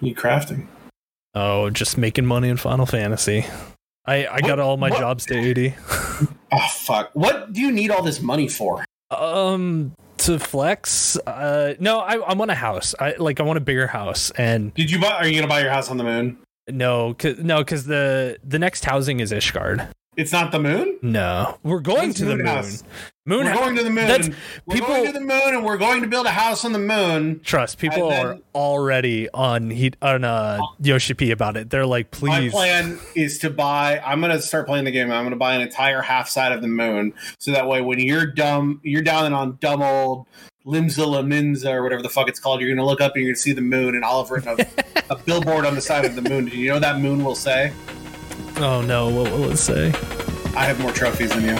You crafting? Oh, just making money in Final Fantasy. I I got all my what- jobs to 80. Oh fuck! What do you need all this money for? Um to flex uh no I, I want a house i like i want a bigger house and Did you buy? Are you gonna buy your house on the moon? no cause, no because the the next housing is ishgard It's not the moon. no we're going When's to the Moon moon House? moon we're Hou- going to the moon. That's- we're people- going to the moon, and we're going to build a house on the moon. trust people then- are already on heat on uh yoshi p about it they're like please. My plan is to buy. I'm gonna start playing the game. I'm gonna buy an entire half side of the moon, so that way when you're dumb, you're down on dumb old Limsa La Minza or whatever the fuck it's called. You're gonna look up and you're gonna see the moon, and I'll have written a, a billboard on the side of the moon. Do you know what that moon will say? Oh no what will it say I have more trophies than you.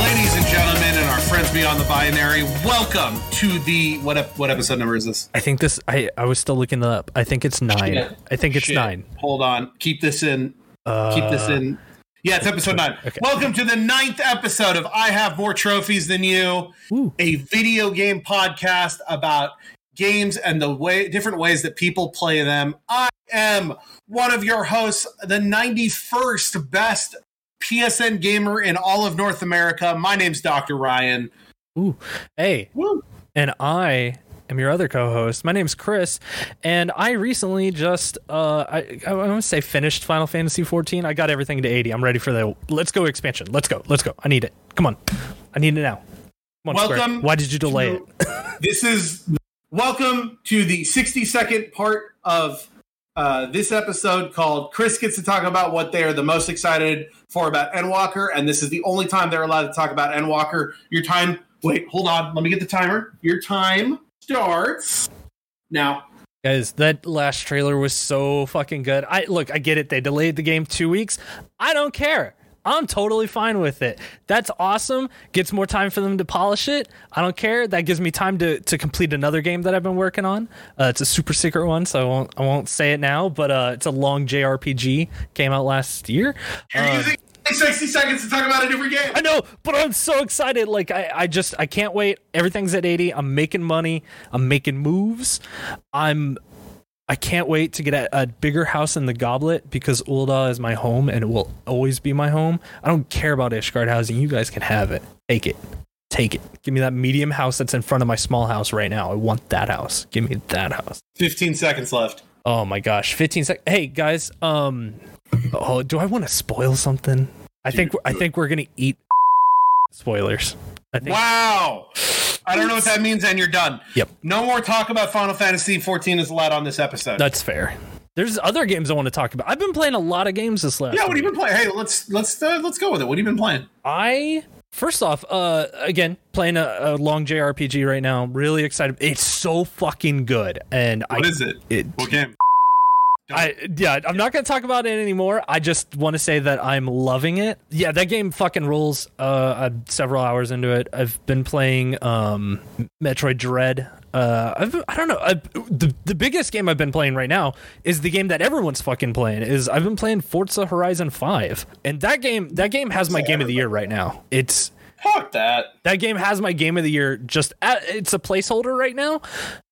Ladies and gentlemen, and our friends beyond the binary, welcome to the what? ep- What episode number is this? i think this i i was still looking it up i think it's nine Shit. i think it's Shit. nine Hold on. Keep this in. uh, Keep this in. Yeah, it's episode nine. Okay. Welcome to the ninth episode of I Have More Trophies Than You, Ooh. a video game podcast about games and the way different ways that people play them. I am one of your hosts, the 91st best PSN gamer in all of North America. My name's Dr. Ryan. Ooh. hey Woo. and I am your other co-host. My name's Chris, and I recently just uh I I want to say finished Final Fantasy 14. I got everything to 80. I'm ready for the let's go expansion. Let's go. Let's go. I need it. Come on. I need it now. On, Square. Welcome Why did you delay it? This is welcome to the 60 second part of uh, this episode called Chris gets to talk about what they are the most excited for about Endwalker, and this is the only time they're allowed to talk about Endwalker. Your time, wait, hold on, let me get the timer. Your time starts now. Guys, that last trailer was so fucking good. I look, I get it. They delayed the game 2 weeks. I don't care. I'm totally fine with it. That's awesome. Gets more time for them to polish it. I don't care. That gives me time to, to complete another game that I've been working on. Uh, it's a super secret one, so I won't I won't say it now. But uh, it's a long JRPG. Came out last year. You're Um, using 60 seconds to talk about a different game. I know, but I'm so excited. Like I, I just I can't wait. Everything's at 80. I'm making money. I'm making moves. I'm I can't wait to get a, a bigger house in the goblet because Ul'dah is my home and it will always be my home. I don't care about Ishgard housing. You guys can have it. Take it. Take it. Give me that medium house that's in front of my small house right now. I want that house. Give me that house. 15 seconds left. Oh my gosh. 15 seconds. Hey guys, um oh, do I want to spoil something? I think I think we're going to eat spoilers. I think Wow. I don't know what that means, and you're done. Yep. No more talk about Final Fantasy 14 is allowed on this episode. that's fair. There's other games I want to talk about. I've been playing a lot of games this last yeah, what have you been playing? Hey, let's let's uh, let's go with it. What have you been playing? I first off, uh, again playing a, a long JRPG right now. Really excited. It's so fucking good, and What I, is it? it What game? I yeah, I'm not gonna talk about it anymore. I just want to say that I'm loving it. Yeah, that game fucking rules. Uh, I'm several hours into it. I've been playing um Metroid Dread. Uh, I've I don't know. I, the the biggest game I've been playing right now is the game that everyone's fucking playing. Is I've been playing Forza Horizon Five, and that game that game has my game of the year right now. It's Fuck that. that game has my game of the year just at, it's a placeholder right now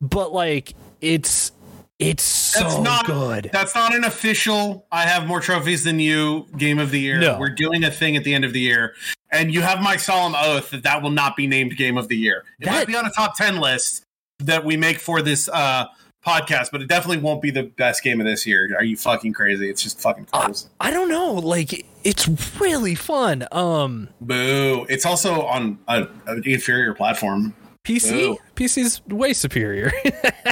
but like it's it's so That's not good That's not an official. I have more trophies than you. Game of the year. No. We're doing a thing at the end of the year, and you have my solemn oath that that will not be named Game of the Year. It That- might be on a top ten list that we make for this uh, podcast, but it definitely won't be the best game of this year. Are you fucking crazy? It's just fucking close. I don't know like it's really fun um Boo! It's also on a- an inferior platform. PC Boo. PC's way superior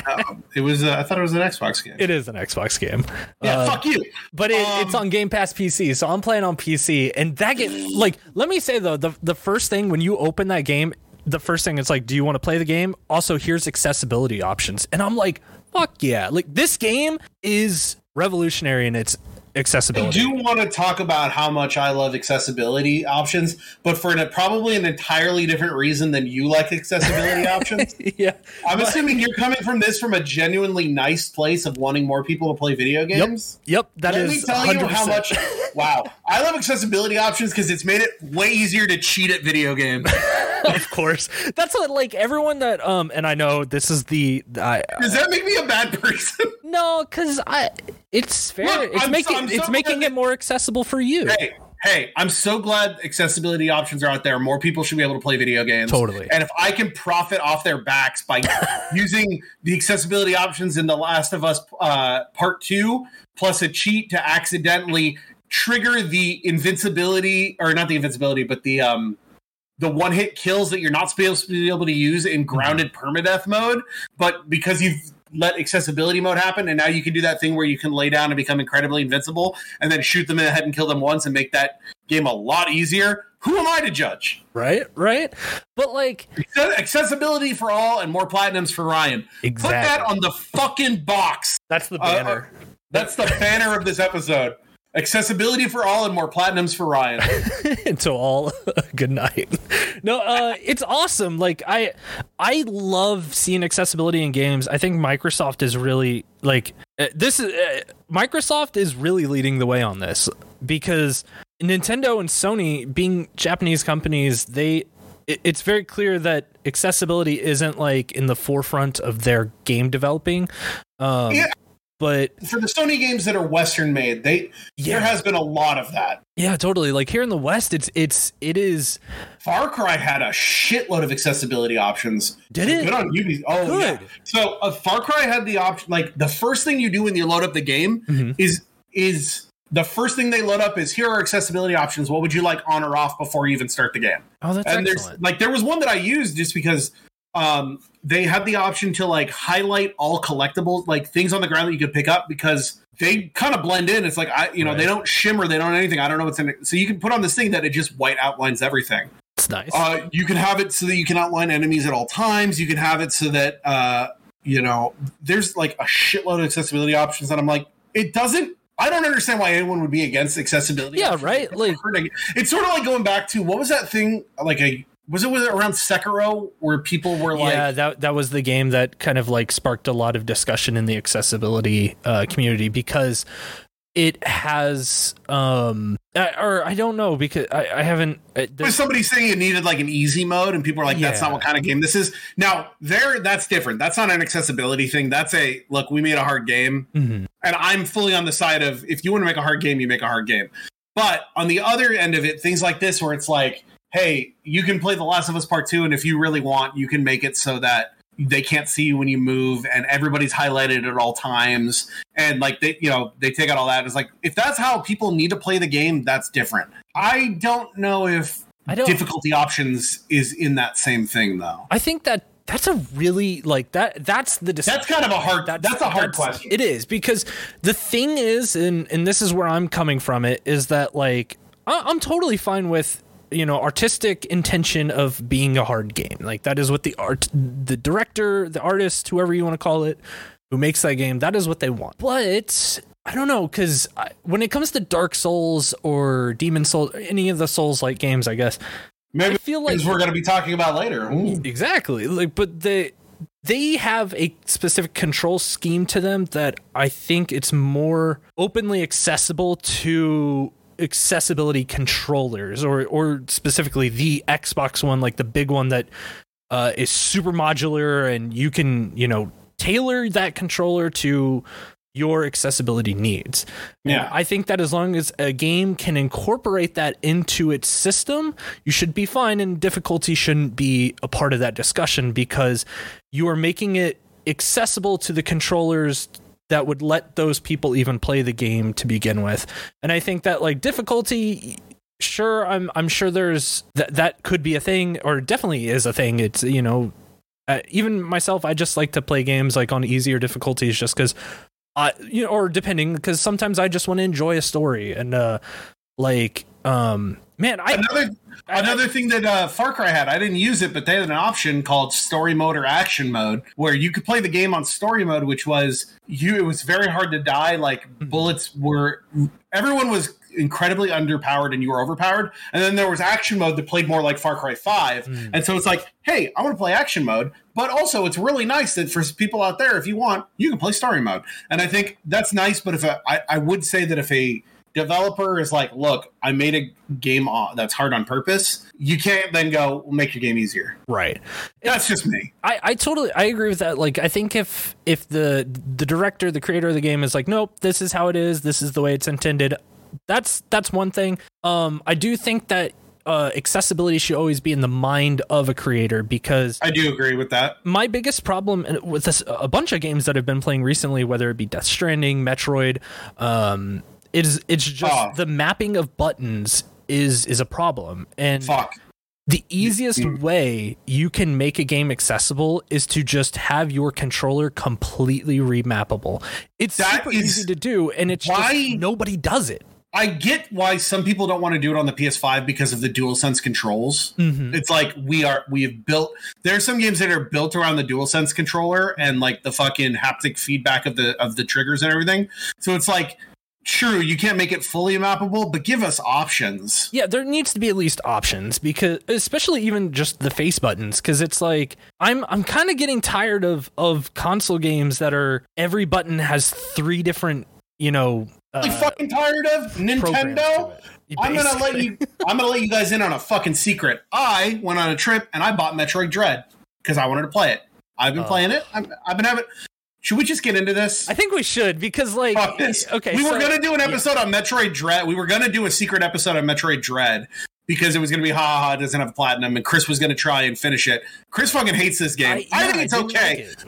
Um, it was. Uh, I thought it was an Xbox game. it is an Xbox game yeah, Uh, fuck you. but it, Um, it's on Game Pass PC, so I'm playing on PC. And that game, like, let me say though, the the first thing when you open that game, the first thing it's like, do you want to play the game? Also, here's accessibility options, and I'm like, fuck yeah! Like this game is revolutionary in its accessibility. I do want to talk about how much I love accessibility options, but for an, probably an entirely different reason than you like accessibility options. yeah, I'm assuming you're coming from this from a genuinely nice place of wanting more people to play video games. Yep, that Let is me tell 100%. you how much. Wow, I love accessibility options because it's made it way easier to cheat at video games. of course. That's what like everyone that um and I know this is the I Does that make me a bad person? no cuz I it's fair. Look, it's I'm making so- I'm it's making it more accessible for you. hey, hey, I'm so glad accessibility options are out there. More people should be able to play video games. Totally. And if I can profit off their backs by using the accessibility options in The Last of Us uh, Part 2, plus a cheat to accidentally trigger the invincibility, or not the invincibility, but the. um the one hit kills that you're not supposed to be able to use in grounded permadeath mode, but because you've let accessibility mode happen, and now you can do that thing where you can lay down and become incredibly invincible, and then shoot them in the head and kill them once, and make that game a lot easier. Who am I to judge? Right? Right? But like Accessibility for all and more platinums for Ryan. Put that on the fucking box. that's the Uh, banner. That's the banner of this episode. Accessibility for all and more platinums for Ryan. until all good night no uh it's awesome like i i love seeing accessibility in games i think microsoft is really like uh, this is uh, microsoft is really leading the way on this because nintendo and sony being japanese companies they it's very clear that accessibility isn't like in the forefront of their game developing um Yeah. But for the Sony games that are Western made, they Yeah. there has been a lot of that. yeah totally like here in the west it's it's it is Far Cry had a shitload of accessibility options. Did it? Good on Ubisoft. Oh, Good. yeah. So uh, Far Cry had the option. Like the first thing you do when you load up the game Mhm. is is the first thing they load up is here are accessibility options. What would you like on or off before you even start the game? oh that's and there's like there was one that I used just because um, they had the option to like highlight all collectibles, like things on the ground that you could pick up because they kind of blend in. It's like I, you know, they don't shimmer, they don't anything. I don't know what's in it. So you can put on this thing that it just white outlines everything. it's nice Uh, you can have it so that you can outline enemies at all times. You can have it so that uh, you know there's like a shitload of accessibility options. And I'm like, it doesn't. I don't understand why anyone would be against accessibility. Yeah, options. right? Like- it's sort of like going back to what was that thing like a was it was it around Sekiro where people were like yeah, that that was the game that kind of like sparked a lot of discussion in the accessibility uh, community because it has um uh, or I don't know because I, I haven't uh, was somebody saying it needed like an easy mode and people are like that's Yeah. not what kind of game this is now there that's different that's not an accessibility thing that's a look we made a hard game Mhm. and I'm fully on the side of if you want to make a hard game, you make a hard game. But on the other end of it, things like this where it's like, hey, you can play The Last of Us Part Two, and if you really want, you can make it so that they can't see you when you move, and everybody's highlighted at all times, and like they, you know, they take out all that. It's like if that's how people need to play the game, that's different. I don't know if I don't difficulty options is in that same thing though. I think that that's a really like that that's the dis- That's kind of a hard. That's, a hard question. It is because the thing is, and and this is where I'm coming from. It is that like I, I'm totally fine with you know artistic intention of being a hard game. Like that is what the art, the director, the artist, whoever you want to call it, who makes that game, that is what they want. But I don't know because when it comes to Dark Souls or Demon Souls, any of the Souls like games, I guess Maybe I feel like we're going to be talking about later. Ooh. Exactly. Like, but they they have a specific control scheme to them that I think it's more openly accessible to accessibility controllers or or specifically the Xbox one like the big one that uh, is super modular and you can you know tailor that controller to your accessibility needs. And Yeah. I think that as long as a game can incorporate that into its system, you should be fine and difficulty shouldn't be a part of that discussion because you are making it accessible to the controllers that would let those people even play the game to begin with. And I think that like difficulty sure I'm I'm sure there's that that could be a thing or definitely is a thing. It's you know uh, even myself I just like to play games like on easier difficulties just cuz I you know or depending because sometimes I just want to enjoy a story and uh like um Man, I another another thing that uh, Far Cry had, I didn't use it, but they had an option called story mode or action mode, where you could play the game on story mode, which was you. It was very hard to die. Like Mm-hmm. bullets were, everyone was incredibly underpowered and you were overpowered. And then there was action mode that played more like Far Cry Five, Mm. and so it's like, hey, I want to play action mode, but also it's really nice that for people out there, if you want, you can play story mode. And I think that's nice. But if a, I, I would say that if a developer is like, look, I made a game that's hard on purpose, you can't then go "We'll make your game easier. right. That's just me. I, I totally I agree with that. Like I think if if the the director, the creator of the game is like, nope, this is how it is, this is the way it's intended, that's that's one thing. Um I do think that uh, accessibility should always be in the mind of a creator because I do agree with that. my biggest problem with this a bunch of games that I've been playing recently, whether it be Death Stranding, Metroid, um, is it's just Oh. the mapping of buttons is is a problem, and Fuck. the easiest way you can make a game accessible is to just have your controller completely remappable. It's That super easy to do, and it's why- just nobody does it. I get why some people don't want to do it on the PS5 because of the DualSense controls. Mm-hmm. It's like we are we have built there are some games that are built around the DualSense controller and like the fucking haptic feedback of the of the triggers and everything. So it's like true, you can't make it fully mappable, but give us options. Yeah, there needs to be at least options because especially even just the face buttons cuz it's like I'm I'm kind of getting tired of of console games that are every button has three different, you know, uh, Like fucking tired of Nintendo. it. I'm gonna let you. I'm gonna let you guys in on a fucking secret. I went on a trip and I bought Metroid Dread because I wanted to play it. I've been Oh. playing it. I'm, I've been having. Should we just get into this? I think we should because like okay, we were gonna do an episode on Metroid Dread. We were gonna do a secret episode on Metroid Dread because it was gonna be ha ha. doesn't have platinum, and Chris was gonna try and finish it. Chris fucking hates this game. I, yeah, think it's didn't okay. like it.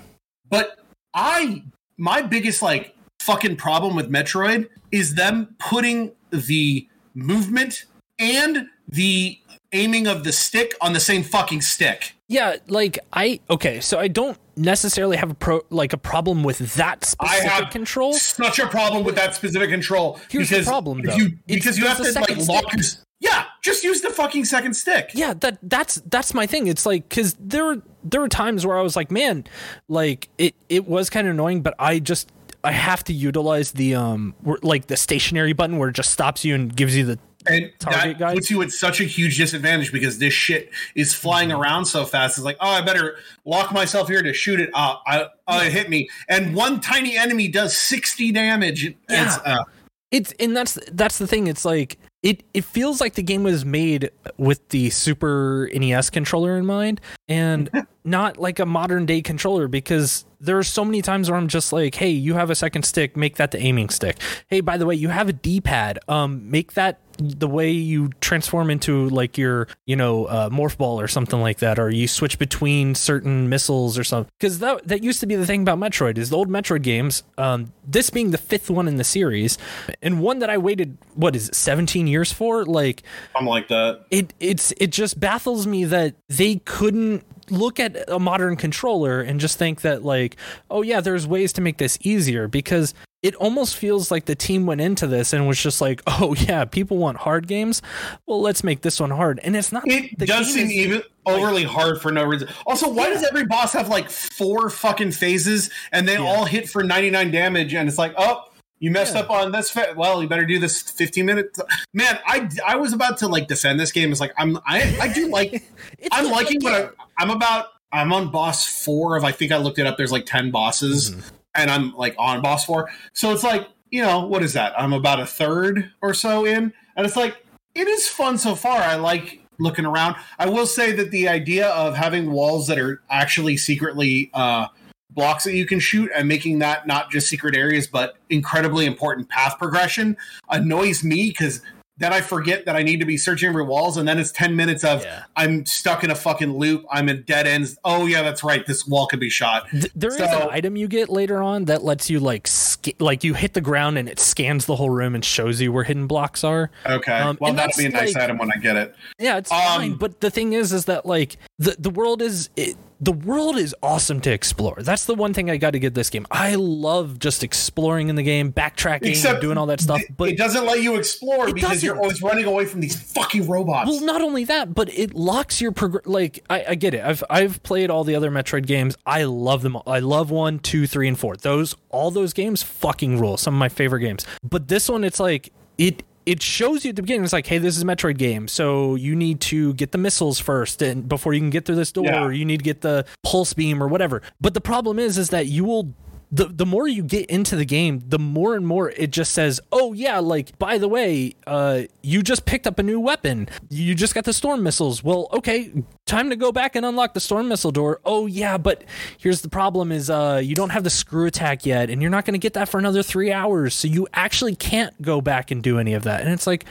But I, my biggest like fucking problem with Metroid is them putting the movement and the aiming of the stick on the same fucking stick. Yeah, like I okay, so I don't necessarily have a pro like a problem with that I have control. such a problem with that specific control. Here's the because problem, if though. You, It's- because you have to like second lock your. Yeah, just use the fucking second stick. Yeah, that that's that's my thing. It's like cuz there were there were times where I was like, man, like it it was kind of annoying, but I just I have to utilize the um like the stationary button where it just stops you and gives you the And Target that guide? puts you at such a huge disadvantage because this shit is flying Mm-hmm. around so fast. It's like, oh, I better lock myself here to shoot it. Uh, I, oh, it hit me. And one tiny enemy does 60 damage. It's, Yeah. uh, it's and that's that's the thing it's like it it feels like the game was made with the super nes controller in mind and not like a modern day controller because there are so many times where i'm just like hey you have a second stick make that the aiming stick hey by the way you have a d-pad um make that the way you transform into like your you know uh, morph ball or something like that or you switch between certain missiles or something because that that used to be the thing about metroid is the old metroid games um this being the fifth one in the series and one that i waited what is it 17 years for like I'm like that. it it's it just baffles me that they couldn't look at a modern controller and just think that like oh yeah there's ways to make this easier because it almost feels like the team went into this and was just like oh yeah people want hard games well let's make this one hard and it's not It does seem even overly hard for no reason. Also, why does every boss have like four fucking phases and they Yeah. all hit for 99 damage? And it's like, oh, you messed Yeah. up on this. Fa- well, you better do this 15 minutes. Man, I I was about to like defend this game. It's like I'm I I do like it's I'm like- liking what I, I'm about. I'm on boss four of. I think I looked it up. There's like ten bosses, Mm-hmm. And I'm like on boss four. So it's like you know what is that? I'm about a third or so in, and it's like it is fun so far. I like looking around. I will say that the idea of having walls that are actually secretly uh, blocks that you can shoot and making that not just secret areas but incredibly important path progression annoys me because then I forget that I need to be searching for walls, and then it's ten minutes of Yeah. I'm stuck in a fucking loop. I'm in dead ends. Oh yeah, that's right. This wall could be shot. Th- there is So- an item you get later on that lets you like sca- like you hit the ground and it scans the whole room and shows you where hidden blocks are. Okay, Um, well that'll be a nice like- item when I get it. Yeah, it's Um, fine. But the thing is, is that like the the world is it, the world is awesome to explore. That's the one thing I got to get this game. I love just exploring in the game, backtracking, Except doing all that stuff. But it doesn't let you explore because you're always running away from these fucking robots. Well, not only that, but it locks your progr- like I, I get it. I've I've played all the other Metroid games. I love them. all. I love one, two, three, and four. Those all those games fucking rule. Some of my favorite games. But this one, it's like it it shows you at the beginning. It's like, hey, this is a Metroid game, so you need to get the missiles first, and before you can get through this door, Yeah. or you need to get the pulse beam or whatever. But the problem is, is that you will the the more you get into the game, the more and more it just says, "Oh yeah, like by the way, uh, you just picked up a new weapon. You just got the storm missiles. Well, okay, time to go back and unlock the storm missile door. Oh yeah, but here's the problem: is uh, you don't have the screw attack yet, and you're not going to get that for another three hours. So you actually can't go back and do any of that. And it's like."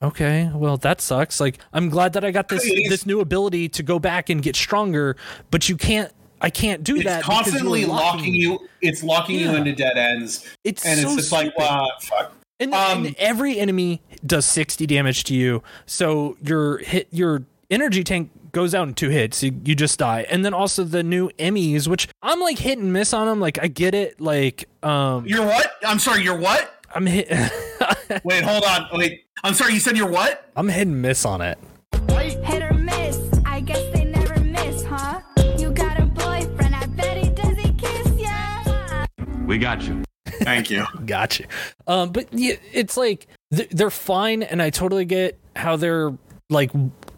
Okay, well that sucks. Like I'm glad that I got this this new ability to go back and get stronger, but you can't I can't do it's that constantly locking me. you. It's locking you into dead ends, It's and so it's just like, wow, fuck. And, Um, and every enemy does 60 damage to you. So your hit your energy tank goes out in two hits. You, you just die. And then also the new EMMIs, which I'm like hit and miss on them. Like I get it. Like um You're what? I'm sorry. You're what? I'm hit Wait, hold on. Wait, I'm sorry. You said you're what? I'm hit and miss on it. We got you. Thank you. Gotcha. Um, but yeah, it's like they're fine, and I totally get how they're like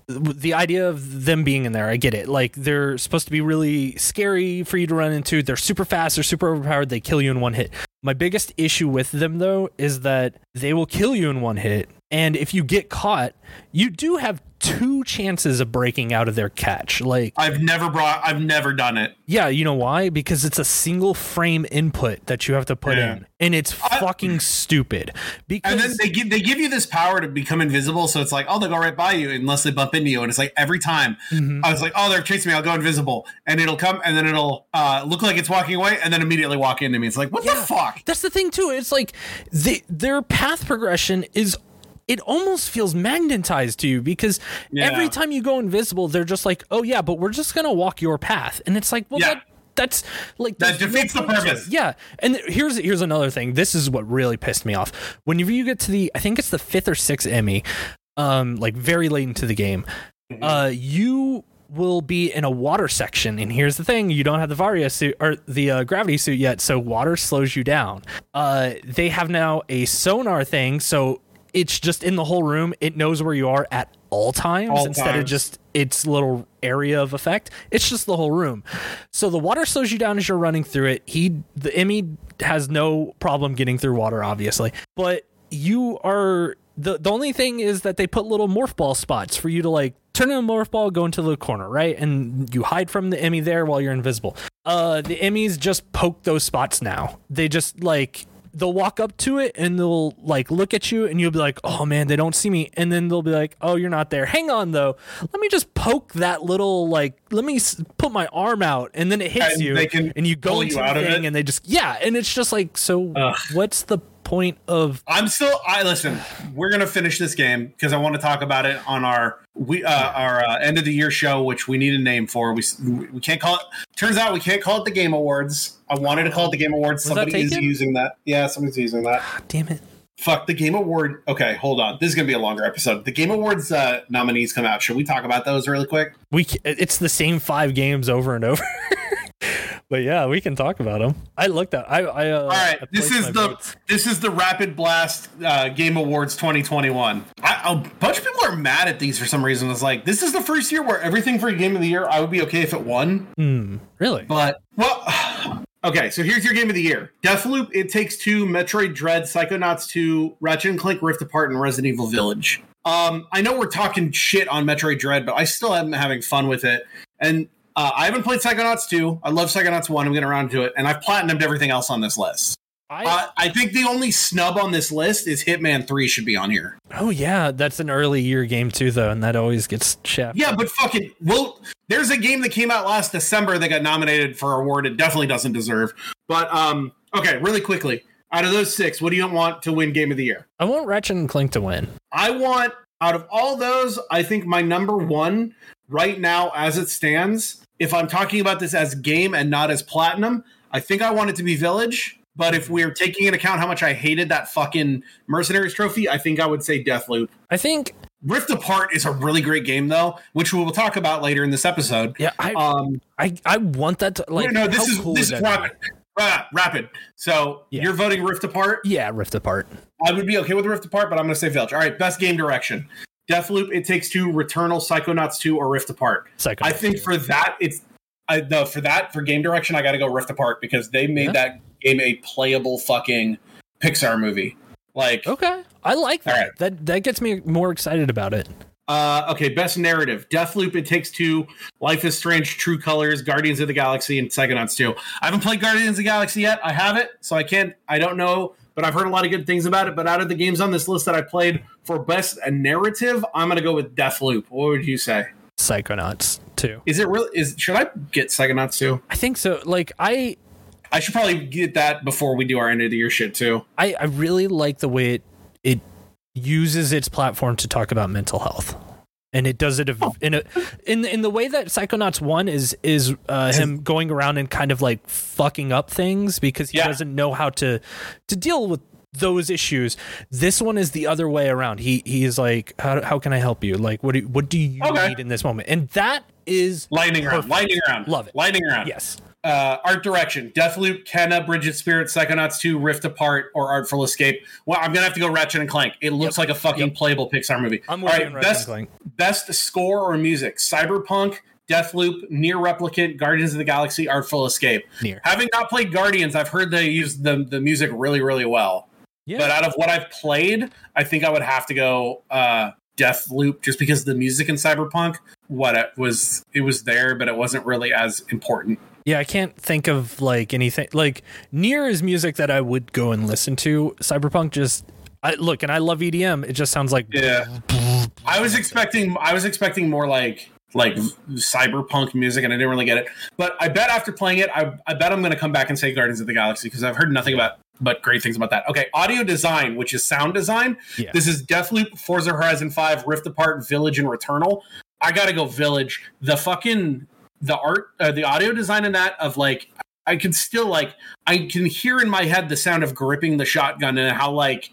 the idea of them being in there. I get it. Like they're supposed to be really scary for you to run into. They're super fast. They're super overpowered. They kill you in one hit. My biggest issue with them though is that they will kill you in one hit, and if you get caught, you do have two chances of breaking out of their catch. Like I've never brought. I've never done it. yeah, you know why? Because it's a single frame input that you have to put Yeah. in, and it's fucking stupid. Because And then they give they give you this power to become invisible. So it's like, oh, they go right by you unless they bump into you. And it's like every time Mm-hmm. I was like, oh, they're chasing me. I'll go invisible, and it'll come, and then it'll uh, look like it's walking away, and then immediately walk into me. It's like, what the fuck? That's the thing too. It's like they, their path progression is it almost feels magnetized to you because Yeah. every time you go invisible, they're just like, "Oh yeah, but we're just gonna walk your path," and it's like, well, Yeah. that that's like That defeats the purpose. Yeah, and here's here's another thing. This is what really pissed me off. Whenever you get to the, I think it's the fifth or sixth EMMI, um, like very late into the game, Mm-hmm. uh, you will be in a water section, and here's the thing: you don't have the Varia suit or the uh, gravity suit yet, so water slows you down. Uh, they have now a sonar thing, so it's just in the whole room. It knows where you are at all times All instead of just its little area of effect. It's just the whole room. So the water slows you down as you're running through it. He the EMMI has no problem getting through water, obviously. But you are the the only thing is that they put little morph ball spots for you to like turn in a morph ball, go into the corner, right? And you hide from the EMMI there while you're invisible. Uh the EMMIs just poke those spots now. They just like they'll walk up to it and they'll like look at you and you'll be like oh man they don't see me. And then they'll be like oh you're not there. Hang on though. Let me just poke that little like let me s- put my arm out. And then it hits And you they can and you go into you the thing it? and they just yeah. And it's just like so Ugh. what's the point of I'm still. I listen. We're gonna finish this game because I want to talk about it on our we uh, our uh, end of the year show, which we need a name for. We we can't call it. Turns out we can't call it the Game Awards. I wanted to call it the Game Awards. Was Somebody is using that. Yeah, somebody's using that. damn it Fuck the Game Award. Okay, hold on. This is gonna be a longer episode. The Game Awards uh, nominees come out. Should we talk about those really quick? we it's the same five games over and over but yeah we can talk about them i looked at i i uh, All right, I this is the votes. this is the Rapid Blast uh, Game Awards 2021. I, a bunch of people are mad at these for some reason. It's like this is the first year where everything for Game of the Year, I would be okay if it won. Hmm, really But well, okay. So here's your Game of the Year: Deathloop, It Takes Two, Metroid Dread, Psychonauts 2, Ratchet and Clank Rift Apart, and Resident Evil Village. Um, I know we're talking shit on Metroid Dread, but I still am having fun with it. And uh, I haven't played Psychonauts 2. I love Psychonauts 1. I'm getting around to it, and I've platinumed everything else on this list. I, Uh, I think the only snub on this list is Hitman 3 should be on here. oh yeah that's an early year game too though and that always gets shafted Yeah, but fucking, well, there's a game that came out last December that got nominated for an award it definitely doesn't deserve. But, um, okay, really quickly, out of those six, what do you want to win Game of the Year? i want ratchet and Clank to win I want, out of all those, I think my number one right now, as it stands, if I'm talking about this as game and not as platinum, I think I want it to be Village. But if we're taking into account how much I hated that fucking Mercenaries trophy, I think I would say Deathloop. I think Rift Apart is a really great game, though, which we will talk about later in this episode. yeah, I Um, I, I want that to like no, this is cool this is rapid. Ah, rapid. So Yeah. you're voting Rift Apart. Yeah, Rift Apart. I would be okay with Rift Apart, but I'm going to say Village. All right, best game direction: Deathloop, It Takes Two, Returnal, Psychonauts 2, or Rift Apart. Psycho. I think for that, it's I no for that for game direction, I got to go Rift Apart because they made Yeah. that game a playable fucking Pixar movie. Like, Okay. I like that. Right. That that gets me more excited about it. uh, okay, best narrative: Deathloop, It Takes Two, Life is Strange, True Colors, Guardians of the Galaxy, and Psychonauts 2. I haven't played Guardians of the Galaxy yet. I have it, so I can't. I don't know, but I've heard a lot of good things about it. But out of the games on this list that I played for best narrative, I'm gonna go with Deathloop. What would you say? Psychonauts too. Is it really? Is should I get Psychonauts 2? I think so. Like I I should probably get that before we do our end of the year shit too. I, I really like the way it it uses its platform to talk about mental health. And it does it Oh. in a in in the way that Psychonauts one is is uh, him going around and kind of like fucking up things because he Yeah. doesn't know how to to deal with those issues. This one is the other way around. He he is like, how, how can I help you? Like, what do what do you Okay. need in this moment? And that is Lightning round, lightning round, Love it. Lightning round. yes, Uh, art direction: Deathloop, Kena, Bridget Spirit, Psychonauts 2, Rift Apart, or Artful Escape. Well, I'm gonna have to go Ratchet and Clank. It looks like a fucking playable Pixar movie. I'm All right, you on Ratchet and best best score or music: Cyberpunk, Deathloop, NieR Replicant, Guardians of the Galaxy, Artful Escape. NieR. Having not played Guardians, I've heard they use the the music really really well. Yeah. But out of what I've played, I think I would have to go uh, Deathloop just because the music in Cyberpunk, what it was, it was there, but it wasn't really as important. Yeah, I can't think of like anything like NieR is music that I would go and listen to. Cyberpunk just I look and I love EDM. It just sounds like Yeah, I was expecting, I was expecting more like like cyberpunk music, and I didn't really get it. But I bet after playing it, I, I bet I'm going to come back and say Guardians of the Galaxy because I've heard nothing about but great things about that. Okay, audio design, which is sound design. Yeah. This is Deathloop, Forza Horizon Five, Rift Apart, Village, and Returnal. I gotta go Village. The fucking the art, uh, the audio design in that of like. I can still like I can hear in my head the sound of gripping the shotgun and how like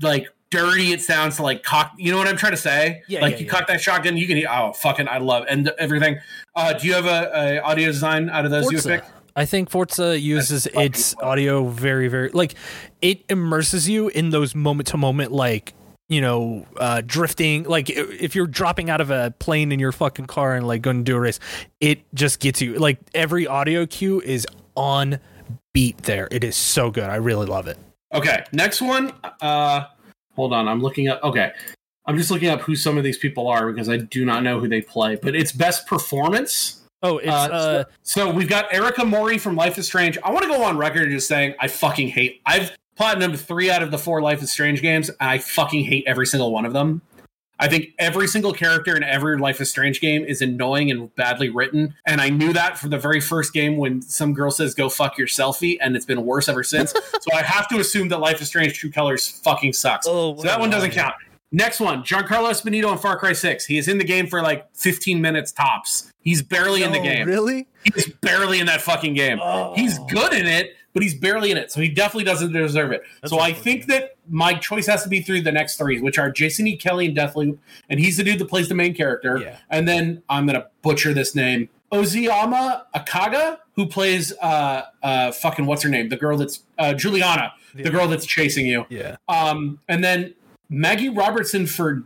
like dirty it sounds to like cock you know what I'm trying to say? Yeah, like yeah, you yeah. cock that shotgun, you can hear oh fucking I love and everything. Uh do you have a, a audio design out of those you would Forza. pick? I think Forza uses its fun. audio very, very like it immerses you in those moment to moment like you know, uh, drifting. Like if you're dropping out of a plane in your fucking car and like going to do a race, it just gets you. Like every audio cue is on beat. There, it is so good. I really love it. Okay, next one. Uh hold on, I'm looking up okay. I'm just looking up who some of these people are because I do not know who they play, but it's best performance. Oh, it's Uh, uh, So we've got Erika Mori from Life is Strange. I want to go on record just saying I fucking hate. I've platinumed three out of the four Life is Strange games, and I fucking hate every single one of them. I think every single character in every Life is Strange game is annoying and badly written, and I knew that from the very first game when some girl says "Go fuck your selfie," and it's been worse ever since. so I have to assume that Life is Strange True Colors fucking sucks. Oh, so that one doesn't count. Next one, Giancarlo Esposito in Far Cry Six. He is in the game for like 15 minutes tops. He's barely in the oh, game. Really? He's barely in that fucking game. Oh. He's good in it, but he's barely in it. So he definitely doesn't deserve it. That's so I think that my choice has to be through the next three, which are Jason E. Kelley and Deathloop, and he's the dude that plays the main character. Yeah. And then I'm gonna butcher this name. Ozioma Akagha, who plays uh uh fucking what's her name? The girl that's uh Julianna, Yeah. the girl that's chasing you. Yeah. Um and then Maggie Robertson for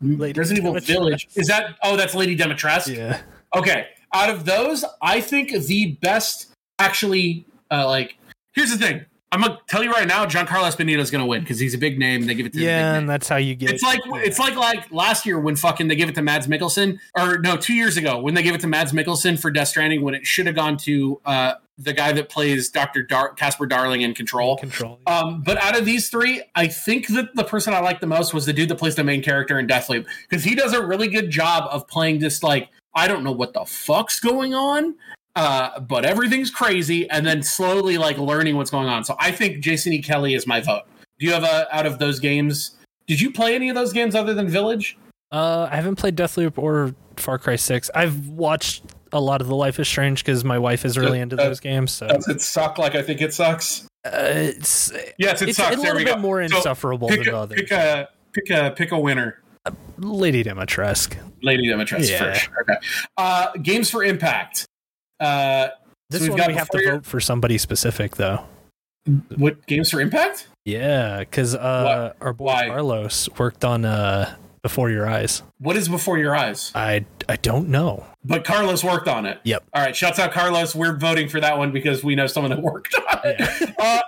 Lady Resident Evil Village. Is that oh that's Lady Dimitrescu? Yeah. Okay, out of those, I think the best actually, uh, like, here's the thing. I'm gonna tell you right now, Giancarlo Esposito is gonna win because he's a big name and they give it to Yeah, and that's how you get. It. It's like it's like like last year when fucking they give it to Mads Mikkelsen, or no, two years ago when they gave it to Mads Mikkelsen for Death Stranding when it should have gone to uh, the guy that plays Doctor Dar- Casper Darling in Control. control. Um, but out of these three, I think that the person I liked the most was the dude that plays the main character in Deathloop because he does a really good job of playing this like I don't know what the fuck's going on, uh, but everything's crazy, and then slowly like learning what's going on. So I think Jason E. Kelley is my vote. Do you have a out of those games? Did you play any of those games other than Village? Uh, I haven't played Deathloop or Far Cry Six. I've watched a lot of the Life is Strange because my wife is really into Uh, those games. So Does it suck like I think it sucks? uh, it's Yes, it it's sucks. a little bit go. more So, insufferable pick than a, others. pick a pick a pick a winner. Lady Dimitrescu. Lady Dimitrescu Yeah. first. Okay. Uh, games for impact. Uh, This we've one got we have to your- vote for somebody specific though. what games for impact? Yeah, because uh, our boy Why? Carlos worked on uh, Before Your Eyes. What is before your eyes? I I don't know. But Carlos worked on it. Yep. All right, shouts out Carlos. We're voting for that one because we know someone that worked on it. Uh,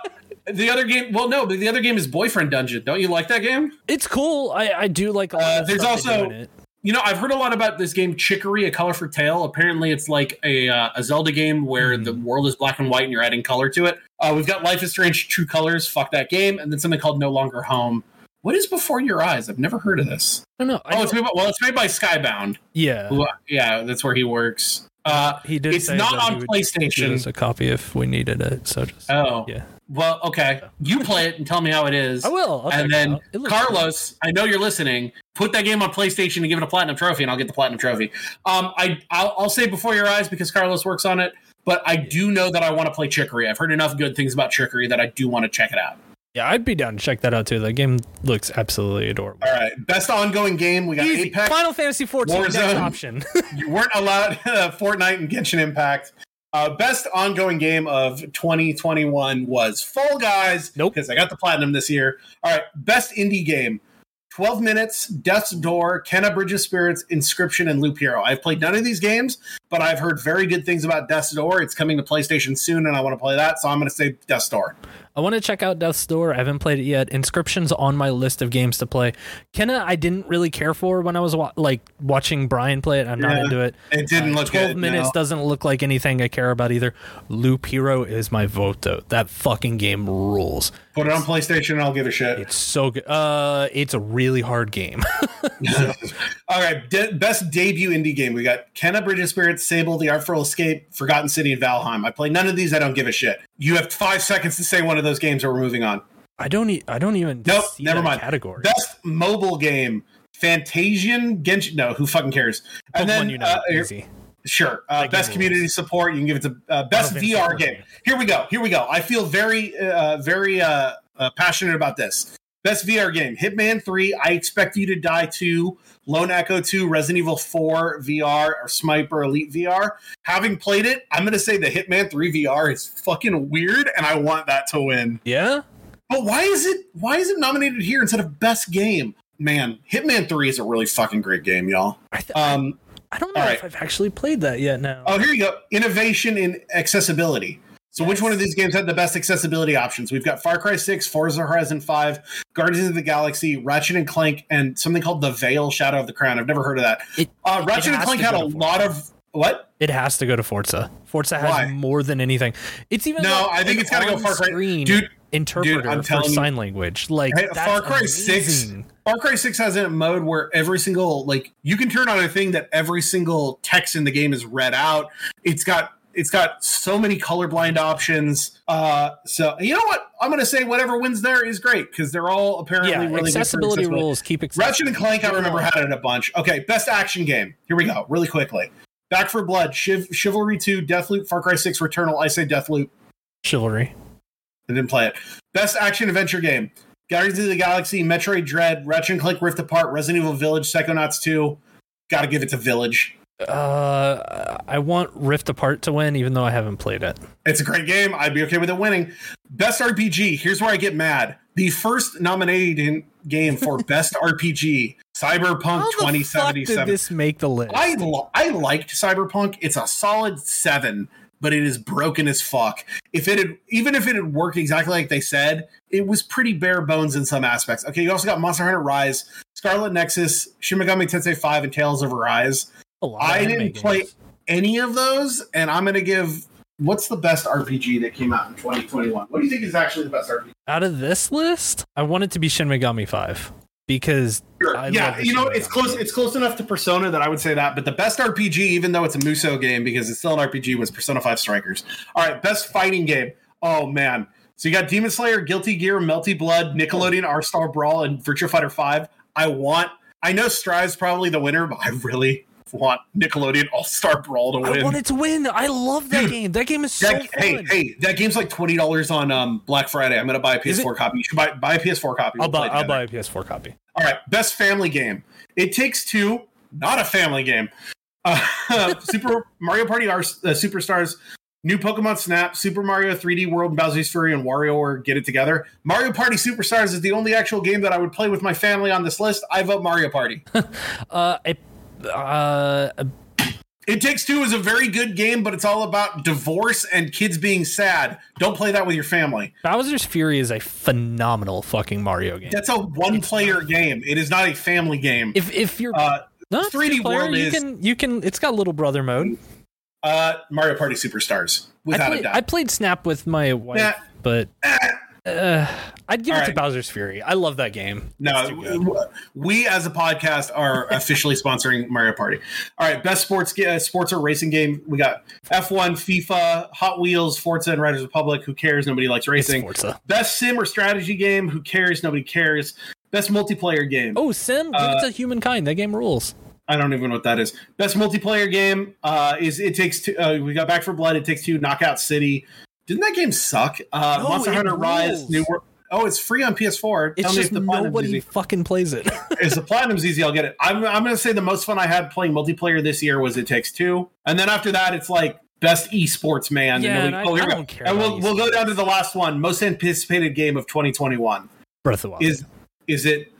the other game, well, no, but the other game is Boyfriend Dungeon. Don't you like that game? It's cool. I, I do like a lot Uh, of there's stuff they do also-. You know, I've heard a lot about this game, Chicory: A Colorful Tale. Apparently, it's like a uh, a Zelda game where Hmm. the world is black and white and you're adding color to it. Uh, we've got Life is Strange: True Colors. Fuck that game, and then something called No Longer Home. What is Before Your Eyes? I've never heard of this. I don't know. Oh, it's made by, well, it's made by Skybound. yeah. Who, yeah, that's where he works. Uh, He did. it's not on give PlayStation. us a copy if we needed it. So just Oh, yeah. Well, okay. You play it and tell me how it is. I will. I'll and then looks cool. Carlos, I know you're listening. Put that game on PlayStation and give it a platinum trophy, and I'll get the platinum trophy. Um, I I'll, I'll say before your eyes because Carlos works on it, but I do know that I want to play Chicory. I've heard enough good things about Chicory that I do want to check it out. Yeah, I'd be down to check that out too. The game looks absolutely adorable. All right, best ongoing game we got Easy. Apex. Final Fantasy 14 next Warzone. option. you weren't allowed uh, Fortnite and Genshin Impact. Uh, best ongoing game of 2021 was Fall Guys. Nope. Because I got the platinum this year. All right. Best indie game 12 Minutes, Death's Door, Kena Bridge of Spirits, Inscryption, and Loop Hero. I've played none of these games, but I've heard very good things about Death's Door. It's coming to PlayStation soon, and I want to play that. So I'm going to say Death's Door. I want to check out Death's Door. I haven't played it yet. Inscryption's on my list of games to play. Kena, I didn't really care for when I was wa- like watching Brian play it. I'm not into it. It didn't Uh, look 12 good. minutes no. doesn't look like anything I care about either. Loop Hero is my vote though. That fucking game rules. Put it on PlayStation, and I'll give a shit. It's so good. Uh, it's a really hard game. All right, de- best debut indie game. We got Kena Bridge of Spirits, Sable, The Artful Escape, Forgotten City, and Valheim. I play none of these. I don't give a shit. You have five seconds to say one of those games, or we're moving on. I don't. E- I don't even. Nope, never mind. Category. Best mobile game. Fantasian Genshin. No, who fucking cares? And Pokemon then, Unite, uh, easy. sure, uh, best community support. You can give it to uh, best VR game. Here we go. Here we go. I feel very, uh, very uh, uh, passionate about this. Best VR game: Hitman Three. I expect you to die two. Lone Echo Two, Resident Evil Four VR, or Sniper Elite VR. Having played it, I'm going to say the Hitman Three VR is fucking weird, and I want that to win. Yeah. But why is it why is it nominated here instead of best game? Man, Hitman 3 is a really fucking great game, y'all. I, th- Um I don't know all if right. I've actually played that yet. Now. oh here you go. Innovation in accessibility. So which one of these games had the best accessibility options? We've got Far Cry 6, Forza Horizon 5, Guardians of the Galaxy, Ratchet and Clank, and something called The Veil Shadow of the Crown. I've never heard of that. It- uh, Ratchet and Clank had a lot of what? It has to go to Forza. Forza has Why? more than anything. It's even No, got I think it's gotta go Far Cry- on-screen Dude, interpreter I'm for telling you- sign language. Like Hey, Far Cry 6. Far Cry 6 has a mode where every single like you can turn on a thing that every single text in the game is read out. It's got it's got so many colorblind options. Uh so you know what? I'm gonna say whatever wins there is great because they're all apparently Yeah, really accessibility rules keep Ratchet accessibility. and Clank, I remember had it a bunch. Okay, best action game. Here we go, really quickly. Back 4 Blood, Chiv- Chivalry 2, Deathloop, Far Cry 6, Returnal. I say Deathloop. chivalry. I didn't play it. Best action adventure game: Guardians of the Galaxy, Metroid Dread, Ratchet and Clank Rift Apart, Resident Evil Village, Psychonauts 2. Got to give it to Village. Uh, I want Rift Apart to win, even though I haven't played it. It's a great game. I'd be okay with it winning. Best RPG. Here's where I get mad. The first nominated game for best RPG, Cyberpunk How the fuck did 2077. this make the list? I li- I liked Cyberpunk. It's a solid seven, but it is broken as fuck. If it had, even if it had worked exactly like they said, it was pretty bare bones in some aspects. Okay, you also got Monster Hunter Rise, Scarlet Nexus, Shin Megami Tensei Five, and Tales of Arise. I didn't play any of those, and I'm gonna give. What's the best RPG that came out in 2021? What do you think is actually the best RPG? out of this list. I want it to be Shin Megami Five because Sure. Yeah, you know, it's close. It's close enough to Persona that I would say that. But the best RPG, even though it's a Musou game, because it's still an RPG, was Persona Five Strikers. All right, best fighting game. Oh man, so you got Demon Slayer, Guilty Gear, Melty Blood, Nickelodeon All Star Brawl, and Virtua Fighter Five. I want. I know Strive's probably the winner, but I really, want Nickelodeon All Star Brawl to win. I win. wanted to win. I love that Dude, game. That game is so That- fun. hey, hey, that game's like twenty dollars on um, Black Friday. I'm gonna buy a PS4 copy. You should buy buy a PS4 copy. I'll We'll buy. I'll buy a PS4 copy. All right, best family game. It takes two. Not a family game. Uh, Super Mario Party are uh, Superstars. New Pokemon Snap, Super Mario 3D World, Bowser's Fury and Wario WarioWare get it together. Mario Party Superstars is the only actual game that I would play with my family on this list. I vote Mario Party. Uh, I, uh, It Takes Two is a very good game, but it's all about divorce and kids being sad. Don't play that with your family. Bowser's Fury is a phenomenal fucking Mario game. That's a one-player game. It is not a family game. If if you're Uh, not 3D World you is- can you can. It's got little brother mode. uh, Mario Party Superstars, I without played, a doubt. I played Snap with my wife, Yeah. but uh, I'd give All it to. Bowser's Fury. I love that game. No, we as a podcast are officially sponsoring Mario Party. All right, best sports uh, sports or racing game. We got F1, FIFA, Hot Wheels, Forza, and Riders Republic. Who cares? Nobody likes It's racing. Forza. Best sim or strategy game. Who cares? Nobody cares. Best multiplayer game. Oh, Sim, give Uh, it to Humankind. That game rules. I don't even know what that is. Best multiplayer game uh, is It Takes Two. Uh, we got Back 4 Blood. It Takes Two. Knockout City. Didn't that game suck? Uh, No, Monster it Hunter Rise. New World. Oh, it's free on PS4. It's Tell me just if the platinum's nobody easy. fucking plays it. if the platinum's easy, I'll get it. I'm, I'm going to say the most fun I had playing multiplayer this year was It Takes Two, and then after that, it's like best esports man. Yeah, nobody- and I- oh, here I we go. don't care And we'll we'll go down to the last one. Most anticipated game of 2021 Breath of the Wild. is is it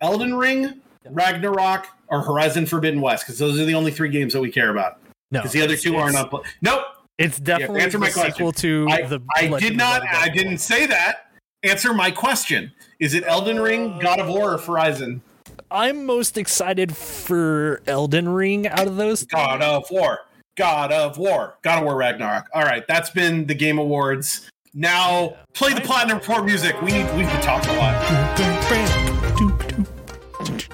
Elden Ring, Ragnarok, or Horizon Forbidden West? Because those are the only three games that we care about. no, Because the other two aren't it's- on. pla- Nope. It's definitely answer my the sequel to I, the. I Legend did not. I didn't say that. Answer my question. Is it Elden Ring, God of War, or Horizon? I'm most excited for Elden Ring out of those. God of War. God of War. God of War Ragnarok. All right, that's been the Game Awards. Now play the Platinum Report music. We need we've been talking a lot.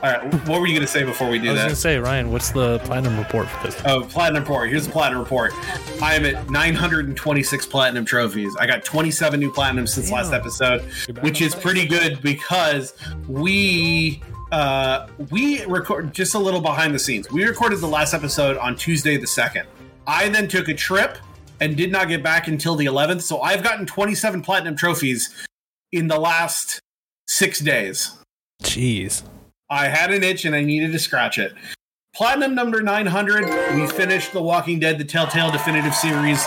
All right, what were you going to say before we do that? I was gonna say, Ryan, what's the platinum report for this? Oh, platinum report. Here's the platinum report. I am at 926 platinum trophies. I got 27 new platinums since last episode, which is pretty good because we uh we record just a little behind the scenes. We recorded the last episode on Tuesday the 2nd. I then took a trip and did not get back until the 11th, so I've gotten 27 platinum trophies in the last 6 days. Jeez. I had an itch and I needed to scratch it. Platinum number 900, we finished The Walking Dead, the Telltale Definitive Series.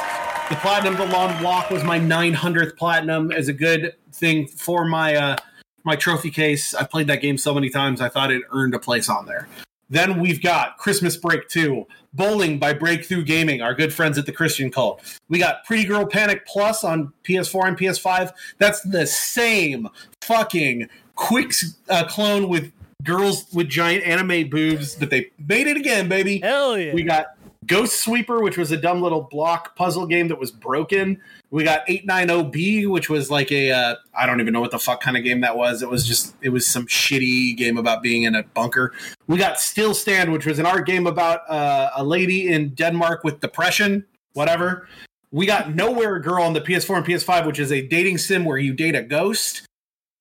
The Platinum The Long Block was my 900th Platinum as a good thing for my uh, my trophy case. I played that game so many times, I thought it earned a place on there. Then we've got Christmas Break 2, Bowling by Breakthrough Gaming, our good friends at the Christian Cult. We got Pretty Girl Panic Plus on PS4 and PS5. That's the same fucking Qix uh, clone with girls with giant anime boobs, but they made it again, baby. Hell yeah. We got Ghost Sweeper, which was a dumb little block puzzle game that was broken. We got 890B, which was like a uh, I don't even know what the fuck kind of game that was. It was just it was some shitty game about being in a bunker. We got Stilstand, which was an art game about uh, a lady in Denmark with depression, whatever. We got Nowhere Girl on the PS4 and PS5, which is a dating sim where you date a ghost.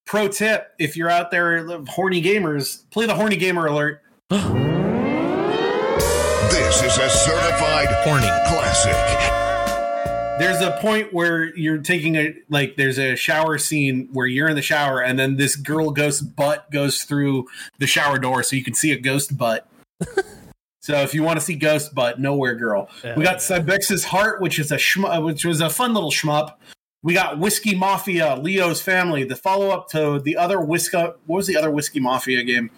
Pro tip: If you're out there, horny gamers, play the horny gamer alert. This is a certified Horny. classic. there's a point where you're taking a like there's a shower scene where you're in the shower and then this girl ghost butt goes through the shower door so you can see a ghost butt so if you want to see ghost butt nowhere girl we got Cybex's heart which is a shmu- which was a fun little shmup we got whiskey mafia leo's family the follow-up to the other whiskey what was the other whiskey mafia game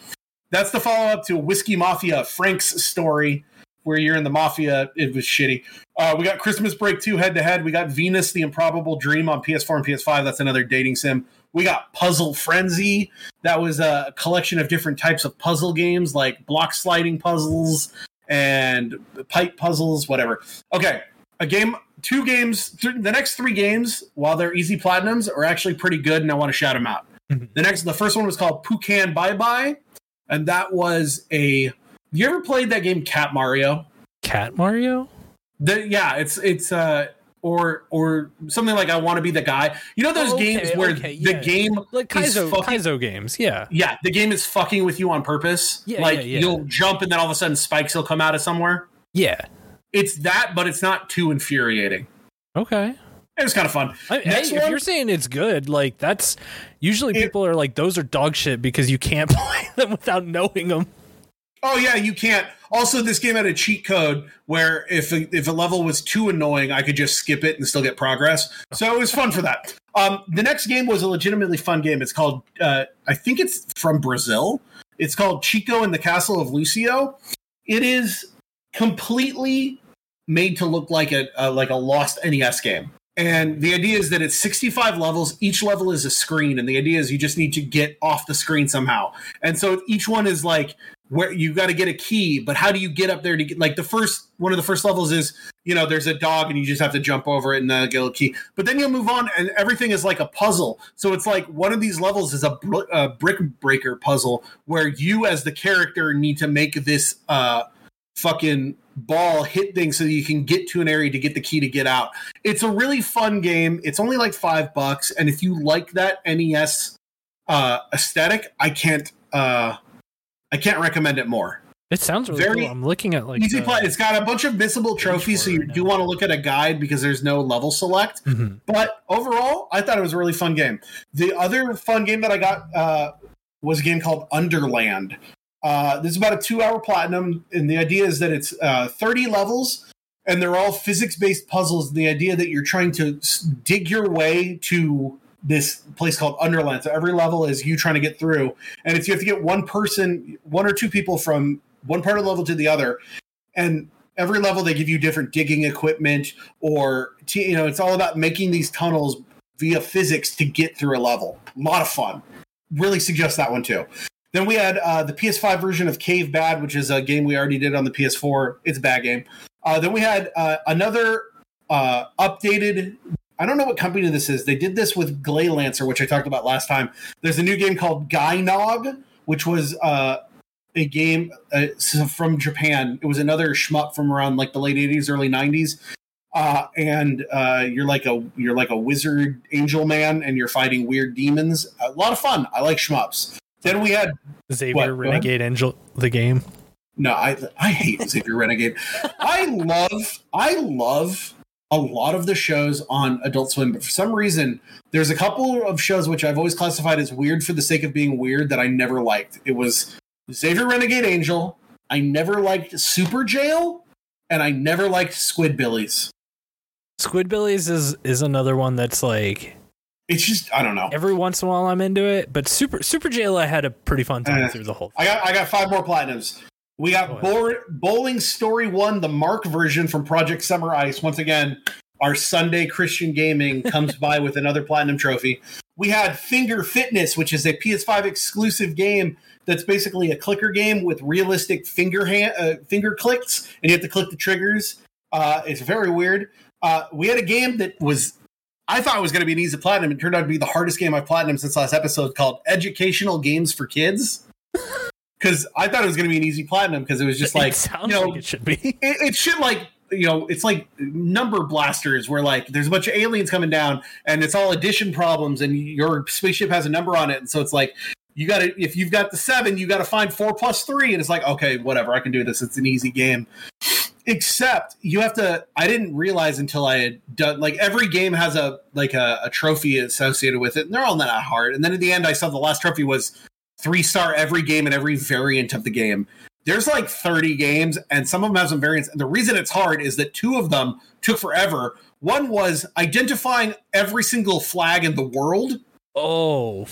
that's the follow-up to whiskey mafia frank's story where you're in the mafia it was shitty uh, we got Christmas Break 2 head to head. We got Venus, the Improbable Dream on PS4 and PS5. That's another dating sim. We got Puzzle Frenzy. That was a collection of different types of puzzle games like block sliding puzzles and pipe puzzles, whatever. Okay, a game, two games, th- the next three games, while they're easy platinums, are actually pretty good, and I want to shout them out. Mhm. The next, the first one was called Pukan Bye Bye, and that was a. You ever played that game Cat Mario? Cat Mario? The, yeah, it's it's uh or or something like I want to be the guy. You know those Oh, okay, games where okay, the game like is Kaizo fucking- Kaizo games. Yeah. yeah, the game is fucking with you on purpose. Yeah, like yeah, yeah. you'll jump and then all of a sudden spikes will come out of somewhere. Yeah. It's that, but it's not too infuriating. Okay. It was kind of fun. I, Next if one- you're saying it's good, like that's usually It- people are like those are dog shit because you can't play them without knowing them. Oh yeah, you can't. Also, this game had a cheat code where if a, if a level was too annoying, I could just skip it and still get progress. So it was fun for that. Um, the next game was a legitimately fun game. It's called uh, I think it's from Brazil. It's called Chico and the Castle of Lucio. It is completely made to look like a, a like a lost NES game. And the idea is that it's 65 levels. Each level is a screen, and the idea is you just need to get off the screen somehow. And so each one is like where you got to get a key, but how do you get up there to get like the first one of the first levels is you know there's a dog and you just have to jump over it and uh, get a key. But then you'll move on, and everything is like a puzzle. So it's like one of these levels is a, br- a brick breaker puzzle where you as the character need to make this uh fucking ball hit things so you can get to an area to get the key to get out. It's a really fun game. It's only like five bucks, and if you like that NES uh, aesthetic, I can't uh, I can't recommend it more. It sounds really Very cool. I'm looking at like Easy play. It's got a bunch of missable trophies, so you do now. want to look at a guide because there's no level select. Mhm. But overall, I thought it was a really fun game. The other fun game that I got uh, was a game called Underland. Uh, this is about a two-hour platinum, and the idea is that it's uh, 30 levels, and they're all physics-based puzzles. The idea that you're trying to dig your way to this place called Underland. So every level is you trying to get through, and it's you have to get one person, one or two people from one part of the level to the other, and every level they give you different digging equipment or you know it's all about making these tunnels via physics to get through a level a lot of fun really suggest that one too then we had uh, the ps5 version of cave bad which is a game we already did on the ps4 it's a bad game uh, then we had uh, another uh, updated i don't know what company this is they did this with Gleylancer which i talked about last time there's a new game called Gynoug which was uh, a game uh, from Japan. It was another shmup from around like the late '80s, early '90s. Uh, and uh, you're like a you're like a wizard angel man, and you're fighting weird demons. A lot of fun. I like shmups. Then we had Xavier What? Renegade Angel the game. no, I I hate Xavier Renegade. I love I love a lot of the shows on Adult Swim, but for some reason, there's a couple of shows which I've always classified as weird for the sake of being weird that I never liked. It was Xavier Renegade Angel. I never liked Superjail, and I never liked Squidbillies. Squidbillies is is another one that's like It's just I don't know. every once in a while I'm into it, but Super Superjail I had a pretty fun time Eh. through the whole. I got I got five more platinums. We got. Bowl- Bowling Story One, the Mark version from Project Summer Ice. Once again, our Sunday Christian gaming comes by with another platinum trophy. We had Finger Fitness, which is a PS5 exclusive game that's basically a clicker game with realistic finger hand uh, finger clicks, and you have to click the triggers. Uh, it's very weird. Uh, we had a game that was I thought it was going to be an easy platinum. It turned out to be the hardest game I've platinum since last episode, called Educational Games for Kids. Because I thought it was going to be an easy platinum because it was just like it sounds you know, like it should be. it, it's shit like you know it's like number blasters where like there's a bunch of aliens coming down and it's all addition problems and your spaceship has a number on it and so it's like you got to if you've got the seven you got to find four plus three. And it's like okay whatever i can do this. It's an easy game. Except you have to i didn't realize until i had done like every game has a like a, a trophy associated with it and they're all not hard. And then at the end i saw the last trophy was three star every game and every variant of the game. There's like 30 games and some of them have some variants. And the reason it's hard is that two of them took forever. One was identifying every single flag in the world. Oh,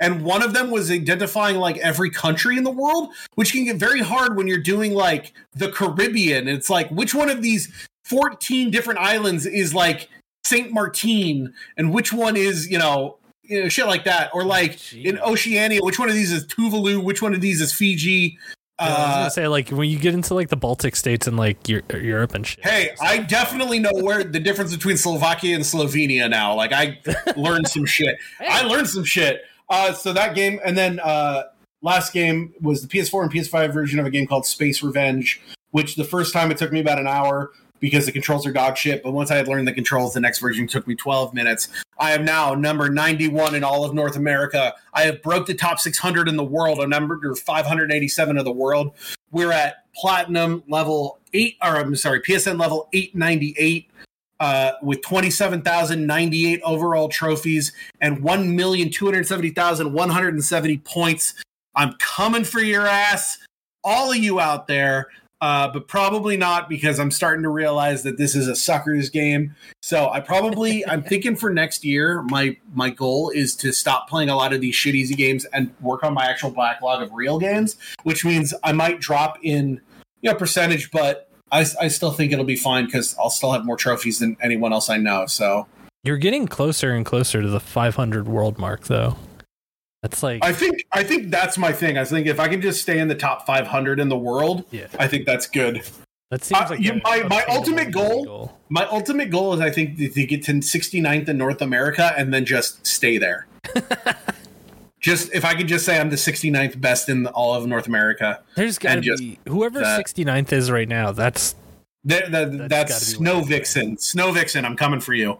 and one of them was identifying like every country in the world which can get very hard when you're doing like the caribbean it's like which one of these 14 different islands is like saint martin and which one is you know you know, shit like that or like in oceania which one of these is tuvalu which one of these is fiji Yeah, I was uh, gonna say like when you get into like the Baltic states and like Europe and shit. Hey, I definitely know where the difference between Slovakia and Slovenia now. Like I learned some shit. I learned some shit. Uh, so that game, and then uh, last game was the PS4 and PS5 version of a game called Space Revenge, which the first time it took me about an hour. because the controls are dog shit. But once I had learned the controls, the next version took me 12 minutes. I am now number 91 in all of North America. I have broke the top 600 in the world. I'm number 587 of the world. We're at platinum level eight, or I'm sorry, PSN level 898. Uh, with 27,098 overall trophies and 1,270,170 points. I'm coming for your ass, all of you out there, uh, but probably not because I'm starting to realize that this is a suckers game. So I probably I'm thinking for next year, my my goal is to stop playing a lot of these shit easy games and work on my actual backlog of real games, which means I might drop in you know percentage, but I, I still think it'll be fine because I'll still have more trophies than anyone else I know. So You're getting closer and closer to the 500 world mark, though. That's like I think I think that's my thing. I think if I can just stay in the top 500 in the world, Yeah. I think that's good. that seems uh, like a my- my ultimate goal- goal. My ultimate goal is I think to to get to 69th in North America and then just stay there. just if I could just say I'm the 69th best in all of North America. There's got to and just be whoever that- 69th is right now. That's That, that, That's that's Snow what it is. Vixen. Snow Vixen, I'm coming for you.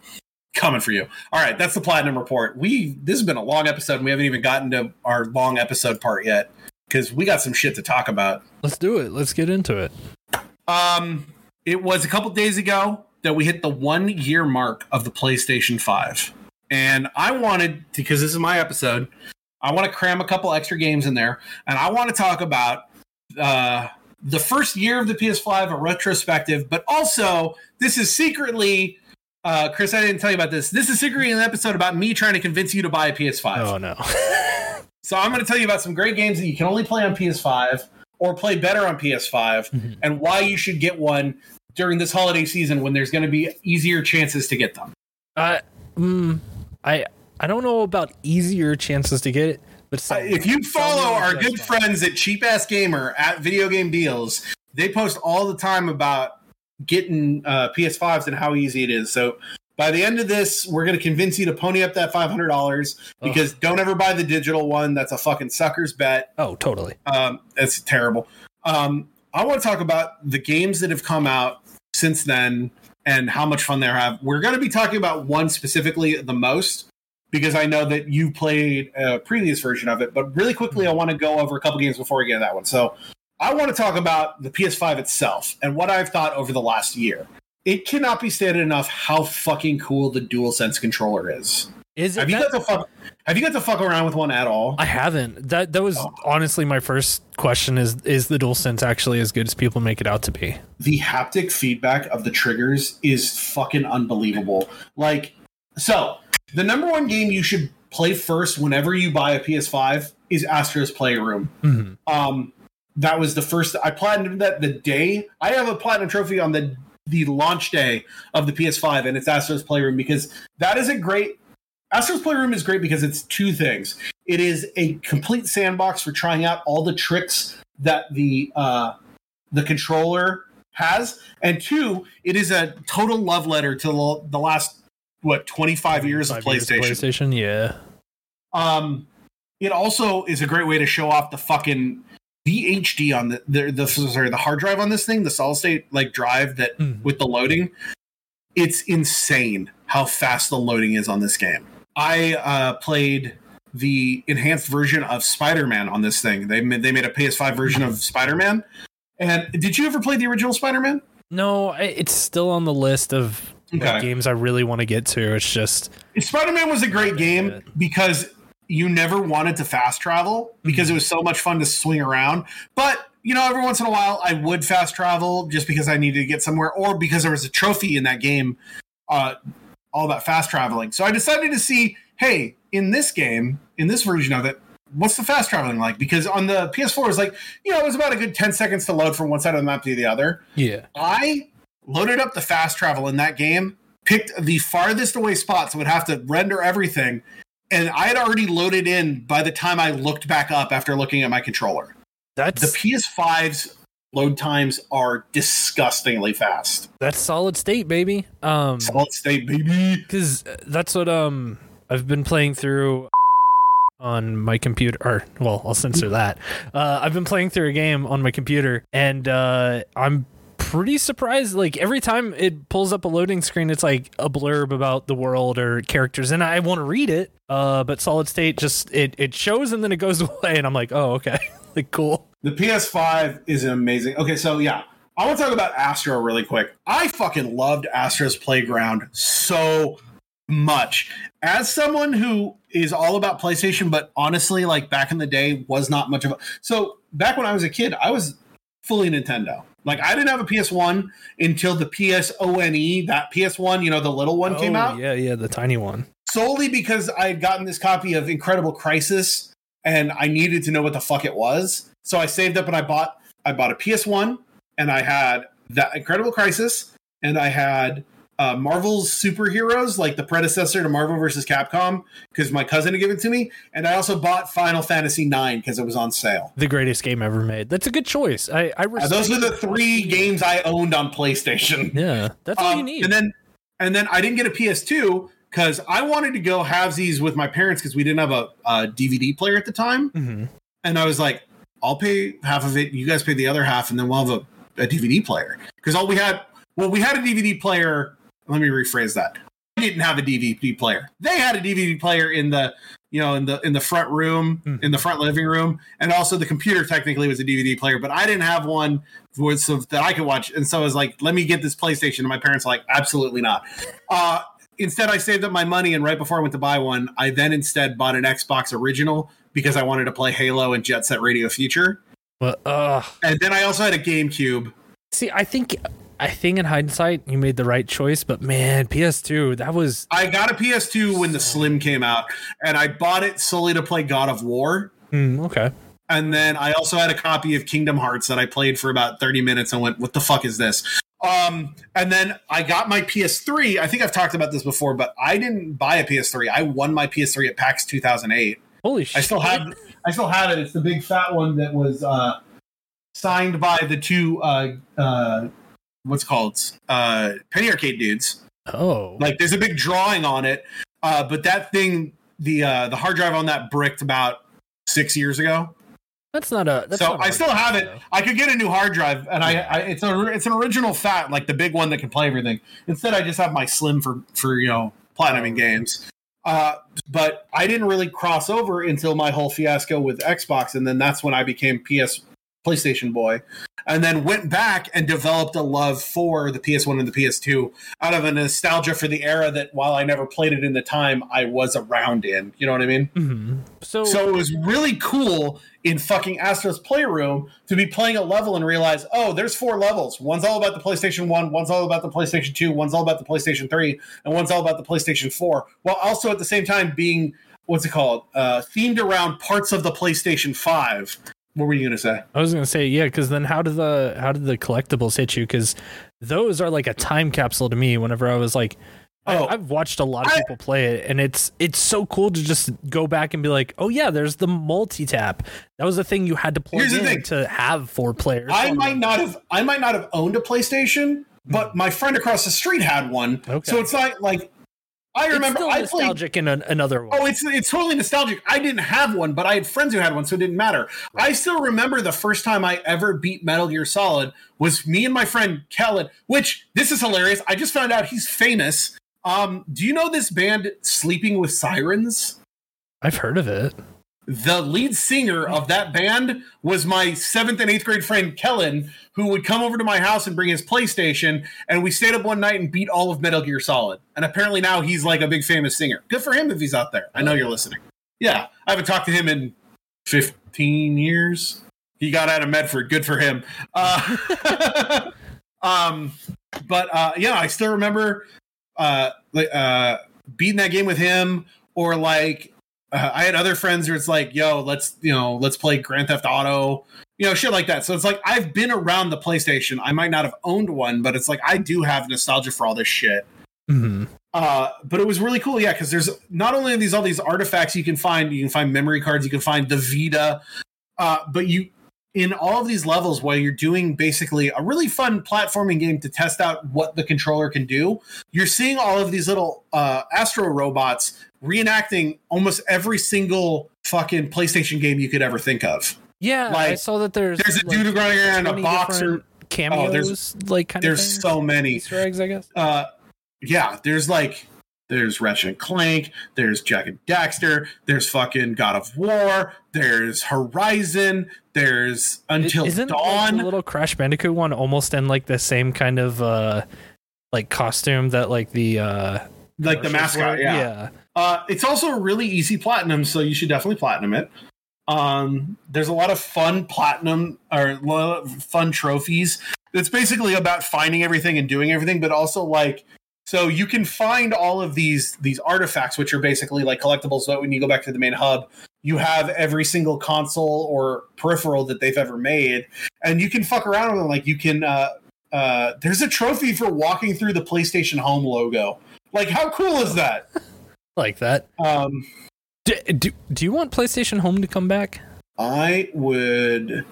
Coming for you. All right, that's the platinum report. We this has been a long episode. and We haven't even gotten to our long episode part yet because we got some shit to talk about. let's do it. Let's get into it. Um, it was a couple days ago that we hit the one year mark of the PlayStation 5. And I wanted, because this is my episode, I want to cram a couple extra games in there. And I want to talk about uh, the first year of the PS5, a retrospective, but also this is secretly. Uh, Chris, I didn't tell you about this. This is secretly an episode about me trying to convince you to buy a PS5. Oh no. So I'm going to tell you about some great games that you can only play on PS5 or play better on PS5 Mhm. and why you should get one during this holiday season when there's going to be easier chances to get them. I mm, I I don't know about easier chances to get it, but Uh, if you follow our good friends at Cheap Ass Gamer at Video Game Deals, they post all the time about getting uh, PS5s and how easy it is. So by the end of this, we're going to convince you to pony up that $500 because don't ever buy the digital one. That's a fucking sucker's bet. Oh, totally. Um, that's terrible. Um, I want to talk about the games that have come out since then and how much fun they have. We're going to be talking about one specifically the most because I know that you played a previous version of it. But really quickly, I mm-hmm. want to go over a couple games before we get to that one. So I want to talk about the PS5 itself and what I've thought over the last year. It cannot be stated enough how fucking cool the DualSense controller is. Is it Have you that- got to fuck? Have you got to fuck around with one at all? I haven't. That that was Oh. honestly my first question is is the DualSense actually as good as people make it out to be? the haptic feedback of the triggers is fucking unbelievable. Like, so the number one game you should play first whenever you buy a PS5 is Astro's Playroom. Mhm. Um, that was the first I platinumed that the day I have a platinum trophy on the the launch day of the PS5, and it's Astro's Playroom because that is a great. Astro's Playroom is great because it's two things. It is a complete sandbox for trying out all the tricks that the uh, the controller has, and two, it is a total love letter to the last what twenty five years of Five years PlayStation. PlayStation, yeah. Um, it also is a great way to show off the fucking VHD on the the, the sorry the hard drive on this thing, the solid state like drive that Mhm. with the loading. It's insane how fast the loading is on this game. I uh, played the enhanced version of Spider-Man on this thing. They made, they made a PS5 version of Spider-Man. And did you ever play the original Spider-Man? No, it's still on the list of like, games I really want to get to. It's just Spider Man was a great game because you never wanted to fast travel because it was so much fun to swing around. But you know, every once in a while, I would fast travel just because I needed to get somewhere, or because there was a trophy in that game, uh, all about fast traveling. So I decided to see, hey, in this game, in this version of it, what's the fast traveling like? Because on the PS4, it was like, you know, it was about a good ten seconds to load from one side of the map to the other. yeah. I loaded up the fast travel in that game, picked the farthest away spot, spots, would have to render everything, and I had already loaded in by the time I looked back up after looking at my controller. That's The PS5's load times are disgustingly fast. that's solid state, baby. Um, Solid state, baby. because that's what um I've been playing through on my computer. Or well, I'll censor that. Uh, I've been playing through a game on my computer, and uh, I'm pretty surprised. Like every time it pulls up a loading screen, it's like a blurb about the world or characters, and I want to read it. Uh, but Solid State just it it shows and then it goes away, and I'm like, oh okay, like cool. The PS5 is amazing. Okay, so yeah, I want to talk about Astro really quick. I fucking loved Astro's Playground so much. As someone who is all about PlayStation, but honestly, like back in the day, was not much of a. So back when I was a kid, I was fully Nintendo. Like I didn't have a PS1 until the PSONE, that PS1, you know, the little one came Oh, out Yeah, yeah, the tiny one. solely because I had gotten this copy of Incredible Crisis and I needed to know what the fuck it was. So I saved up and I bought I bought a PS1 and I had that Incredible Crisis and I had uh, Marvel's superheroes, like the predecessor to Marvel versus Capcom, because my cousin had given it to me, and I also bought Final Fantasy IX because it was on sale. The greatest game ever made. That's a good choice. I I Uh, those were the three games I owned on PlayStation. Yeah, that's all you Um, need. And then and then I didn't get a PS2 because I wanted to go halvesies with my parents because we didn't have a, a DVD player at the time. Mhm. And I was like, I'll pay half of it, you guys pay the other half, and then we'll have a, a DVD player. Because all we had, well, we had a DVD player. Let me rephrase that. We didn't have a DVD player. They had a DVD player in the, you know, in the in the front room, Mhm. in the front living room, and also the computer technically was a DVD player, but I didn't have one with so that I could watch. And so I was like, let me get this PlayStation. And my parents were like, absolutely not. Uh, instead, I saved up my money, and right before I went to buy one, I then instead bought an Xbox original because I wanted to play Halo and Jet Set Radio Future. but uh And then I also had a GameCube. see, I think I think in hindsight you made the right choice, but man, PS2 that was I got a PS2 when the Slim came out, and I bought it solely to play God of War. hmm, okay. And then I also had a copy of Kingdom Hearts that I played for about 30 minutes and went, what the fuck is this? Um, and then I got my PS3. I think I've talked about this before, but I didn't buy a PS3. I won my PS3 at PAX 2008. Holy shit! I still have I still have it. It's the big fat one that was uh, signed by the two uh, uh, what's it called uh, Penny Arcade dudes. Oh, Like there's a big drawing on it, uh, but that thing the uh, the hard drive on that bricked about six years ago. that's not a. That's so not I still have it. though. I could get a new hard drive, and I, I it's a it's an original fat, like the big one that can play everything. Instead, I just have my slim for for you know platinuming Oh. games. Uh, but I didn't really cross over until my whole fiasco with Xbox, and then that's when I became PS PlayStation boy, and then went back and developed a love for the PS1 and the PS2 out of a nostalgia for the era that while I never played it in the time I was around in. You know what I mean? Mhm. So, So it was really cool in fucking Astro's Playroom to be playing a level and realize, oh, there's four levels. One's all about the PlayStation 1, one's all about the PlayStation 2, one's all about the PlayStation 3, and one's all about the PlayStation 4, while also at the same time being, what's it called, uh, themed around parts of the PlayStation 5. What were you going to say? I was gonna say yeah, because then how did the how did the collectibles hit you? Because those are like a time capsule to me. Whenever I was like, Oh. I, I've watched a lot of I- people play it, and it's it's so cool to just go back and be like, oh yeah, there's the multi tap. That was the thing you had to plug in thing. to have four players. I might them. not have I might not have owned a PlayStation, but my friend across the street had one. Okay. So it's not like I remember I played nostalgic in an, another one. Oh, it's it's totally nostalgic. I didn't have one, but I had friends who had one, so it didn't matter. I still remember the first time I ever beat Metal Gear Solid was me and my friend Kellin. Which this is hilarious. I just found out he's famous. Um, do you know this band Sleeping with Sirens? I've heard of it. The lead singer of that band was my seventh and eighth grade friend Kellin, who would come over to my house and bring his PlayStation, and we stayed up one night and beat all of Metal Gear Solid. And apparently now he's like a big famous singer. Good for him if he's out there. I know you're listening. Yeah, I haven't talked to him in 15 years. He got out of Medford. Good for him. Uh, um, but uh, yeah, I still remember uh, uh, beating that game with him, or like uh, I had other friends where it's like, yo, let's you know, let's play Grand Theft Auto, you know, shit like that. So it's like I've been around the PlayStation. I might not have owned one, but it's like I do have nostalgia for all this shit. hmm Uh, but it was really cool, yeah, because there's not only are these all these artifacts you can find, you can find memory cards, you can find the Vita, uh, but you in all of these levels while you're doing basically a really fun platforming game to test out what the controller can do, you're seeing all of these little uh, Astro robots reenacting almost every single fucking PlayStation game you could ever think of. Yeah, I Like, saw that there's There's a like, dude running around a 20 box or different cameos, like kind Oh, There's things? so many. Easter eggs, I guess. uh yeah there's like there's Ratchet and Clank, there's Jak and Daxter, there's fucking God of War, there's Horizon, there's Until Isn't Dawn. the little Crash Bandicoot one almost in like the same kind of uh like costume that like the uh like the mascot, yeah. yeah. Uh it's also a really easy platinum, so you should definitely platinum it. Um there's a lot of fun platinum or fun trophies. It's basically about finding everything and doing everything, but also like so you can find all of these these artifacts which are basically like collectibles so when you go back to the main hub you have every single console or peripheral that they've ever made and you can fuck around with them like you can uh uh there's a trophy for walking through the PlayStation Home logo like how cool is that Like that. um Do, do, do you want PlayStation Home to come back? I would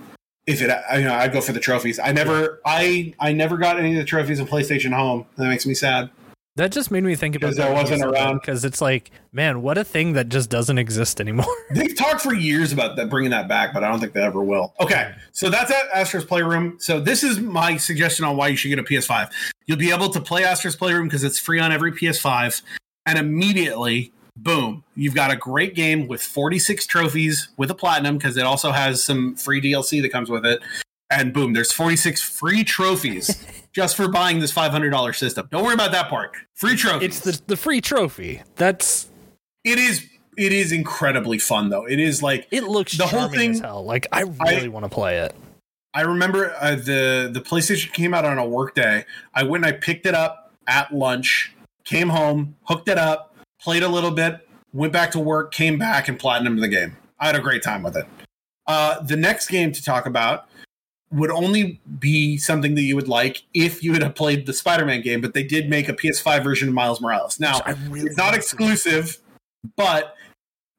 if it I, you know I'd go for the trophies I never I I never got any of the trophies in PlayStation Home that makes me sad That just made me think about Because I wasn't around. because it's like, man, what a thing that just doesn't exist anymore. They've talked for years about that bringing that back, but I don't think they ever will. Okay, so that's at Astro's Playroom. So this is my suggestion on why you should get a PS5. You'll be able to play Astro's Playroom because it's free on every PS5, and immediately, boom, you've got a great game with 46 trophies with a platinum because it also has some free DLC that comes with it. And boom, there's 46 free trophies just for buying this $500 system. Don't worry about that part. Free trophies. It's the the free trophy. That's it is it is incredibly fun though. It is like it looks The whole thing- as hell. Like I really I- want to play it. I remember uh, the the PlayStation came out on a work day. I went and I picked it up at lunch, came home, hooked it up, played a little bit, went back to work, came back and platinumed the game. I had a great time with it. Uh, the next game to talk about would only be something that you would like if you had played the Spider-Man game, but they did make a PS5 version of Miles Morales. Now, really it's not exclusive, but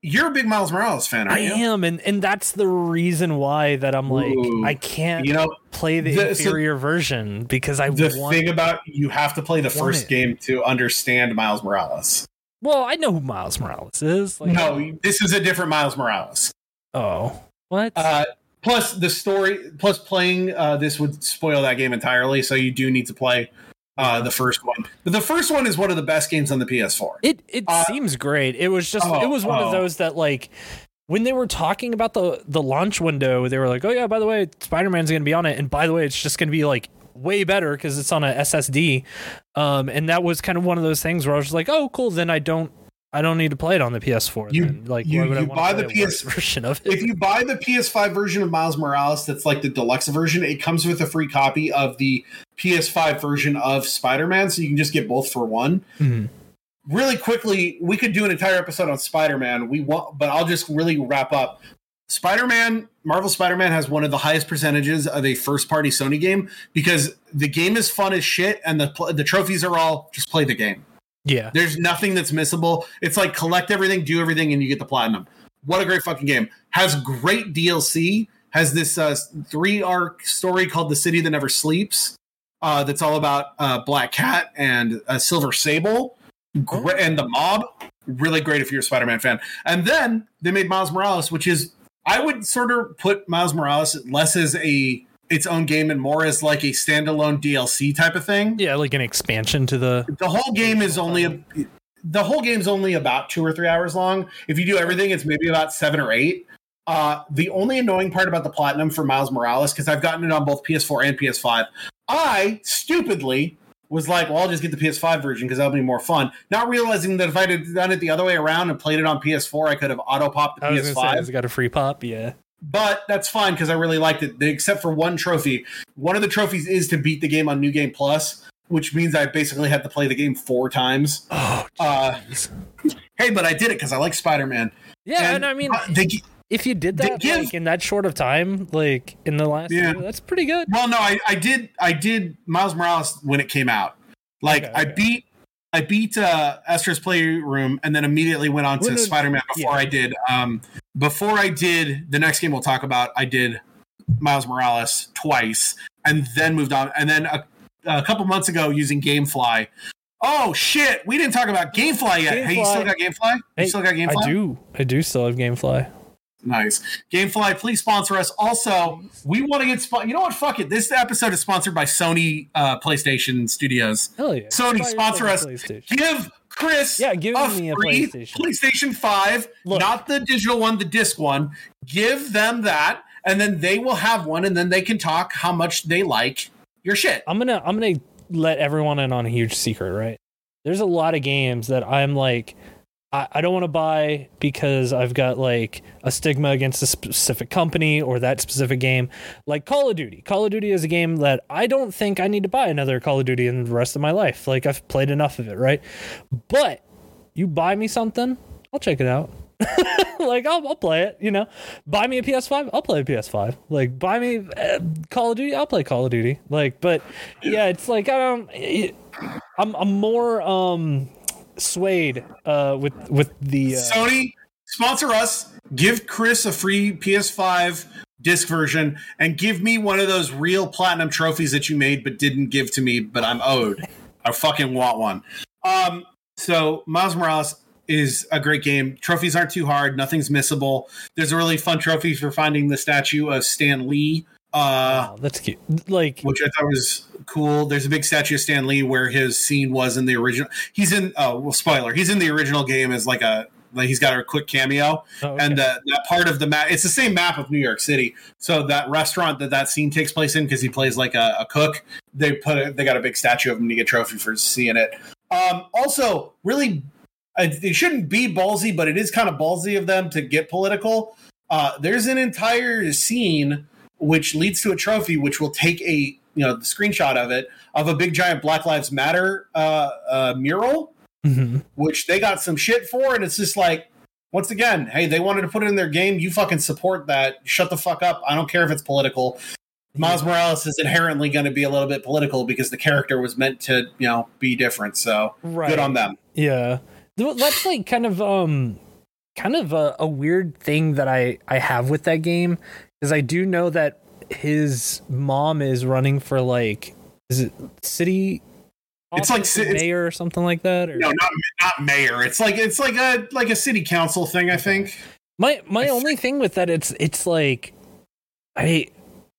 you're a big Miles Morales fan, I you? am, and and that's the reason why that I'm like Ooh. I can't You know, play the, the- so- inferior version because I the want. thing about you have to play the first it. game to understand Miles Morales. well, I know who Miles Morales is. Like, No, this is a different Miles Morales. Oh, what? Uh, plus, the story, plus playing uh, this would spoil that game entirely. So you do need to play uh, the first one. But the first one is one of the best games on the PS4. It it Uh, seems great. It was just oh, it was one oh. of those that like when they were talking about the the launch window, they were like, "Oh yeah, by the way, Spider-Man's going to be on it." And by the way, it's just going to be like way better cuz it's on a SSD. Um and that was kind of one of those things where I was just like, "Oh, cool, then I don't I don't need to play it on the PS4." You- then. Like you- why would I you buy the PS version of it? If you buy the PS5 version of Miles Morales, that's like the deluxe version, it comes with a free copy of the PS5 version of Spider Man. So you can just get both for one. Mhm. really quickly, we could do an entire episode on Spider-Man. We want, but I'll just really wrap up. Spider-Man, Marvel Spider-Man has one of the highest percentages of a first-party Sony game because the game is fun as shit, and the the trophies are all just play the game. Yeah. There's nothing that's missable. It's like collect everything, do everything, and you get the platinum. What a great fucking game! Has great DLC. Has this uh, three arc story called "The City That Never Sleeps." Uh, that's all about uh, Black Cat and uh, Silver Sable, Gre- and the Mob. Really great if you're a Spider-Man fan. And then they made Miles Morales, which is I would sort of put Miles Morales less as a its own game and more as like a standalone DLC type of thing Yeah, like an expansion to the the whole game is only a, the whole game's only about two or three hours long. If you do everything, it's maybe about seven or eight. Uh, the only annoying part about the platinum for Miles Morales, because I've gotten it on both PS4 and PS5, I stupidly was like, well, I'll just get the PS5 version because that'll be more fun. Not realizing that if I had done it the other way around and played it on PS4, I could have auto popped the I was going to say PS5 it's got a free pop, yeah. But that's fine because I really liked it, except for one trophy. One of the trophies is to beat the game on New Game Plus, which means I basically had to play the game four times. Oh, Uh, hey, but I did it because I like Spider Man. yeah, and, I mean, uh, they, if you did that give- like in that short of time, like in the last Yeah. year, that's pretty good. well, no, I, I did, I did Miles Morales when it came out. Like Okay, I okay. beat, I beat uh, Astro's Playroom, and then immediately went on When to Spider Man before yeah. I did. Um, before I did the next game we'll talk about, I did Miles Morales twice, and then moved on, and then a, a couple months ago using GameFly. Oh shit! We didn't talk about GameFly yet. Hey, you still got GameFly? You Hey, still got GameFly? I do. I do still have GameFly. Nice. Gamefly, please sponsor us. Also, we want to get You know what? Fuck it. This episode is sponsored by Sony uh, PlayStation Studios. Hell yeah. Sony, sponsor us. Give Chris Yeah, give me a PlayStation. PlayStation 5, Look. not the digital one, the disc one. Give them that, and then they will have one, and then they can talk how much they like your shit. I'm gonna I'm gonna let everyone in on a huge secret, right? There's a lot of games that I'm like, I, I don't want to buy because I've got like a stigma against a specific company or that specific game. Like Call of Duty. Call of Duty is a game that I don't think I need to buy another Call of Duty in the rest of my life. Like I've played enough of it, right? But you buy me something, I'll check it out. like I'll, I'll play it, you know. Buy me a PS5, I'll play a PS5. Like buy me uh, Call of Duty, I'll play Call of Duty. Like, but yeah, it's like I don't. I'm I'm more um swayed uh with with the uh, Sony, sponsor us. Give Chris a free PS5 disc version, and give me one of those real platinum trophies that you made but didn't give to me, but I'm owed. I fucking want one. Um, so Miles Morales is a great game. Trophies aren't too hard. Nothing's missable. There's a really fun trophy for finding the statue of Stan Lee. Uh, oh, that's cute. Like which I thought was cool. There's a big statue of Stan Lee where his scene was in the original. He's in. Oh, well, spoiler. He's in the original game as like a like he's got a quick cameo, oh, okay. and uh, that part of the map. It's the same map of New York City. So that restaurant that that scene takes place in because he plays like a, a cook. They put a, they got a big statue of him to get a trophy for seeing it. Um, also, really, it shouldn't be ballsy, but it is kind of ballsy of them to get political. Uh, there's an entire scene which leads to a trophy, which will take a you know the screenshot of it of a big giant Black Lives Matter uh, uh, mural, Mhm. which they got some shit for, and it's just like. Once again, hey, they wanted to put it in their game. You fucking support that. Shut the fuck up. I don't care if it's political. Miles Morales is inherently going to be a little bit political because the character was meant to, you know, be different. So right. good on them. Yeah. Th- That's like kind of um kind of a, a weird thing that I I have with that game is I do know that his mom is running for like is it city It's like office ci- or it's- mayor or something like that or No, not not mayor. It's like it's like a like a city council thing. I think. my my I only thing with that it's it's like I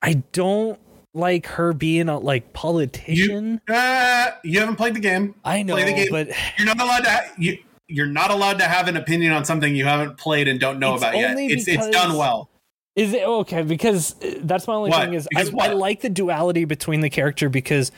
I don't like her being a like politician. Uh, you haven't played the game. I know, the game. but You're not allowed to. Ha- you you're not allowed to have an opinion on something you haven't played and don't know about yet. It's it's done well. Is it okay? Because uh, that's my only What? thing is I, I like the duality between the character because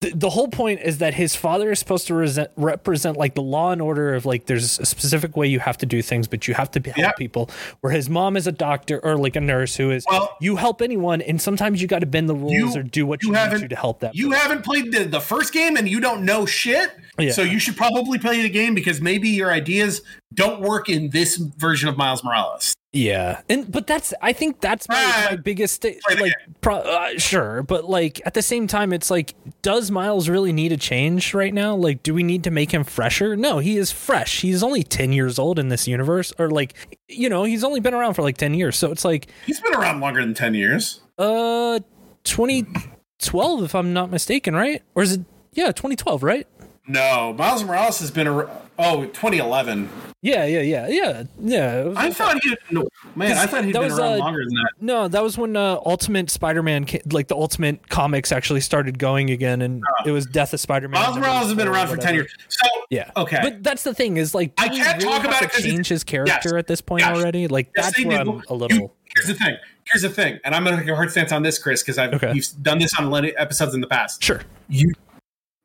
the, the whole point is that his father is supposed to resent, represent like the law and order of like there's a specific way you have to do things, but you have to help Yeah. people. Where his mom is a doctor or like a nurse who is Well- you help anyone, and sometimes you got to bend the rules You- or do what you you, need haven't- to to help that. You person. haven't played the, the first game and you don't know shit. Yeah. So you should probably play the game because maybe your ideas don't work in this version of Miles Morales. Yeah, and but that's I think that's my, Ah, my biggest like pro, uh, sure, but like at the same time, it's like does Miles really need a change right now? Like, do we need to make him fresher? No, he is fresh. He's only ten years old in this universe, or like you know he's only been around for like ten years, so it's like He's been around longer than ten years. uh twenty twelve if I'm not mistaken, right? Or is it yeah twenty twelve, right? No, Miles Morales has been a oh 2011. Yeah, yeah, yeah, yeah, yeah. I thought he no man. I thought he'd been was, around uh, longer than that. No, that was when uh, Ultimate Spider-Man, like the Ultimate comics, actually started going again, and it was Death of Spider-Man. Miles Morales has been around for ten years. So Yeah. Okay. But that's the thing is like, I can't really talk about it change his character yes. at this point Yes. already. Like Yes, that's where do. I'm a little. You- here's the thing. Here's the thing, and I'm going to take a hard stance on this, Chris, because I've Okay. you've done this on episodes in the past. Sure. You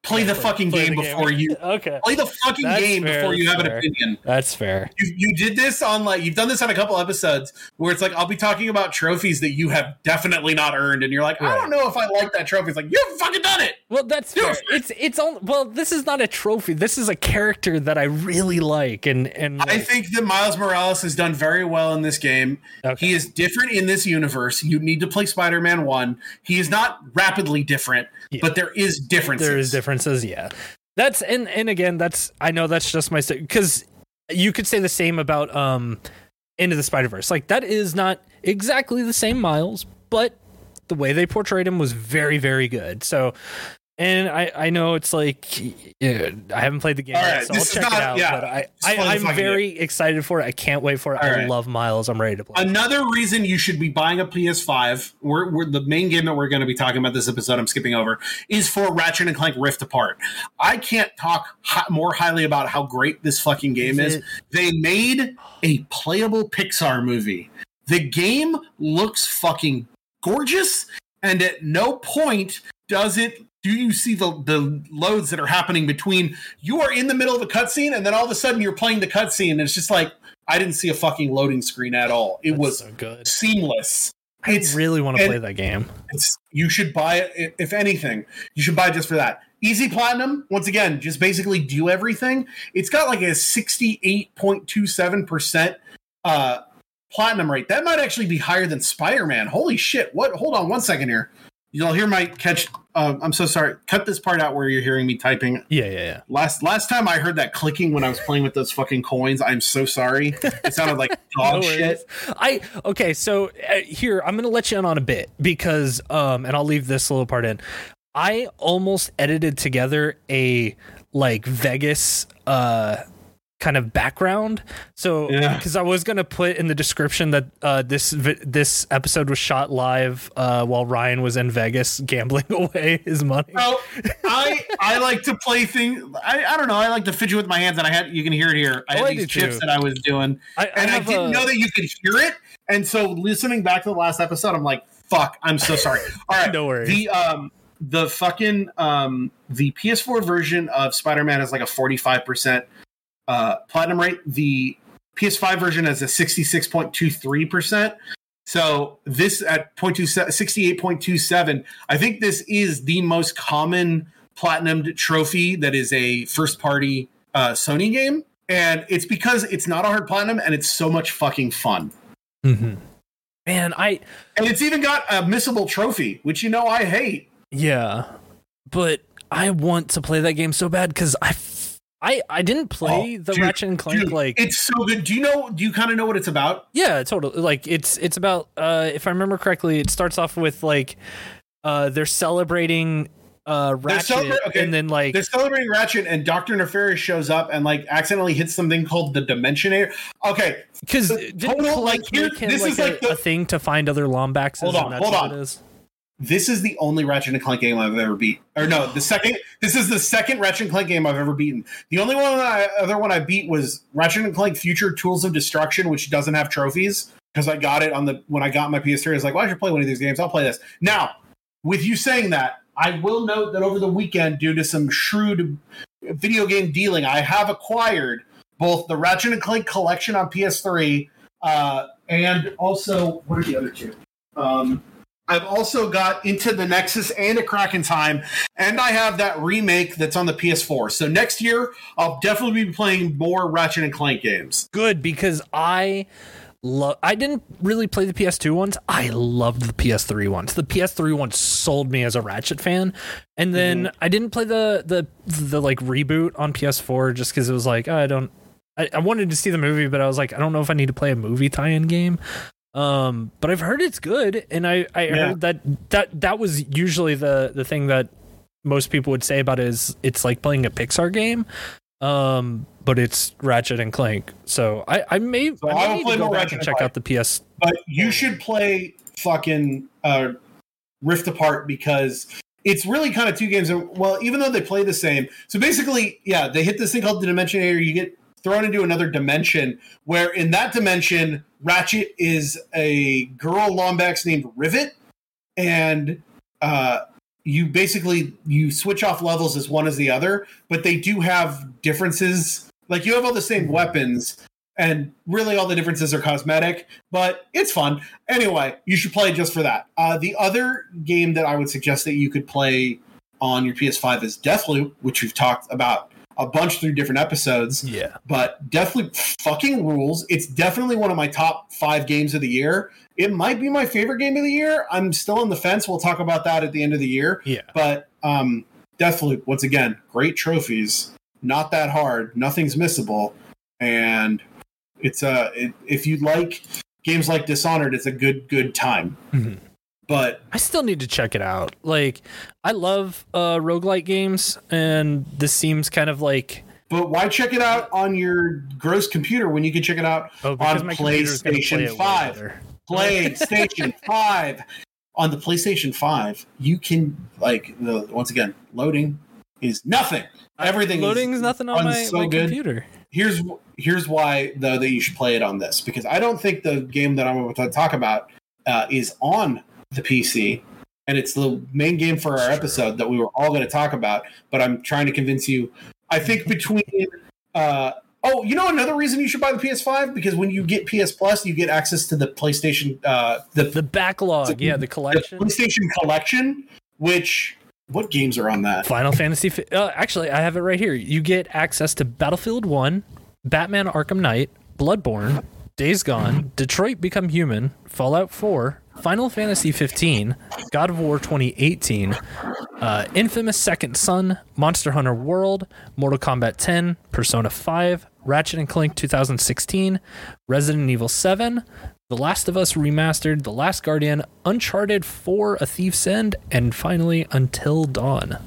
play the fucking Play game the before you Okay. play the fucking That's game fair, before you have an opinion. That's fair. You, you did this on like you've done this on a couple episodes where it's like I'll be talking about trophies that you have definitely not earned, and you're like, I don't know if I like that trophy. It's like you haven't fucking done it. Well, that's fair. It's it's all well. This is not a trophy. This is a character that I really like, and and I think that Miles Morales has done very well in this game. Okay. He is different in this universe. You need to play Spider-Man One. He is not rapidly different, Yeah. but there is differences. there is differences. Yeah, that's and and again, that's I know that's just my because you could say the same about um into the Spider Verse. Like that is not exactly the same Miles, but the way they portrayed him was very very good. So And I, I know it's like uh, I haven't played the game yet, right, so I'll check it out. yeah, but I, I I'm fucking very excited for it. I can't wait for it. All I right. love Miles. I'm ready to play. Another reason you should be buying a PS5, we're, we're the main game that we're going to be talking about this episode. I'm skipping over is for Ratchet and Clank Rift Apart. I can't talk more highly about how great this fucking game Is is. They made a playable Pixar movie. The game looks fucking gorgeous, and at no point does it. Do you see the the loads that are happening between you are in the middle of a cutscene and then all of a sudden you're playing the cutscene and it's just like I didn't see a fucking loading screen at all. It That's was so good. seamless. I It's really want to play that game. it's you should buy it if anything. You should buy it just for that. Easy platinum. Once again, just basically do everything. It's got like a sixty-eight point two seven percent uh platinum rate. That might actually be higher than Spider-Man. Holy shit! What? Hold on one second here. You'll hear my catch. Uh, I'm so sorry. Cut this part out where you're hearing me typing. Yeah, yeah, yeah. Last last time I heard that clicking when I was playing with those fucking coins. I'm so sorry. It sounded like dog No shit. I okay, so uh, here I'm gonna let you in on a bit because um, and I'll leave this little part in. I almost edited together a like Vegas uh kind of background. So Yeah. because I was gonna put in the description that uh, this vi- this episode was shot live uh, while Ryan was in Vegas gambling away his money. So I I like to play things. I, I don't know. I like to fidget with my hands, and I had you can hear it here. I Oh, had I these chips too. that I was doing, I, and I, didn't a- know that you could hear it. And so listening back to the last episode, I'm like, "Fuck!" I'm so sorry. All right, No worries. The um the fucking um the PS4 version of Spider-Man is like a 45 percent uh platinum rate. The PS5 version has a 66.23 percent. So this at 68.27, I think this is the most common platinumed trophy that is a first party uh, Sony game. And it's because it's not a hard platinum and it's so much fucking fun. Mhm. Man, I And it's even got a missable trophy, which you know I hate. Yeah, but I want to play that game so bad because I, f- I, I didn't play Oh, the dude, Ratchet and Clank Dude, like. it's so good. Do you know? Do you kind of know what it's about? yeah, totally. Like it's it's about uh, if I remember correctly, it starts off with like uh, they're celebrating uh, Ratchet, celebra- okay, and then like They're celebrating Ratchet, and Doctor Nefarious shows up and like accidentally hits something called the Dimensionator. Okay, because didn't total, like, here- this like, is a, like the- a thing to find other Lombaxes? Hold on, and that's hold on. This is the only Ratchet and Clank game I've ever beat. Or no, the second. This is the second Ratchet and Clank game I've ever beaten. The only one I, other one I beat was Ratchet and Clank Future Tools of Destruction, which doesn't have trophies because I got it on the when I got my PS3. I was like, well, I should play one of these games. I'll play this. Now, with you saying that, I will note that over the weekend, due to some shrewd video game dealing, I have acquired both the Ratchet and Clank collection on PS3 uh, and also what are the other two? Um, I've also got Into the Nexus and a Crack in Time, and I have that remake that's on the PS4. So next year, I'll definitely be playing more Ratchet and Clank games. good because I love. I didn't really play the PS2 ones. I loved the PS3 ones. The PS3 ones sold me as a Ratchet fan, and then mm-hmm. I didn't play the the the like reboot on PS4 just because it was like oh, I don't. I, I wanted to see the movie, but I was like, I don't know if I need to play a movie tie-in game. Um, but I've heard it's good, and I I Yeah. heard that that that was usually the the thing that most people would say about it is it's like playing a Pixar game. Um, but it's Ratchet and Clank. So I, I may, So I may need play to go back Ratchet and check out the PS. But you should play fucking uh, Rift Apart because it's really kind of two games. Well, even though they play the same, so basically, yeah, they hit this thing called the Dimensionator. You get thrown into another dimension where in that dimension, Ratchet is a girl Lombax named Rivet, and uh, you basically you switch off levels as one as the other, but they do have differences. Like you have all the same weapons, and really all the differences are cosmetic, but it's fun. Anyway, you should play just for that. Uh, the other game that I would suggest that you could play on your PS5 is Deathloop, which we've talked about a bunch through different episodes Yeah. but definitely fucking rules. It's definitely one of my top five games of the year. It might be my favorite game of the year. I'm still on the fence. We'll talk about that at the end of the year. Yeah. But um, Deathloop, once again, great trophies. Not that hard. Nothing's missable, and it's a. It, if you like games like Dishonored, it's a good good time. Mhm. But I still need to check it out. Like, I love uh, roguelike games, and this seems kind of like but why check it out on your gross computer when you can check it out oh, on play PlayStation Five? better. PlayStation Five. On the PlayStation Five, you can like the once again loading is nothing. Everything loading is nothing on my, so my good. computer. here's here's why though that you should play it on this because I don't think the game that I'm about to talk about uh, is on the PC, and it's the main game for our Sure. episode that we were all going to talk about. But I'm trying to convince you. I think between uh, oh, you know another reason you should buy the PS5 because when you get PS Plus, you get access to the PlayStation uh, the, The backlog, yeah, the the collection. PlayStation Collection, which what games are on that? Final Fantasy. Uh, actually, I have it right here. You get access to Battlefield One, Batman: Arkham Knight, Bloodborne, Days Gone, Detroit: Become Human, Fallout 4, Final Fantasy 15, God of War 2018, uh, Infamous Second Son, Monster Hunter World, Mortal Kombat 10, Persona 5, Ratchet and Clank 2016, Resident Evil 7, The Last of Us Remastered, The Last Guardian, Uncharted 4, A Thief's End, and finally Until Dawn.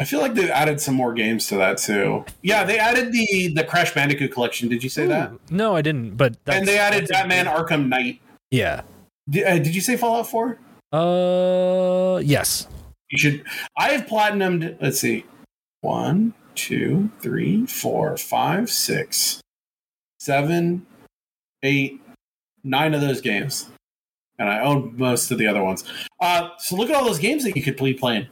I feel like they added some more games to that too. Yeah, they added the the Crash Bandicoot collection. Did you say that? No, I didn't. But that's, and they added Batman Arkham Knight. Yeah. Did, uh, did you say Fallout Four? Uh, yes. You should. I have platinumed. Let's see, one, two, three, four, five, six, seven, eight, nine of those games, and I own most of the other ones. Uh, so look at all those games that you could be playing.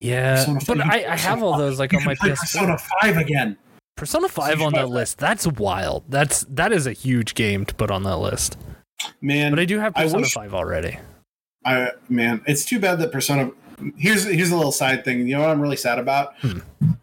Yeah, Persona but. I, I have all those like You on my could PS4. Persona Five again. Persona Five on that that. list. That's wild. That's that is a huge game to put on that list. Man, But I do have I Persona wish- Five already. I man, it's too bad that Persona. Here's here's a little side thing. You know what I'm really sad about? Hmm.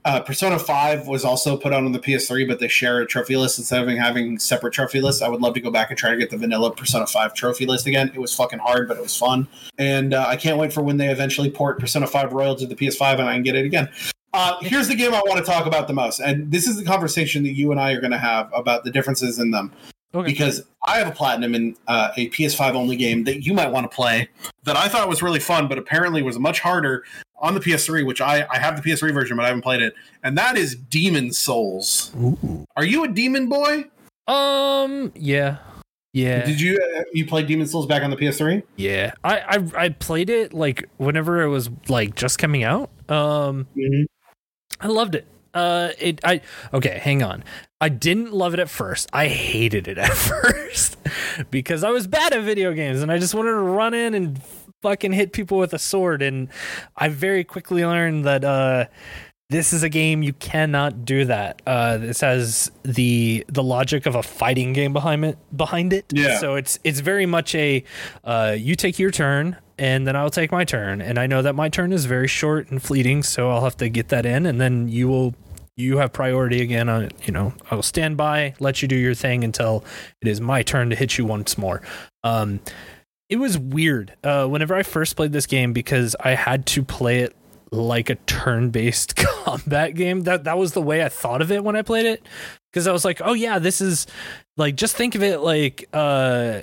Uh, Persona Five was also put out on the PS3, but they share a trophy list instead of having separate trophy lists. I would love to go back and try to get the vanilla Persona Five trophy list again. It was fucking hard, but it was fun, and uh, I can't wait for when they eventually port Persona Five Royal to the PS5 and I can get it again. Uh, here's the game I want to talk about the most, and this is the conversation that you and I are going to have about the differences in them Okay. because I have a platinum in uh, a PS5 only game that you might want to play that I thought was really fun, but apparently was much harder on the PS3, which I, I have the PS3 version, but I haven't played it, and that is Demon Souls. Ooh. Are you a demon boy? Um. Yeah. Yeah. Did you uh, you play Demon Souls back on the PS3? yeah. I, I I played it like whenever it was like just coming out. Um. I loved it. Uh, it. I okay. Hang on. I didn't love it at first. I hated it at first because I was bad at video games and I just wanted to run in and fucking hit people with a sword. And I very quickly learned that uh, this is a game you cannot do that. Uh, this has the the logic of a fighting game behind it. Behind it. Yeah. So it's it's very much a uh, you take your turn and then I'll take my turn. And I know that my turn is very short and fleeting, so I'll have to get that in, and then you will you have priority again on you know I will stand by, let you do your thing until it is my turn to hit you once more. Um, it was weird uh, whenever I first played this game because I had to play it like a turn-based combat game. That that was the way I thought of it when I played it because I was like, oh yeah, this is like just think of it like uh,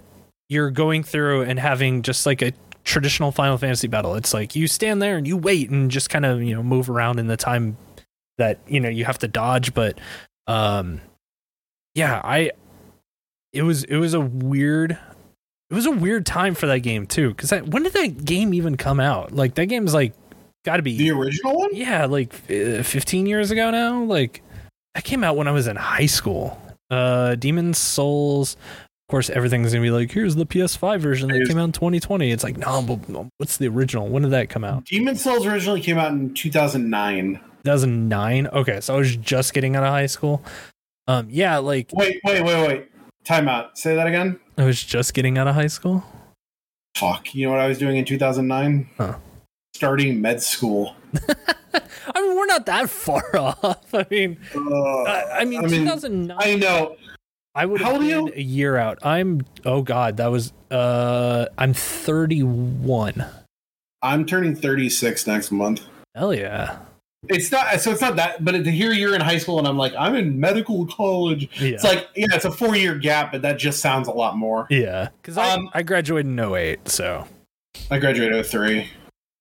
you're going through and having just like a traditional Final Fantasy battle. It's like you stand there and you wait and just kind of you know move around in the time that you know you have to dodge. But um, yeah, I it was it was a weird it was a weird time for that game too. Because when did that game even come out? Like that game's like got to be The original one? yeah, like uh, 15 years ago now. Like that came out when I was in high school. Uh, Demon Souls. Of course, everything's gonna be like, here's the PS5 version that came out in 2020. It's like, no, but what's the original? When did that come out? Demon Souls originally came out in 2009. 2009. Okay, so I was just getting out of high school. Um, yeah, like Wait, wait, wait, wait. Time out. Say that again. I was just getting out of high school. Fuck. You know what I was doing in 2009? Huh. Starting med school. I mean, we're not that far off. I mean, Uh, I, I mean, I mean, 2009. I know. I would How old are you? a year out. I'm oh god, that was uh I'm 31. I'm turning 36 next month. Hell yeah. It's not so it's not that, but to hear you're in high school and I'm like I'm in medical college. Yeah. It's like yeah, it's a four year gap, but that just sounds a lot more. yeah, cuz I Um, I graduated in 08, so I graduated 03.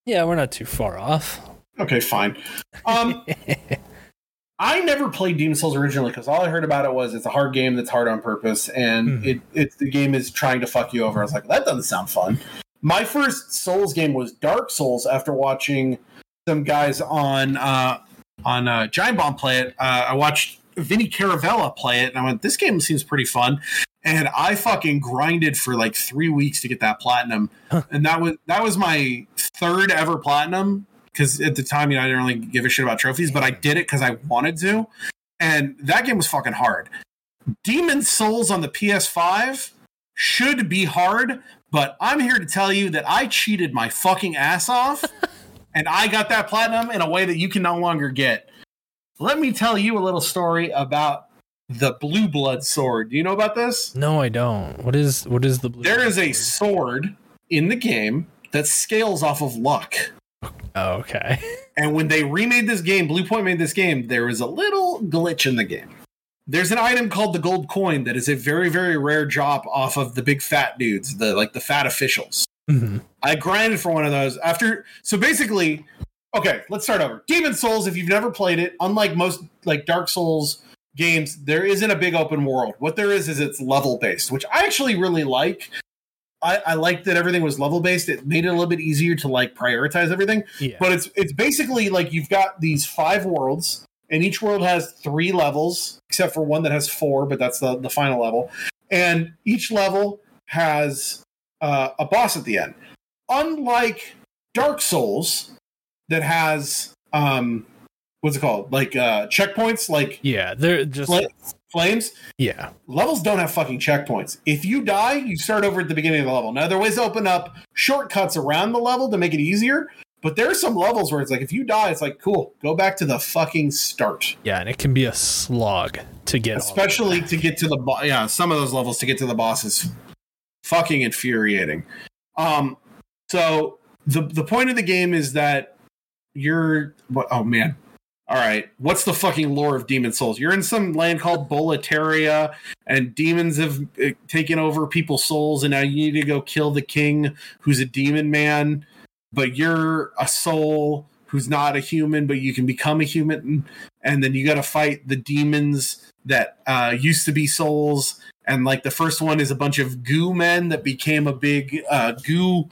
Yeah, we're not too far off. Okay, fine. Um, I never played Demon Souls originally because all I heard about it was it's a hard game that's hard on purpose, and Mhm. it it's the game is trying to fuck you over. I was like, that doesn't sound fun. My first Souls game was Dark Souls after watching some guys on uh, on uh, Giant Bomb play it. Uh, I watched Vinny Caravella play it, and I went, this game seems pretty fun. And I fucking grinded for like three weeks to get that platinum, and that was that was my third ever platinum because at the time, you know, I didn't really give a shit about trophies, but I did it because I wanted to. And that game was fucking hard. Demon Souls on the PS5 should be hard, but I'm here to tell you that I cheated my fucking ass off and I got that platinum in a way that you can no longer get. Let me tell you a little story about the Blue Blood sword. Do you know about this? No, I don't. What is what is the blue? There is a sword in the game that scales off of luck. Oh, okay. And when they remade this game, Bluepoint made this game, there was a little glitch in the game. There's an item called the gold coin that is a very, very rare drop off of the big fat dudes, the like the fat officials. Mhm. I grinded for one of those after. So basically, okay, let's start over. Demon Souls, if you've never played it, unlike most like Dark Souls games, there isn't a big open world. What there is is it's level based, which I actually really like. I, I like that everything was level based. It made it a little bit easier to like prioritize everything. Yeah. But it's it's basically like you've got these five worlds, and each world has three levels, except for one that has four, but that's the, the final level. And each level has uh, a boss at the end. Unlike Dark Souls, that has um, what's it called? Like uh, checkpoints, like yeah, they're just fl- flames. yeah. Levels don't have fucking checkpoints. If you die, you start over at the beginning of the level. Now there are ways to open up shortcuts around the level to make it easier, but there are some levels where it's like if you die, it's like cool, go back to the fucking start. Yeah, and it can be a slog to get Especially to get to the bo- yeah, some of those levels to get to the boss is fucking infuriating. Um, so the the point of the game is that you're what? Oh man. All right, what's the fucking lore of Demon Souls? You're in some land called Boletaria, and demons have uh, taken over people's souls, and now you need to go kill the king, who's a demon man. But you're a soul who's not a human, but you can become a human, and then you got to fight the demons that uh, used to be souls. And like the first one is a bunch of goo men that became a big uh, goo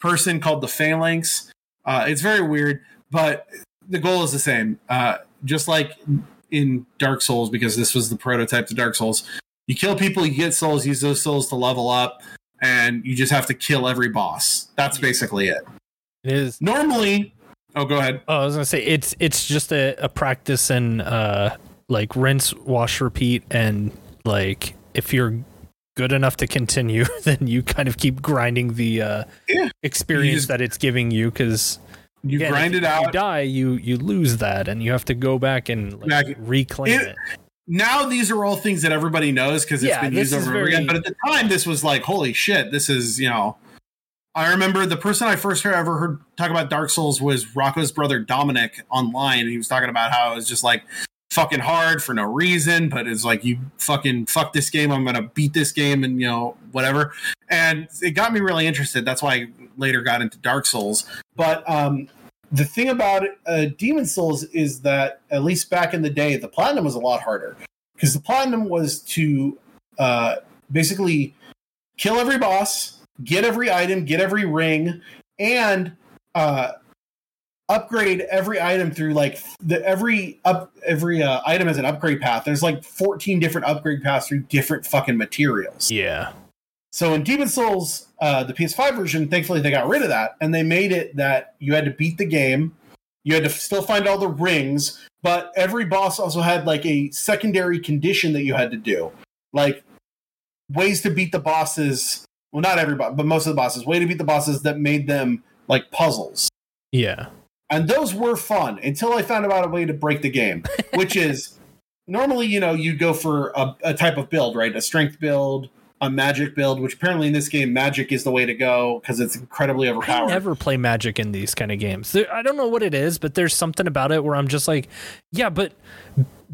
person called the Phalanx. Uh, it's very weird, but the goal is the same. Uh, just like in Dark Souls, because this was the prototype to Dark Souls. You kill people, you get souls, use those souls to level up, and you just have to kill every boss. That's basically it. It is. Normally, oh, go ahead. Oh, I was gonna say it's it's just a, a practice and uh like rinse, wash, repeat, and like if you're good enough to continue, then you kind of keep grinding the uh Yeah. experience just- that it's giving you because You grind it out. You die, you you lose that, and you have to go back and like, Back- reclaim It- it. now these are all things that everybody knows because it's Yeah, been used over and over again. But at the time, this was like, holy shit, this is you know. I remember the person I first heard, ever heard talk about Dark Souls was Rocco's brother Dominic online. and He was talking about how it was just like fucking hard for no reason, but it's like you fucking fuck this game. I'm gonna beat this game and you know whatever. And it got me really interested. That's why I later got into Dark Souls. But um, the thing about uh, Demon Souls is that at least back in the day, the platinum was a lot harder because the platinum was to uh, basically kill every boss, get every item, get every ring, and uh, upgrade every item through like the every up every uh, item has an upgrade path. There's like 14 different upgrade paths through different fucking materials. Yeah, So in Demon Souls, uh, the PS5 version, thankfully they got rid of that and they made it that you had to beat the game. You had to still find all the rings, but every boss also had like a secondary condition that you had to do, like ways to beat the bosses. Well, not everybody, but most of the bosses. Way to beat the bosses that made them like puzzles, yeah, and those were fun until I found out a way to break the game, which is normally you know you go for a, a type of build, right? A strength build, a magic build, which apparently in this game magic is the way to go because it's incredibly overpowered. I never play magic in these kind of games. There, I don't know what it is, but there's something about it where I'm just like, yeah, but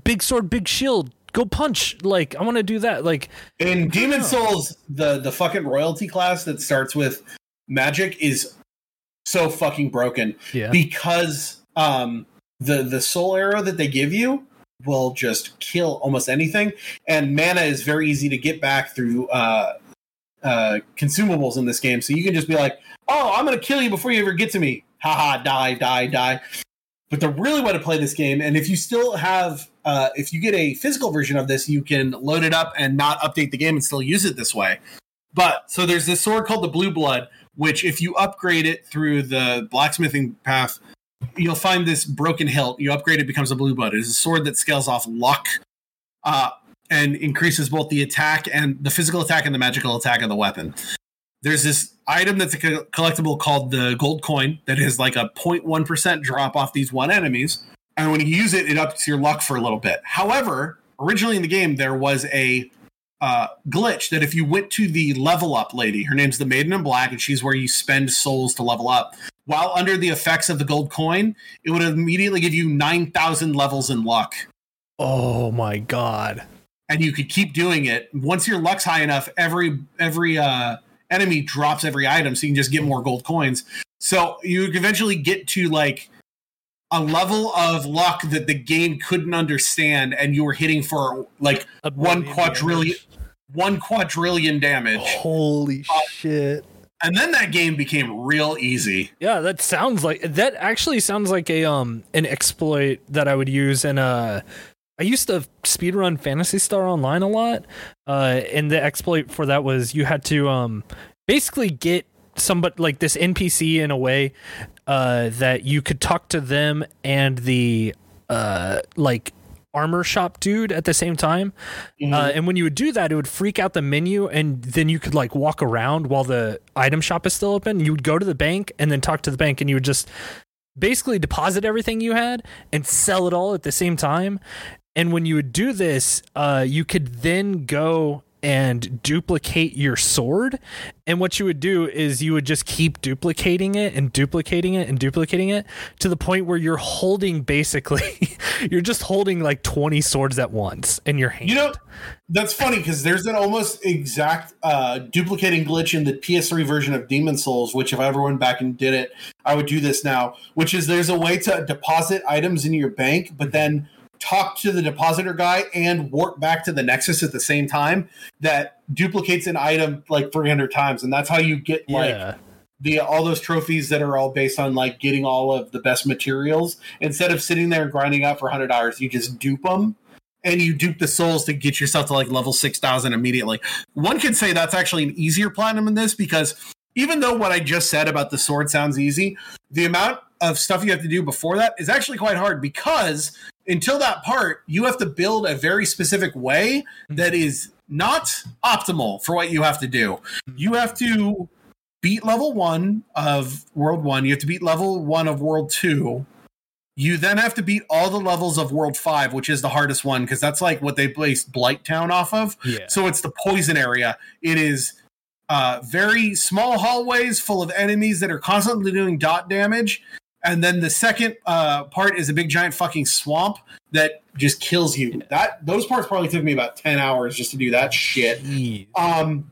big sword, big shield, go punch. Like I want to do that. Like in Demon know. Souls, the the fucking royalty class that starts with magic is so fucking broken Yeah. because um the the soul arrow that they give you will just kill almost anything. And mana is very easy to get back through uh uh consumables in this game. So you can just be like oh i'm gonna kill you before you ever get to me. Haha die die die. But the really way to play this game and if you still have uh if you get a physical version of this you can load it up and not update the game and still use it this way. But so there's this sword called the blue blood which if you upgrade it through the blacksmithing path you'll find this broken hilt. You upgrade it, becomes a blue blood. It is a sword that scales off luck, uh, and increases both the attack and the physical attack and the magical attack of the weapon. There's this item that's a co- collectible called the gold coin that is like a 0.1% drop off these one enemies. And when you use it, it ups your luck for a little bit. However, originally in the game, there was a uh, glitch that if you went to the level up lady, her name's the Maiden in Black, and she's where you spend souls to level up. While under the effects of the gold coin, it would immediately give you 9,000 levels in luck. Oh my god. And you could keep doing it. Once your luck's high enough, every every uh, enemy drops every item, so you can just get more gold coins. So you would eventually get to like a level of luck that the game couldn't understand, and you were hitting for like A One quadrillion- damage. One quadrillion damage. Holy shit. And then that game became real easy. Yeah, that sounds like that actually sounds like a um an exploit that I would use in a I used to speedrun Phantasy Star Online a lot. Uh and the exploit for that was you had to um basically get somebody like this NPC in a way uh that you could talk to them and the uh like armor shop dude at the same time. Uh, and when you would do that, it would freak out the menu, and then you could like walk around while the item shop is still open. You would go to the bank and then talk to the bank, and you would just basically deposit everything you had and sell it all at the same time. And when you would do this, uh, you could then go and duplicate your sword. And what you would do is you would just keep duplicating it and duplicating it and duplicating it to the point where you're holding basically, you're just holding like 20 swords at once in your hand. You know, that's funny because there's an almost exact uh, duplicating glitch in the PS3 version of Demon Souls, which if I ever went back and did it, I would do this now, which is there's a way to deposit items in your bank, but then talk to the depositor guy and warp back to the Nexus at the same time that duplicates an item like 300 times. And that's how you get like yeah. the all those trophies that are all based on like getting all of the best materials instead of sitting there and grinding out for 100 hours you just dupe them and you dupe the souls to get yourself to like level 6000 immediately one could say that's actually an easier platinum in this because even though what i just said about the sword sounds easy the amount of stuff you have to do before that is actually quite hard because until that part you have to build a very specific way that is not optimal for what you have to do. You have to beat level one of world one. You have to beat level one of world two. You then have to beat all the levels of world five which is the hardest one because that's like what they based blight town off of. Yeah. so it's the poison area. It is uh, very small hallways full of enemies that are constantly doing dot damage and then the second uh, part is a big giant fucking swamp that just kills you that those parts probably took me about 10 hours just to do that shit Jeez. um,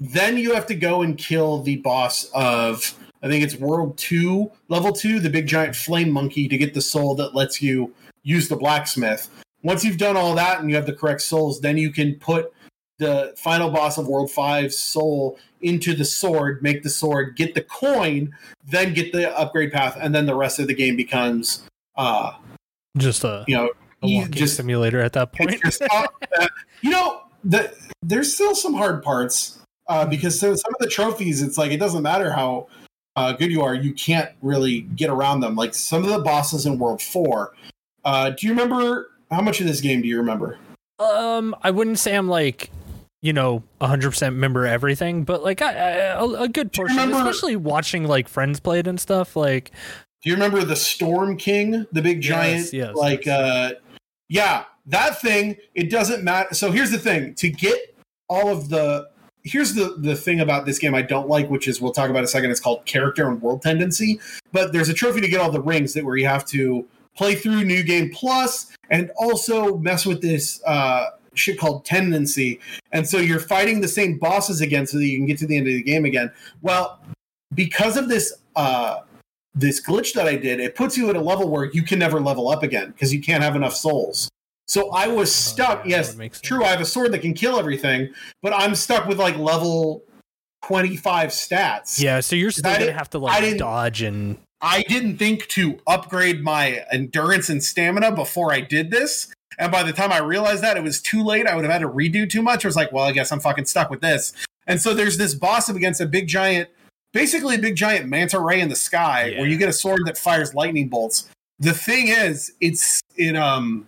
then you have to go and kill the boss of I think it's World Two, Level Two, the big giant flame monkey to get the soul that lets you use the blacksmith. Once you've done all that and you have the correct souls, then you can put the final boss of World Five's soul into the sword, make the sword, get the coin, then get the upgrade path, and then the rest of the game becomes, uh, Just a, you know, a walking just simulator at that point. it's just uh, you know, the, there's still some hard parts uh, because so some of the trophies, it's like it doesn't matter how uh, good you are, you can't really get around them. Like some of the bosses in World Four. Uh, do you remember how much of this game do you remember? Um, I wouldn't say I'm like, you know, 100% remember everything, but like I, I, a, a good portion, remember- especially watching like friends play it and stuff. Like, Do you remember the Storm King, the big giant? Yes, yes, like, yes. uh, yeah, that thing. It doesn't matter. So here's the thing: to get all of the here's the the thing about this game I don't like, which is we'll talk about in a second. It's called character and world tendency. But there's a trophy to get all the rings that where you have to play through New Game Plus and also mess with this uh, shit called tendency. And so you're fighting the same bosses again so that you can get to the end of the game again. Well, because of this uh this glitch that I did, it puts you at a level where you can never level up again because you can't have enough souls. So I was stuck. Oh, yes, true. I have a sword that can kill everything, but I'm stuck with like level 25 stats. Yeah, so you're still gonna have to like dodge and I didn't think to upgrade my endurance and stamina before I did this. And by the time I realized that, it was too late. I would have had to redo too much. I was like, well, I guess I'm fucking stuck with this. And so there's this boss up against a big giant, basically a big giant manta ray in the sky, Yeah. where you get a sword that fires lightning bolts. The thing is, it's it um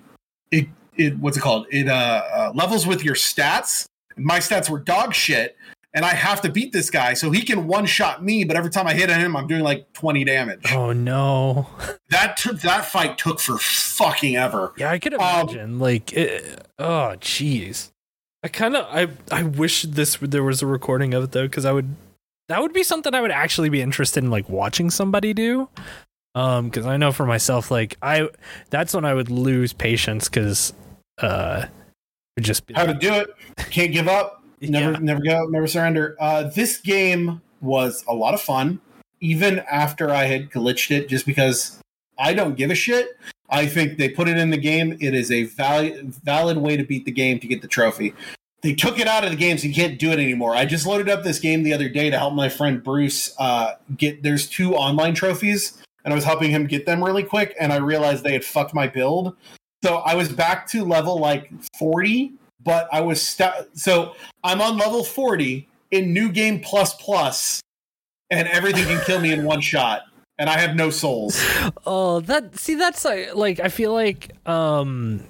it it what's it called? It uh, uh levels with your stats. My stats were dog shit, and I have to beat this guy so he can one shot me. But every time I hit him, I'm doing like 20 damage. oh no. That took that fight took for fucking ever. Yeah, I could Um, imagine. like, it, oh, jeez. I kind of, I, I wish this there was a recording of it though, because I would, that would be something I would actually be interested in, like watching somebody do. Um, because I know for myself, like I, that's when I would lose patience, because, uh, just be How to do it? Can't give up. Never, Yeah. never go, never surrender. Uh, this game was a lot of fun, even after I had glitched it, just because I don't give a shit. I think they put it in the game. It is a valid, valid way to beat the game to get the trophy. They took it out of the game, so you can't do it anymore. I just loaded up this game the other day to help my friend Bruce uh, get. There's two online trophies, and I was helping him get them really quick, and I realized they had fucked my build. So I was back to level like 40, but I was stu- so I'm on level 40 in new game plus plus, and everything can kill me in one shot, and I have no souls. Oh, that see, that's like, like I feel like, um,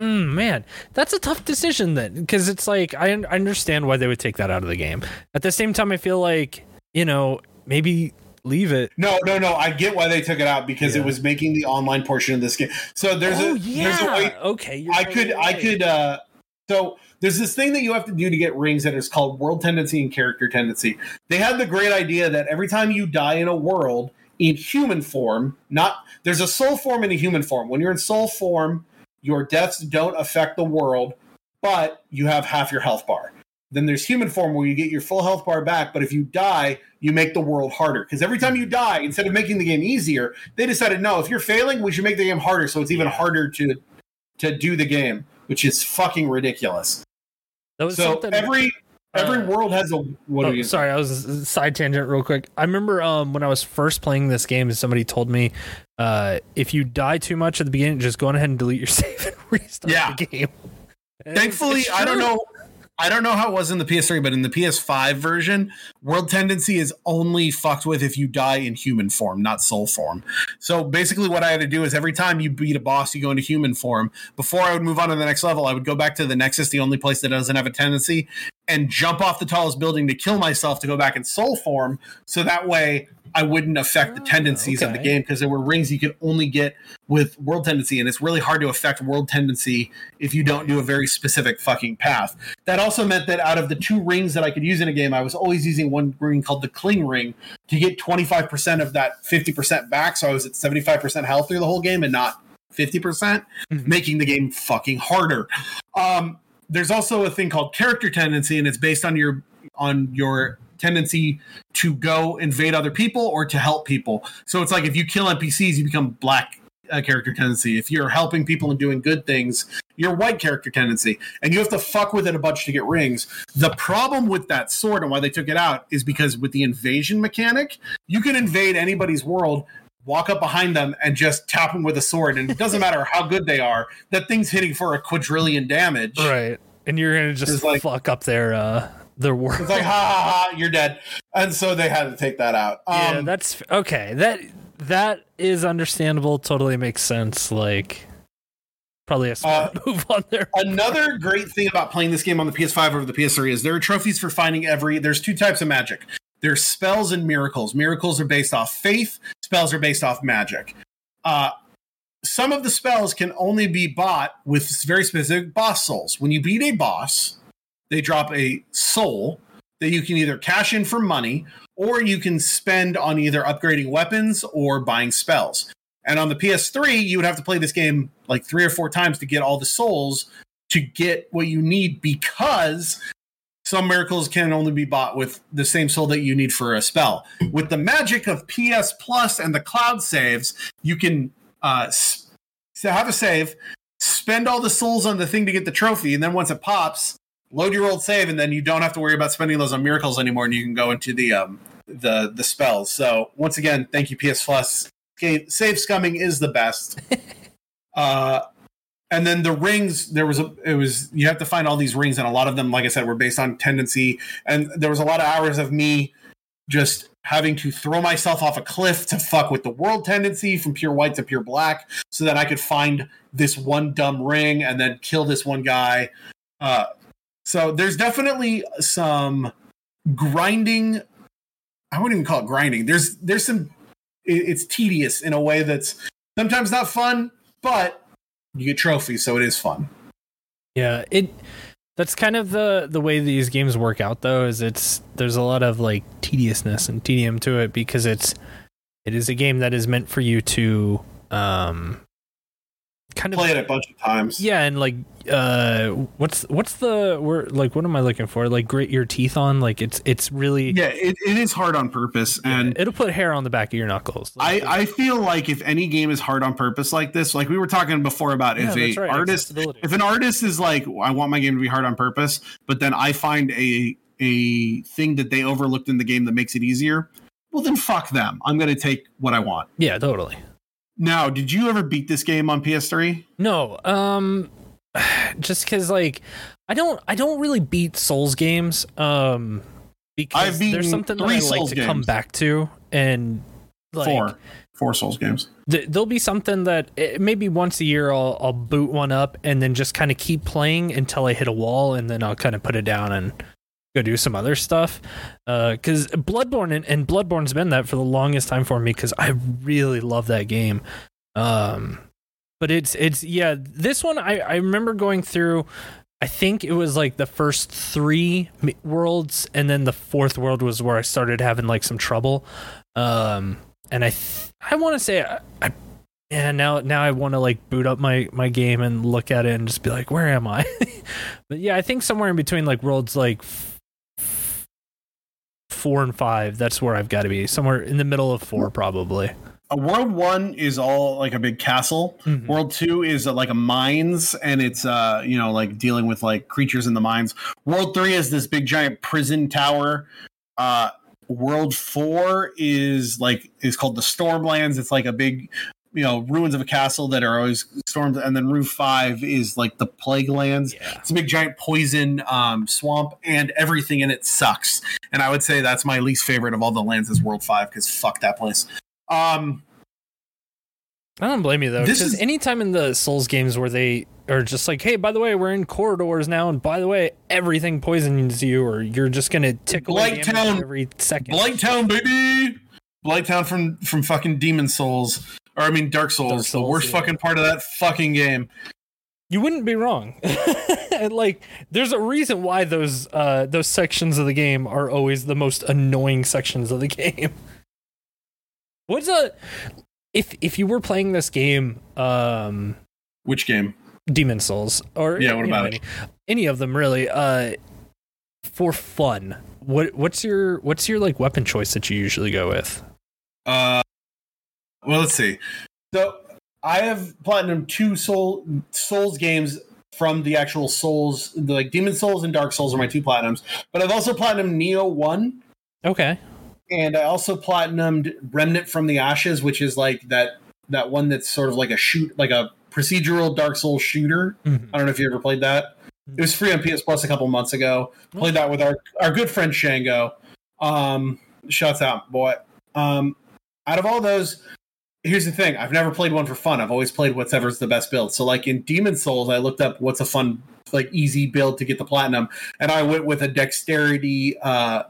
mm, man, that's a tough decision then, because it's like I, un- I understand why they would take that out of the game. At the same time, I feel like you know maybe leave it. No, no, no. I get why they took it out because Yeah. it was making the online portion of this game. So there's oh a yeah, there's a way okay. you're I totally could I could uh so there's this thing that you have to do to get rings that is called world tendency and character tendency. They had the great idea that every time you die in a world in human form, not there's a soul form and a human form. When you're in soul form, your deaths don't affect the world, but you have half your health bar. Then there's human form where you get your full health bar back, but if you die, you make the world harder. Because every time you die, instead of making the game easier, they decided no, if you're failing, we should make the game harder, so it's even harder to to do the game, which is fucking ridiculous. That was So something. every every uh, world has a what Oh, are you sorry, I was side tangent real quick. I remember um, when I was first playing this game, somebody told me uh, if you die too much at the beginning, just go ahead and delete your save and restart Yeah. the game. And Thankfully, I don't know. I don't know how it was in the PS3, but in the PS5 version, world tendency is only fucked with if you die in human form, not soul form. So basically, what I had to do is every time you beat a boss, you go into human form. Before I would move on to the next level, I would go back to the Nexus, the only place that doesn't have a tendency, and jump off the tallest building to kill myself to go back in soul form. So that way, I wouldn't affect the Oh, tendencies of the game because there were rings you could only get with world tendency, and it's really hard to affect world tendency if you don't do a very specific fucking path. That also meant that out of the two rings that I could use in a game, I was always using one ring called the cling ring to get 25% of that 50% back. So I was at 75% health through the whole game and not 50%, percent Mhm. making the game fucking harder. Um, there's also a thing called character tendency, and it's based on your on your tendency to go invade other people or to help people. So it's like if you kill NPCs, you become black uh, character tendency. If you're helping people and doing good things, you're white character tendency. And you have to fuck with it a bunch to get rings. The problem with that sword and why they took it out is because with the invasion mechanic, you can invade anybody's world. Walk up behind them and just tap them with a sword, and it doesn't matter how good they are. That thing's hitting for a quadrillion damage. right, and you're gonna just like- fuck up their uh their world. It's like ha ha ha, you're dead. And so they had to take that out. yeah, Um, that's okay. That that is understandable. Totally makes sense. Like probably a smart Uh, move on there. Another great thing about playing this game on the PS5 over the PS3 is there are trophies for finding every. There's two types of magic. There's spells and miracles. Miracles are based off faith. Spells are based off magic. Uh, some of the spells can only be bought with very specific boss souls. When you beat a boss, they drop a soul that you can either cash in for money or you can spend on either upgrading weapons or buying spells. And on the PS3, you would have to play this game like three or four times to get all the souls to get what you need because some miracles can only be bought with the same soul that you need for a spell. With the magic of PS Plus and the cloud saves, you can uh, have a save, spend all the souls on the thing to get the trophy, and then once it pops, load your old save, and then you don't have to worry about spending those on miracles anymore, and you can go into the um, the the spells. So once again, thank you PS Plus. Game, save scumming is the best. uh, and then the rings there was a it was you have to find all these rings and a lot of them like i said were based on tendency and there was a lot of hours of me just having to throw myself off a cliff to fuck with the world tendency from pure white to pure black so that i could find this one dumb ring and then kill this one guy uh, so there's definitely some grinding i wouldn't even call it grinding there's there's some it- it's tedious in a way that's sometimes not fun but you get trophies, so it is fun. Yeah, it that's kind of the the way these games work out though is it's there's a lot of like tediousness and tedium to it because it's it is a game that is meant for you to um kind of Play it a bunch of times. yeah and like uh what's what's the word like what am i looking for like grit your teeth on like it's it's really yeah, it, it is hard on purpose, and it'll put hair on the back of your knuckles I Like, I feel like if any game is hard on purpose like this, like we were talking before about yeah, if a right, artist if an artist is like I want my game to be hard on purpose, but then I find a a thing that they overlooked in the game that makes it easier, well then fuck them. I'm going to take what I want. yeah totally Now, did you ever beat this game on PS3? No, um just cuz like I don't I don't really beat Souls games um because I've there's something that I like Souls to come back to and like Four. Four Souls games. th- there'll be something that eh, maybe once a year I'll I'll boot one up and then just kind of keep playing until I hit a wall and then I'll kind of put it down and go do some other stuff. Uh, cuz Bloodborne and, and Bloodborne's been that for the longest time for me cuz I really love that game. Um but it's it's yeah, this one I I remember going through I think it was like the first 3 worlds and then the fourth world was where I started having like some trouble. Um and I th- I want to say I, I yeah now now I want to like boot up my my game and look at it and just be like where am I? but yeah, I think somewhere in between like worlds like 4 and 5 that's where I've got to be. Somewhere in the middle of 4 probably. Uh, World One is all like a big castle. Mhm. World Two is uh, like a mines, and it's uh you know like dealing with like creatures in the mines. World Three is this big giant prison tower. Uh, World Four is like is called the Stormlands. It's like a big you know ruins of a castle that are always stormed, and then Roof Five is like the Plague Lands. Yeah. It's a big giant poison um, swamp, and everything in it sucks. And I would say that's my least favorite of all the lands is World Five because fuck that place. Um, I don't blame you though, This is- anytime in the Souls games where they are just like, "Hey, by the way, we're in corridors now, and by the way, everything poisons you, or you're just gonna tickle Blight Town. every second Blight Town, baby. Blight Town from from fucking Demon Souls, or I mean Dark Souls, Dark the worst yeah. fucking part of that fucking game. You wouldn't be wrong. Like, there's a reason why those uh those sections of the game are always the most annoying sections of the game. What's a if if you were playing this game, um, Which game? Demon Souls or Yeah, what you know, about any, any of them really uh for fun what what's your what's your like weapon choice that you usually go with Uh, well, let's see. So I have platinum two Soul Souls games from the actual Souls, the, like Demon Souls and Dark Souls are my two platinums. But I've also platinum Nioh one, okay and I also platinumed Remnant from the Ashes, which is like that that one that's sort of like a shoot, like a procedural Dark Souls shooter. Mhm. I don't know if you ever played that. It was free on PS Plus a couple months ago. Played that with our our good friend Shango. Um, shouts out, boy. Um, out of all those, here's the thing: I've never played one for fun. I've always played whatever's the best build. So, like in Demon Souls, I looked up what's a fun, like easy build to get the platinum, and I went with a dexterity uh,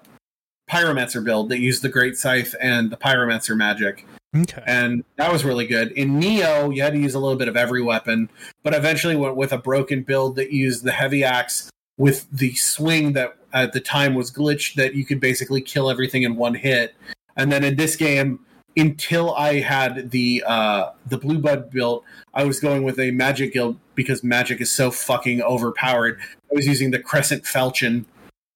pyromancer build that used the Great Scythe and the pyromancer magic okay and that was really good. In Nioh, you had to use a little bit of every weapon, but eventually went with a broken build that used the heavy axe with the swing that at the time was glitched that you could basically kill everything in one hit. And then in this game, until I had the uh, the blue bud built, I was going with a magic guild because magic is so fucking overpowered. I was using the crescent falchion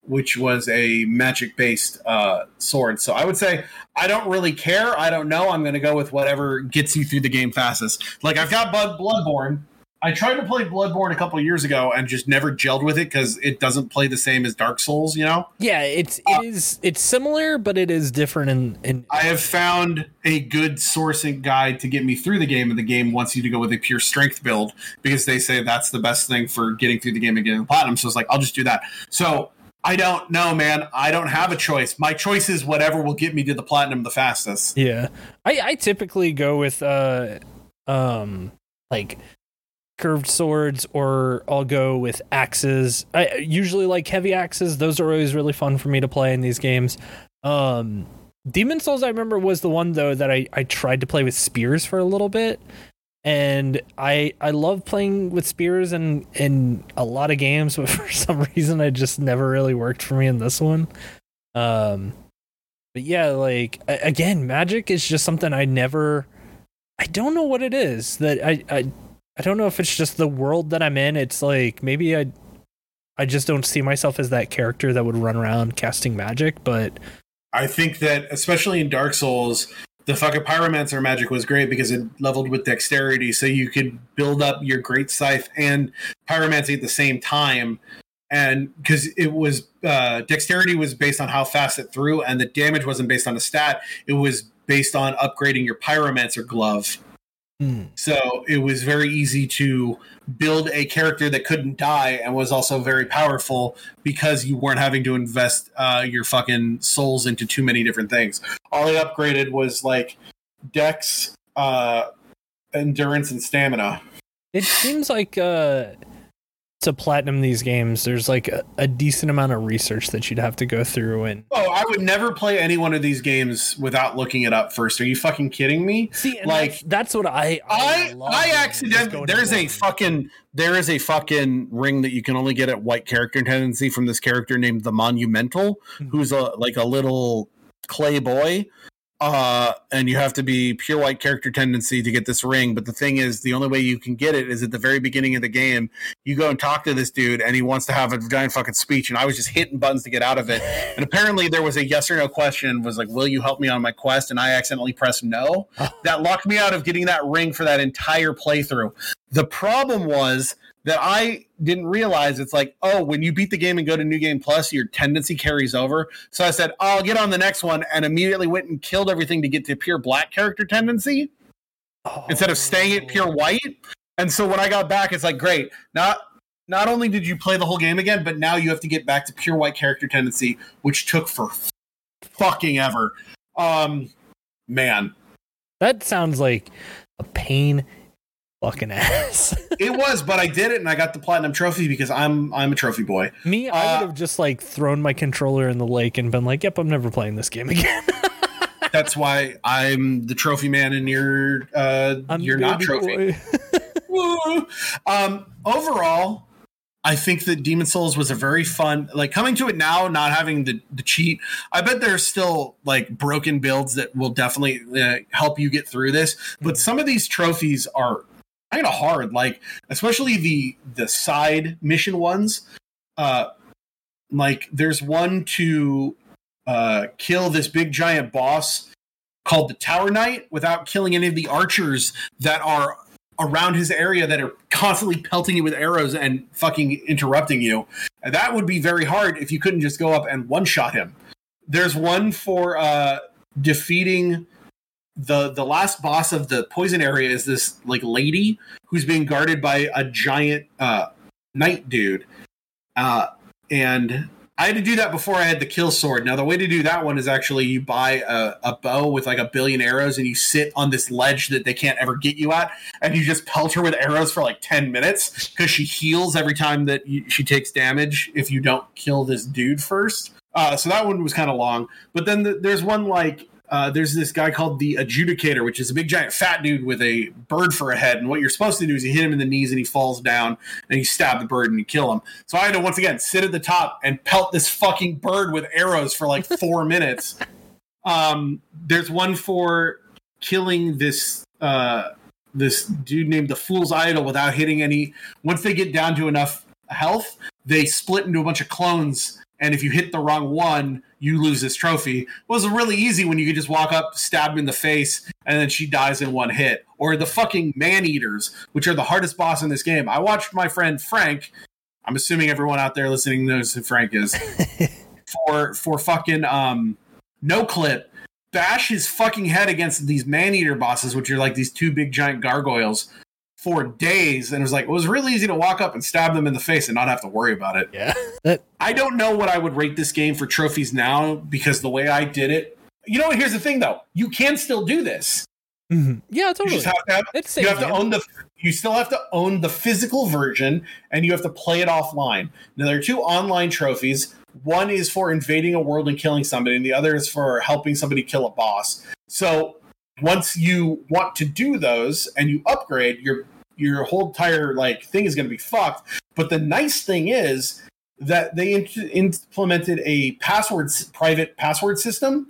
which was a magic based uh, sword. So I would say I don't really care. I don't know. I'm going to go with whatever gets you through the game fastest. Like I've got Blood Bloodborne. I tried to play Bloodborne a couple years ago and just never gelled with it because it doesn't play the same as Dark Souls. You know. Yeah, it's it is it's similar, but it is different. In in I have found a good sourcing guide to get me through the game, and the game wants you to go with a pure strength build because they say that's the best thing for getting through the game and getting the platinum. So it's like I'll just do that. So I don't know, man. I don't have a choice. My choice is whatever will get me to the platinum the fastest. yeah, I I typically go with uh um like curved swords or I'll go with axes. I usually like heavy axes. Those are always really fun for me to play in these games. Um Demon Souls I remember was the one though that I I tried to play with spears for a little bit. And I I love playing with spears in in a lot of games, but for some reason it just never really worked for me in this one. Um but yeah, like again, magic is just something I never I don't know what it is that I I I don't know if it's just the world that I'm in. It's like maybe I I just don't see myself as that character that would run around casting magic, but I think that especially in Dark Souls, the fucking pyromancer magic was great because it leveled with dexterity, so you could build up your great scythe and pyromancy at the same time. And because it was uh, dexterity was based on how fast it threw, and the damage wasn't based on a stat; it was based on upgrading your pyromancer glove. So it was very easy to build a character that couldn't die and was also very powerful because you weren't having to invest uh, your fucking souls into too many different things. All I upgraded was like dex, uh, endurance, and stamina. it seems like uh to platinum these games there's like a, a decent amount of research that you'd have to go through and Oh, I would never play any one of these games without looking it up first. Are you fucking kidding me? see Like, that's, that's what I I love I accidentally there's a fucking there is a fucking ring that you can only get at white character tendency from this character named the Monumental, Mhm. who's a like a little clay boy. Uh, and you have to be pure white character tendency to get this ring. But the thing is, the only way you can get it is at the very beginning of the game. You go and talk to this dude, and he wants to have a giant fucking speech. And I was just hitting buttons to get out of it. And apparently, there was a yes or no question. Was like, "Will you help me on my quest?" And I accidentally pressed no. That locked me out of getting that ring for that entire playthrough. The problem was that I didn't realize it's like, oh, when you beat the game and go to New Game Plus, your tendency carries over. So I said, I'll get on the next one, and immediately went and killed everything to get to pure black character tendency instead of staying at pure white. And so when I got back, it's like, great. Not not only did you play the whole game again, but now you have to get back to pure white character tendency, which took for fucking ever. Um, man, that sounds like a pain fucking ass it was, but I did it, and I got the platinum trophy because I'm I'm a trophy boy. me i Uh, would have just like thrown my controller in the lake and been like yep i'm never playing this game again That's why I'm the trophy man, and you're uh, I'm you're not trophy. Um, overall, I think that Demon's Souls was a very fun. Like coming to it now, not having the the cheat. I bet there's still like broken builds that will definitely uh, help you get through this. But some of these trophies are kind of hard. Like especially the the side mission ones. Uh, like there's one to uh, kill this big giant boss called the Tower Knight without killing any of the archers that are around his area that are constantly pelting you with arrows and fucking interrupting you. And that would be very hard if you couldn't just go up and one shot him. There's one for uh, defeating the the last boss of the poison area is this like lady who's being guarded by a giant uh, knight dude. Uh, and I had to do that before I had the kill sword. Now the way to do that one is actually you buy a, a bow with like a billion arrows and you sit on this ledge that they can't ever get you at, and you just pelt her with arrows for like ten minutes because she heals every time that you, she takes damage if you don't kill this dude first. Uh, so that one was kind of long, but then the, there's one like uh, there's this guy called the Adjudicator, which is a big giant fat dude with a bird for a head. And what you're supposed to do is you hit him in the knees and he falls down and you stab the bird and you kill him. So I had to once again sit at the top and pelt this fucking bird with arrows for like four minutes. Um, there's one for killing this uh, this dude named the Fool's Idol without hitting any. Once they get down to enough health, they split into a bunch of clones and if you hit the wrong one, you lose this trophy. It was really easy when you could just walk up, stab him in the face, and then she dies in one hit. Or the fucking man eaters, which are the hardest boss in this game. I watched my friend Frank. I'm assuming everyone out there listening knows who Frank is. for for fucking um no clip bash his fucking head against these man eater bosses, which are like these two big giant gargoyles, for days. And it was like it was really easy to walk up and stab them in the face and not have to worry about it. Yeah. That I don't know what I would rate this game for trophies now because the way I did it. You know, what here's the thing though. You can still do this. Mhm. Yeah, You totally. just have to have It's you have to own the you still have to own the physical version and you have to play it offline now there are two online trophies one is for invading a world and killing somebody and the other is for helping somebody kill a boss so once you want to do those and you upgrade your your whole entire like thing is going to be fucked but the nice thing is that they in- implemented a password private password system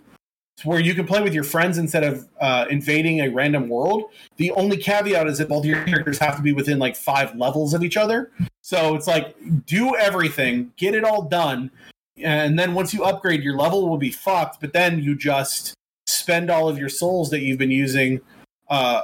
where you can play with your friends instead of uh, invading a random world. The only caveat is that both your characters have to be within like five levels of each other. So it's like do everything, get it all done, and then once you upgrade, your level will be fucked. But then you just spend all of your souls that you've been using uh,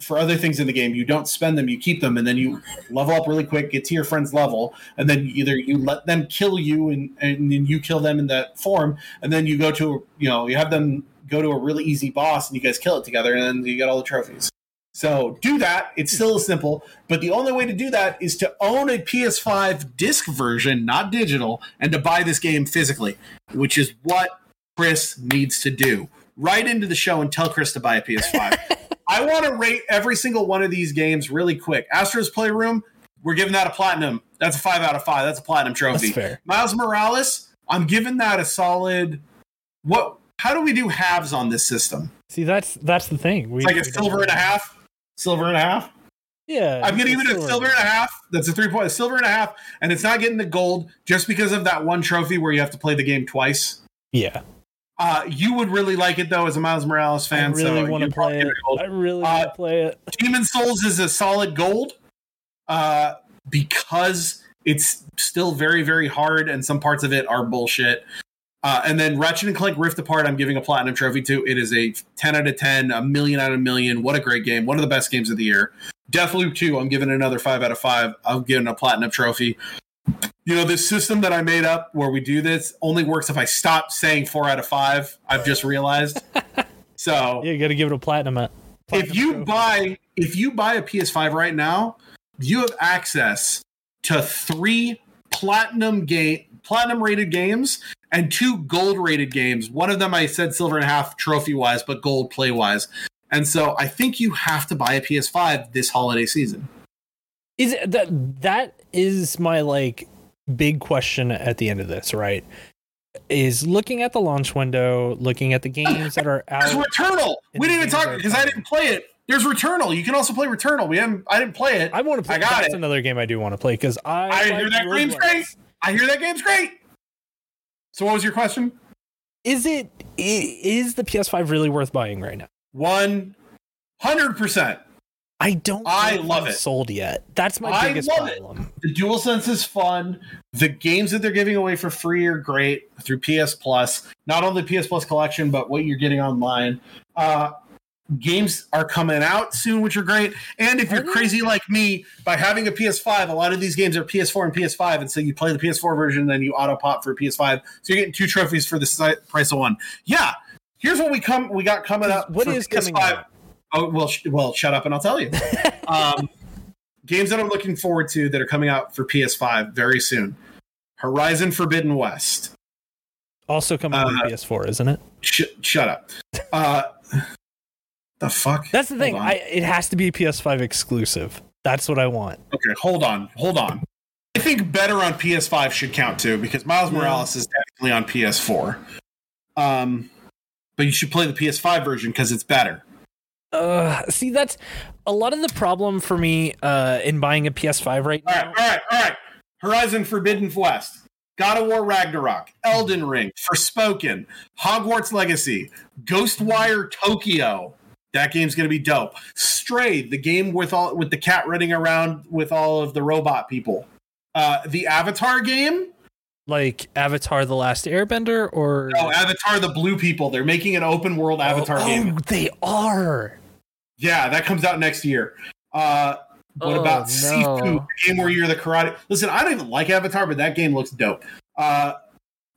for other things in the game. You don't spend them, you keep them, and then you level up really quick, get to your friend's level, and then either you let them kill you and, and then you kill them in that form, and then you go to you know you have them go to a really easy boss and you guys kill it together, and then you get all the trophies. So do that. It's still simple, but the only way to do that is to own a PS5 disc version, not digital, and to buy this game physically, which is what Chris needs to do. Write into the show and tell Chris to buy a PS5. I want to rate every single one of these games really quick. Astro's Playroom, we're giving that a platinum. That's a five out of five. That's a platinum trophy. That's fair. Miles Morales, I'm giving that a solid. What? How do we do halves on this system? See, that's that's the thing. We, It's like a we silver and a half. Silver and a half. Yeah, I'm gonna it's give it a silver and a half. That's a three point silver and a half, and it's not getting the gold just because of that one trophy where you have to play the game twice. Yeah, Uh, you would really like it though, as a Miles Morales fan. I really so want to play it. I really Uh, want to play it. Demon's Souls is a solid gold uh, because it's still very, very hard, and some parts of it are bullshit. Uh, and then Ratchet and Clank Rift Apart, I'm giving a platinum trophy to. It is a 10 out of 10, a million out of a million. What a great game! One of the best games of the year. Deathloop 2, I'm giving another five out of five. I'm giving a platinum trophy. You know, this system that I made up where we do this only works if I stop saying four out of five. I've just realized. So Yeah, you got to give it a platinum. At, if you trophy. buy if you buy a PS5 right now, you have access to three platinum game platinum rated games and two gold rated games. One of them I said silver and a half trophy wise, but gold play wise. And so I think you have to buy a PS5 this holiday season. Is it, that that is my like big question at the end of this, right? Is looking at the launch window, looking at the games that are There's out. Returnal. We didn't even talk because I didn't play it. There's Returnal. You can also play Returnal. We haven't. I didn't play it. I want to play. I got that's it. another game I do want to play because I. I hear that game's great. I hear that game's great. So what was your question? Is it is the PS5 really worth buying right now? One hundred percent. I don't. I love it. Sold yet? That's my I biggest love it. problem. The DualSense is fun. The games that they're giving away for free are great through PS Plus. Not only PS Plus collection, but what you're getting online. Uh, games are coming out soon, which are great. And if you're crazy like me, by having a PS5, a lot of these games are PS4 and PS5, and so you play the PS4 version, then you auto pop for PS5. So you're getting two trophies for the price of one. Yeah. Here's what we come we got coming up. What is coming out? Oh well, sh- well, shut up and I'll tell you. um, games that I'm looking forward to that are coming out for PS5 very soon. Horizon Forbidden West. Also coming Uh, to PS4, isn't it? Sh- shut up. Uh, the fuck? That's the thing. I it has to be PS5 exclusive. That's what I want. okay, hold on, hold on. I think better on PS5 should count too because Miles Yeah. Morales is definitely on PS4. Um, but you should play the PS5 version because it's better. Uh, see, that's a lot of the problem for me uh, in buying a PS5 right All right, now. all right, all right. Horizon Forbidden West, God of War Ragnarok, Elden Ring, Forspoken, Hogwarts Legacy, Ghostwire Tokyo. That game's gonna be dope. Stray, the game with all with the cat running around with all of the robot people. Uh, the Avatar game Like Avatar: The Last Airbender, or No, Avatar: The Blue People. They're making an open world Avatar oh, game. oh, they are. Yeah, that comes out next year. Uh, what Oh, about no. Sifu, the game where you're the karate? Listen, I don't even like Avatar, but that game looks dope. Uh,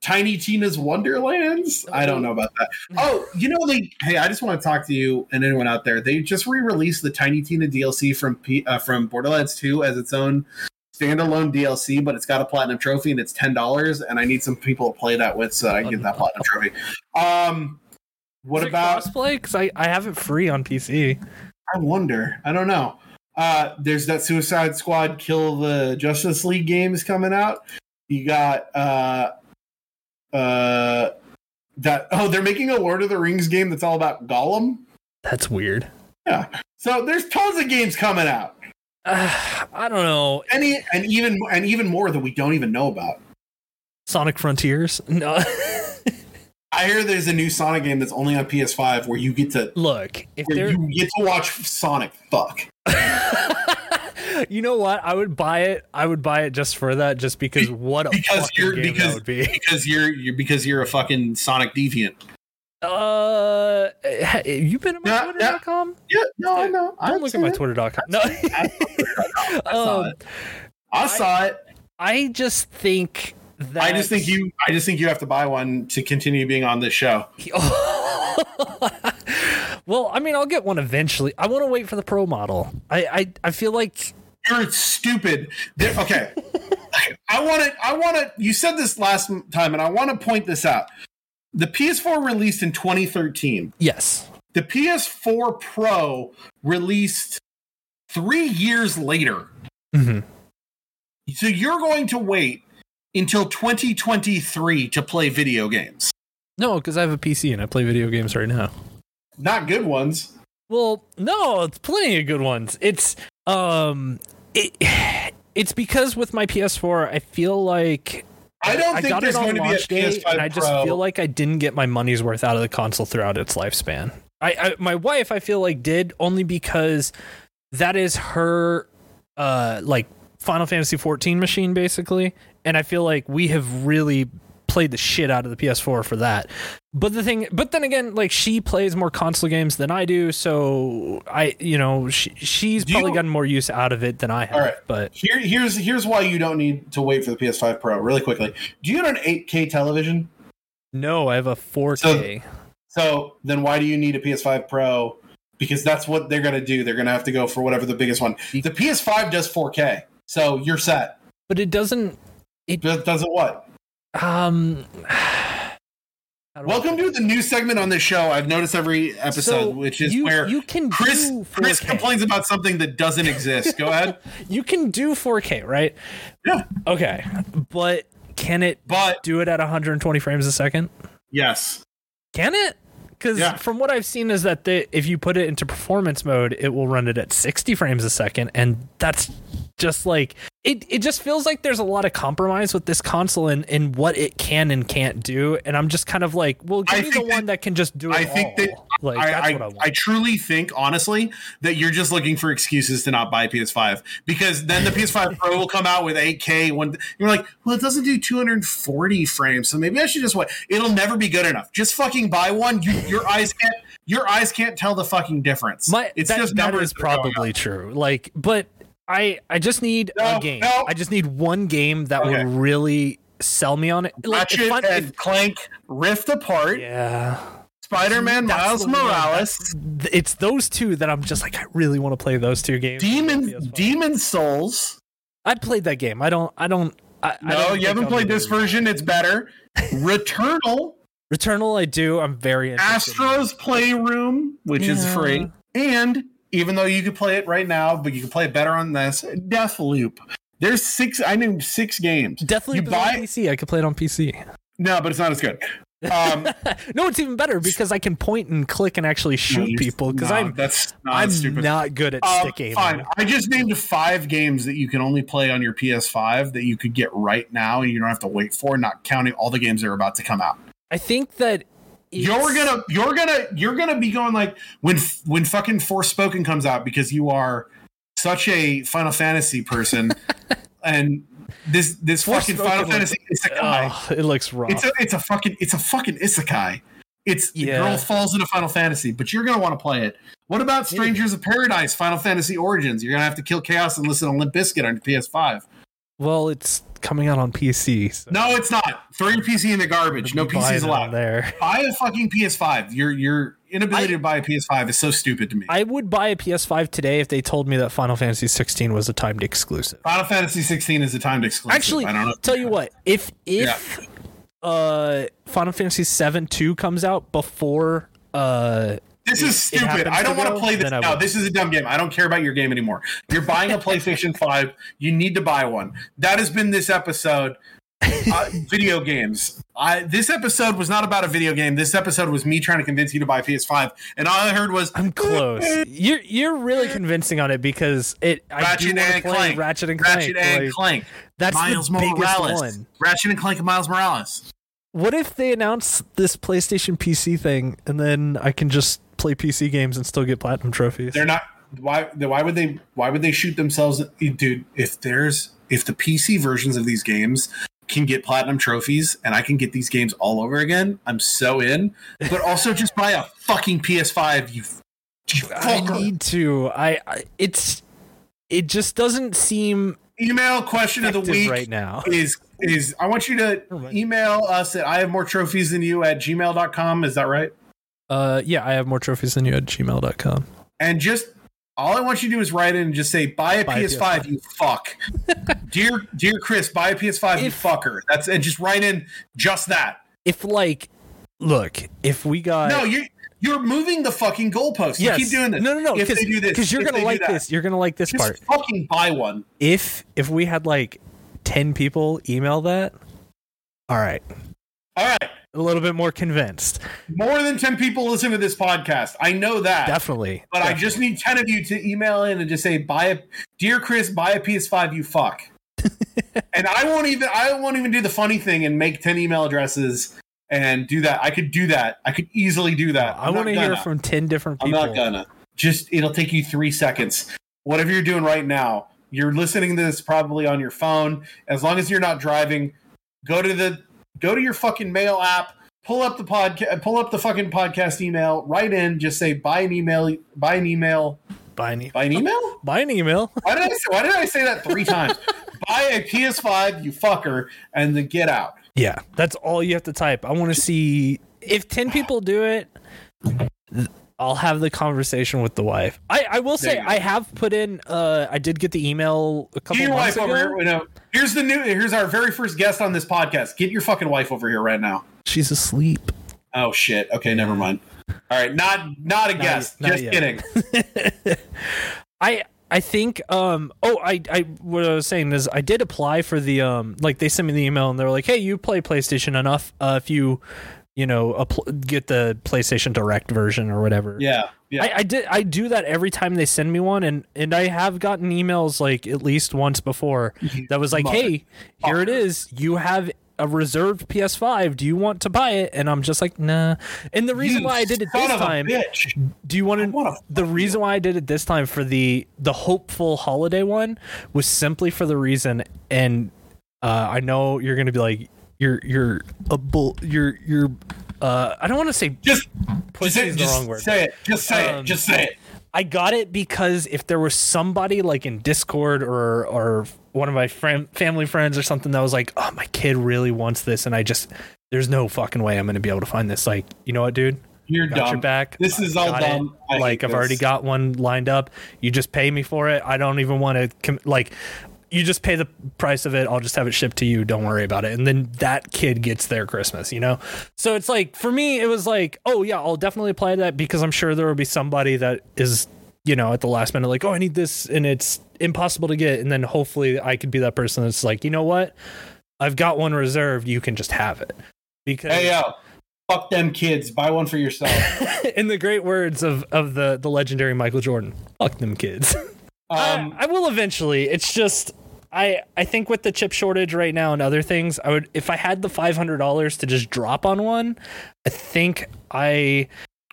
Tiny Tina's Wonderlands. I don't know about that. Oh, you know, they. Hey, I just want to talk to you and anyone out there. They just re-released the Tiny Tina DLC from P, uh, from Borderlands 2 as its own standalone DLC, but it's got a platinum trophy and it's ten dollars. And I need some people to play that with so I can get that platinum trophy. Um, what Is it about? crossplay? Because I, I have it free on PC. I wonder. I don't know. Uh, there's that Suicide Squad Kill the Justice League games coming out. You got uh, uh, that. Oh, they're making a Lord of the Rings game that's all about Gollum. That's weird. Yeah. So there's tons of games coming out. Uh, I don't know. Any and even and even more that we don't even know about. Sonic Frontiers. No. I hear there's a new Sonic game that's only on PS5 where you get to Look, if you get to watch Sonic fuck. you know what? I would buy it. I would buy it just for that, just because what a Because fucking you're game because that would be. because you're you're because you're a fucking Sonic deviant. Uh, ha- you been on my Twitter.com? Yeah, no, I know. Don't look at my Twitter.com. No. I saw um, it. I saw it. I just think that I just think you. I just think you have to buy one to continue being on this show. well, I mean, I'll get one eventually. I want to wait for the pro model. I, I, I feel like You're stupid. There- okay, I want to. I want to. You said this last time, and I want to point this out. The PS4 released in 2013. yes, The PS4 Pro released three years later. Mhm. So you're going to wait until 2023 to play video games. no, because I have a PC and I play video games right now. Not good ones. Well, no, it's plenty of good ones. It's um, it, it's because with my PS4, I feel like I don't I think got there's it on going to be a launch day, PS5 and I just Pro. feel like I didn't get my money's worth out of the console throughout its lifespan. I, I my wife, I feel like did only because that is her uh like Final Fantasy 14 machine basically, and I feel like we have really played the shit out of the PS4 for that. But the thing, but then again, like she plays more console games than I do, so I, you know, she, she's Do probably you- gotten more use out of it than I have. All right. But Here, here's here's why you don't need to wait for the PS5 Pro. Really quickly, do you have an 8K television? no, I have a 4K. So then, why do you need a PS5 Pro? Because that's what they're going to do. They're going to have to go for whatever the biggest one. The PS5 does 4K, so you're set. but it doesn't. It does it what? Um. I- Welcome to the new segment on this show. I've noticed every episode, So, which is you, where you can Chris do 4K. Chris complains about something that doesn't exist. Go ahead. You can do 4K, right? Yeah, Okay, but can it but do it at 120 frames a second? yes, Can it? Because Yeah. from what I've seen is that the, if you put it into performance mode, it will run it at 60 frames a second, and that's just like it. It just feels like there's a lot of compromise with this console and in what it can and can't do, and I'm just kind of like, well, give I me the think one that can just do it I think all. that like I, that's I, what I want. I truly think, honestly, that you're just looking for excuses to not buy a PS5 because then the PS5 Pro will come out with 8K. When you're like, well, it doesn't do 240 frames, so maybe I should just wait. It'll never be good enough. Just fucking buy one. You, your eyes can't. Your eyes can't tell the fucking difference. My, it's that, just that numbers is that probably true. Like, but I I just need No, a game. no. I just need one game that Okay. would really sell me on it. Like, Ratchet I- and if- Clank Rift Apart, yeah, Spider-Man Miles. Morales, it's those two that I'm just like I really want to play those two games. Demon Demon's Souls. I'd played that game. I don't. I don't. I, I No, don't you haven't I'll played this version. It's better. Returnal. Returnal. I do. I'm very interested. Astro's Playroom, which is free, and even though you could play it right now, but you can play it better on this Deathloop. There's six. I named six games. Deathloop You buy- on PC. I could play it on PC. No, but it's not as good. Um, No, it's even better because I can point and click and actually shoot you- people because no, I'm that's not I'm stupid. not good at Um, stick aiming. fine. I just named five games that you can only play on your PS5 that you could get right now, and you don't have to wait for. Not counting all the games that are about to come out. I think that You're gonna, you're gonna, you're gonna be going like when, when fucking Forspoken comes out because you are such a Final Fantasy person, and this this fucking Final Forspoken Fantasy isekai. Oh, it looks rough. It's a it's a fucking it's a fucking isekai. It's the Yeah. girl falls into Final Fantasy, but you're gonna want to play it. What about Strangers of Paradise, Final Fantasy Origins? You're gonna have to kill Chaos and listen to Limp Bizkit on your PS5. well, it's coming out on PC. So No, it's not. Throw your PC in the garbage. No PCs allowed. there. Buy a fucking PS5. Your your inability I- to buy a PS5 is so stupid to me. I would buy a PS5 today if they told me that Final Fantasy 16 was a timed exclusive. Final Fantasy 16 is a timed exclusive. Actually, I don't know. tell you what, if if uh Final Fantasy 7 2 comes out before uh This is stupid. I don't want to play this. then I No, this is a dumb game. I don't care about your game anymore. You're buying a PlayStation 5. You need to buy one. That has been this episode. Uh, video games. I, this episode was not about a video game. This episode was me trying to convince you to buy a PS5, and all I heard was I'm close. You're you're really convincing on it because it I Ratchet do want and play Clank. Ratchet and Clank. Ratchet and like, Clank. That's Miles the biggest Morales. one. Ratchet and Clank and Miles Morales. What if they announce this PlayStation PC thing and then I can just play PC games and still get platinum trophies? They're not. Why? Why would they? Why would they shoot themselves, dude? If there's if the PC versions of these games can get platinum trophies and I can get these games all over again, I'm so in. But also, just buy a fucking PS5. You, you I need to. I, I it's it just doesn't seem Email question of the week right now. is is I want you to email us at I have more trophies than you at gmail.com. Is that right? Uh yeah, I have more trophies than you at gmail.com. and just all I want you to do is write in and just say buy a Buy a PS5, you fuck. dear dear Chris, buy a PS5, you fucker. That's and just write in just that. If like look, if we got no, you you're moving the fucking goalpost. You yes. keep doing this. No, no, no, If they do this, because you're gonna like this. You're gonna like this Just part. fucking buy one. If if we had like ten people email that, all right, All right. A little bit more convinced. More than 10 people listen to this podcast. I know that. Definitely. But I just need 10 of you to email in and just say, buy a dear Chris, buy a PS5, you fuck. and I won't even I won't even do the funny thing and make 10 email addresses and do that. I could do that. I could easily do that. I I'm want to hear from ten different I'm not gonna. Just it'll take you three seconds. Whatever you're doing right now, you're listening to this probably on your phone. As long as you're not driving, go to the go to your fucking mail app, pull up the podcast, pull up the fucking podcast email, write in, just say buy an email, buy an email, Buy an, e- buy an email. buy an email. Why did I say, why did I say that three times? buy a PS5, you fucker, and then get out. Yeah, that's all you have to type. I want to see if 10 people do it. Th- I'll have the conversation with the wife. I, I will say. I have put in. Uh, I did get the email a couple Get your months wife ago. over here. You know, here's the new. Here's our very first guest on this podcast. Get your fucking wife over here right now. She's asleep. Oh shit. Okay, never mind. All right, not not a guest. not Just yet. kidding. I I think um oh I I what I was saying is I did apply for the um like they sent me the email and they were like hey you play PlayStation enough uh if you you know appl- get the PlayStation Direct version or whatever. Yeah, yeah. I, I did I do that every time they send me one and and I have gotten emails like at least once before that was like hey here it is. You have a reserved PS5 do you want to buy it? And I'm just like nah. And the reason You why I did it this time bitch. do you want to? The reason why I did it this time for the the hopeful holiday one was simply for the reason, and uh, I know you're gonna be like, you're you're a bull, you're you're. Uh, I don't want to say Just, pussy just, is the just wrong word. say it. Just say Um, it. Just say it. I got it because if there was somebody like in Discord or or one of my friend family friends or something that was like, oh my kid really wants this, and I just there's no fucking way I'm gonna be able to find this. Like, you know what, dude? You're got dumb. your back. This is all dumb. Like I've this. already got one lined up. You just pay me for it. I don't even want to com- like. You just pay the price of it. I'll just have it shipped to you. Don't worry about it. And then that kid gets their Christmas, you know? So it's like, for me, it was like, oh, yeah, I'll definitely apply that because I'm sure there will be somebody that is, you know, at the last minute, like, oh, I need this and it's impossible to get. And then hopefully I could be that person that's like, you know what? I've got one reserved. You can just have it. Because Hey yo, fuck them kids. Buy one for yourself. in the great words of, of the, the legendary Michael Jordan, fuck them kids. Um, I, I will eventually. It's just I I think with the chip shortage right now and other things, I would if I had the five hundred dollars to just drop on one, I think I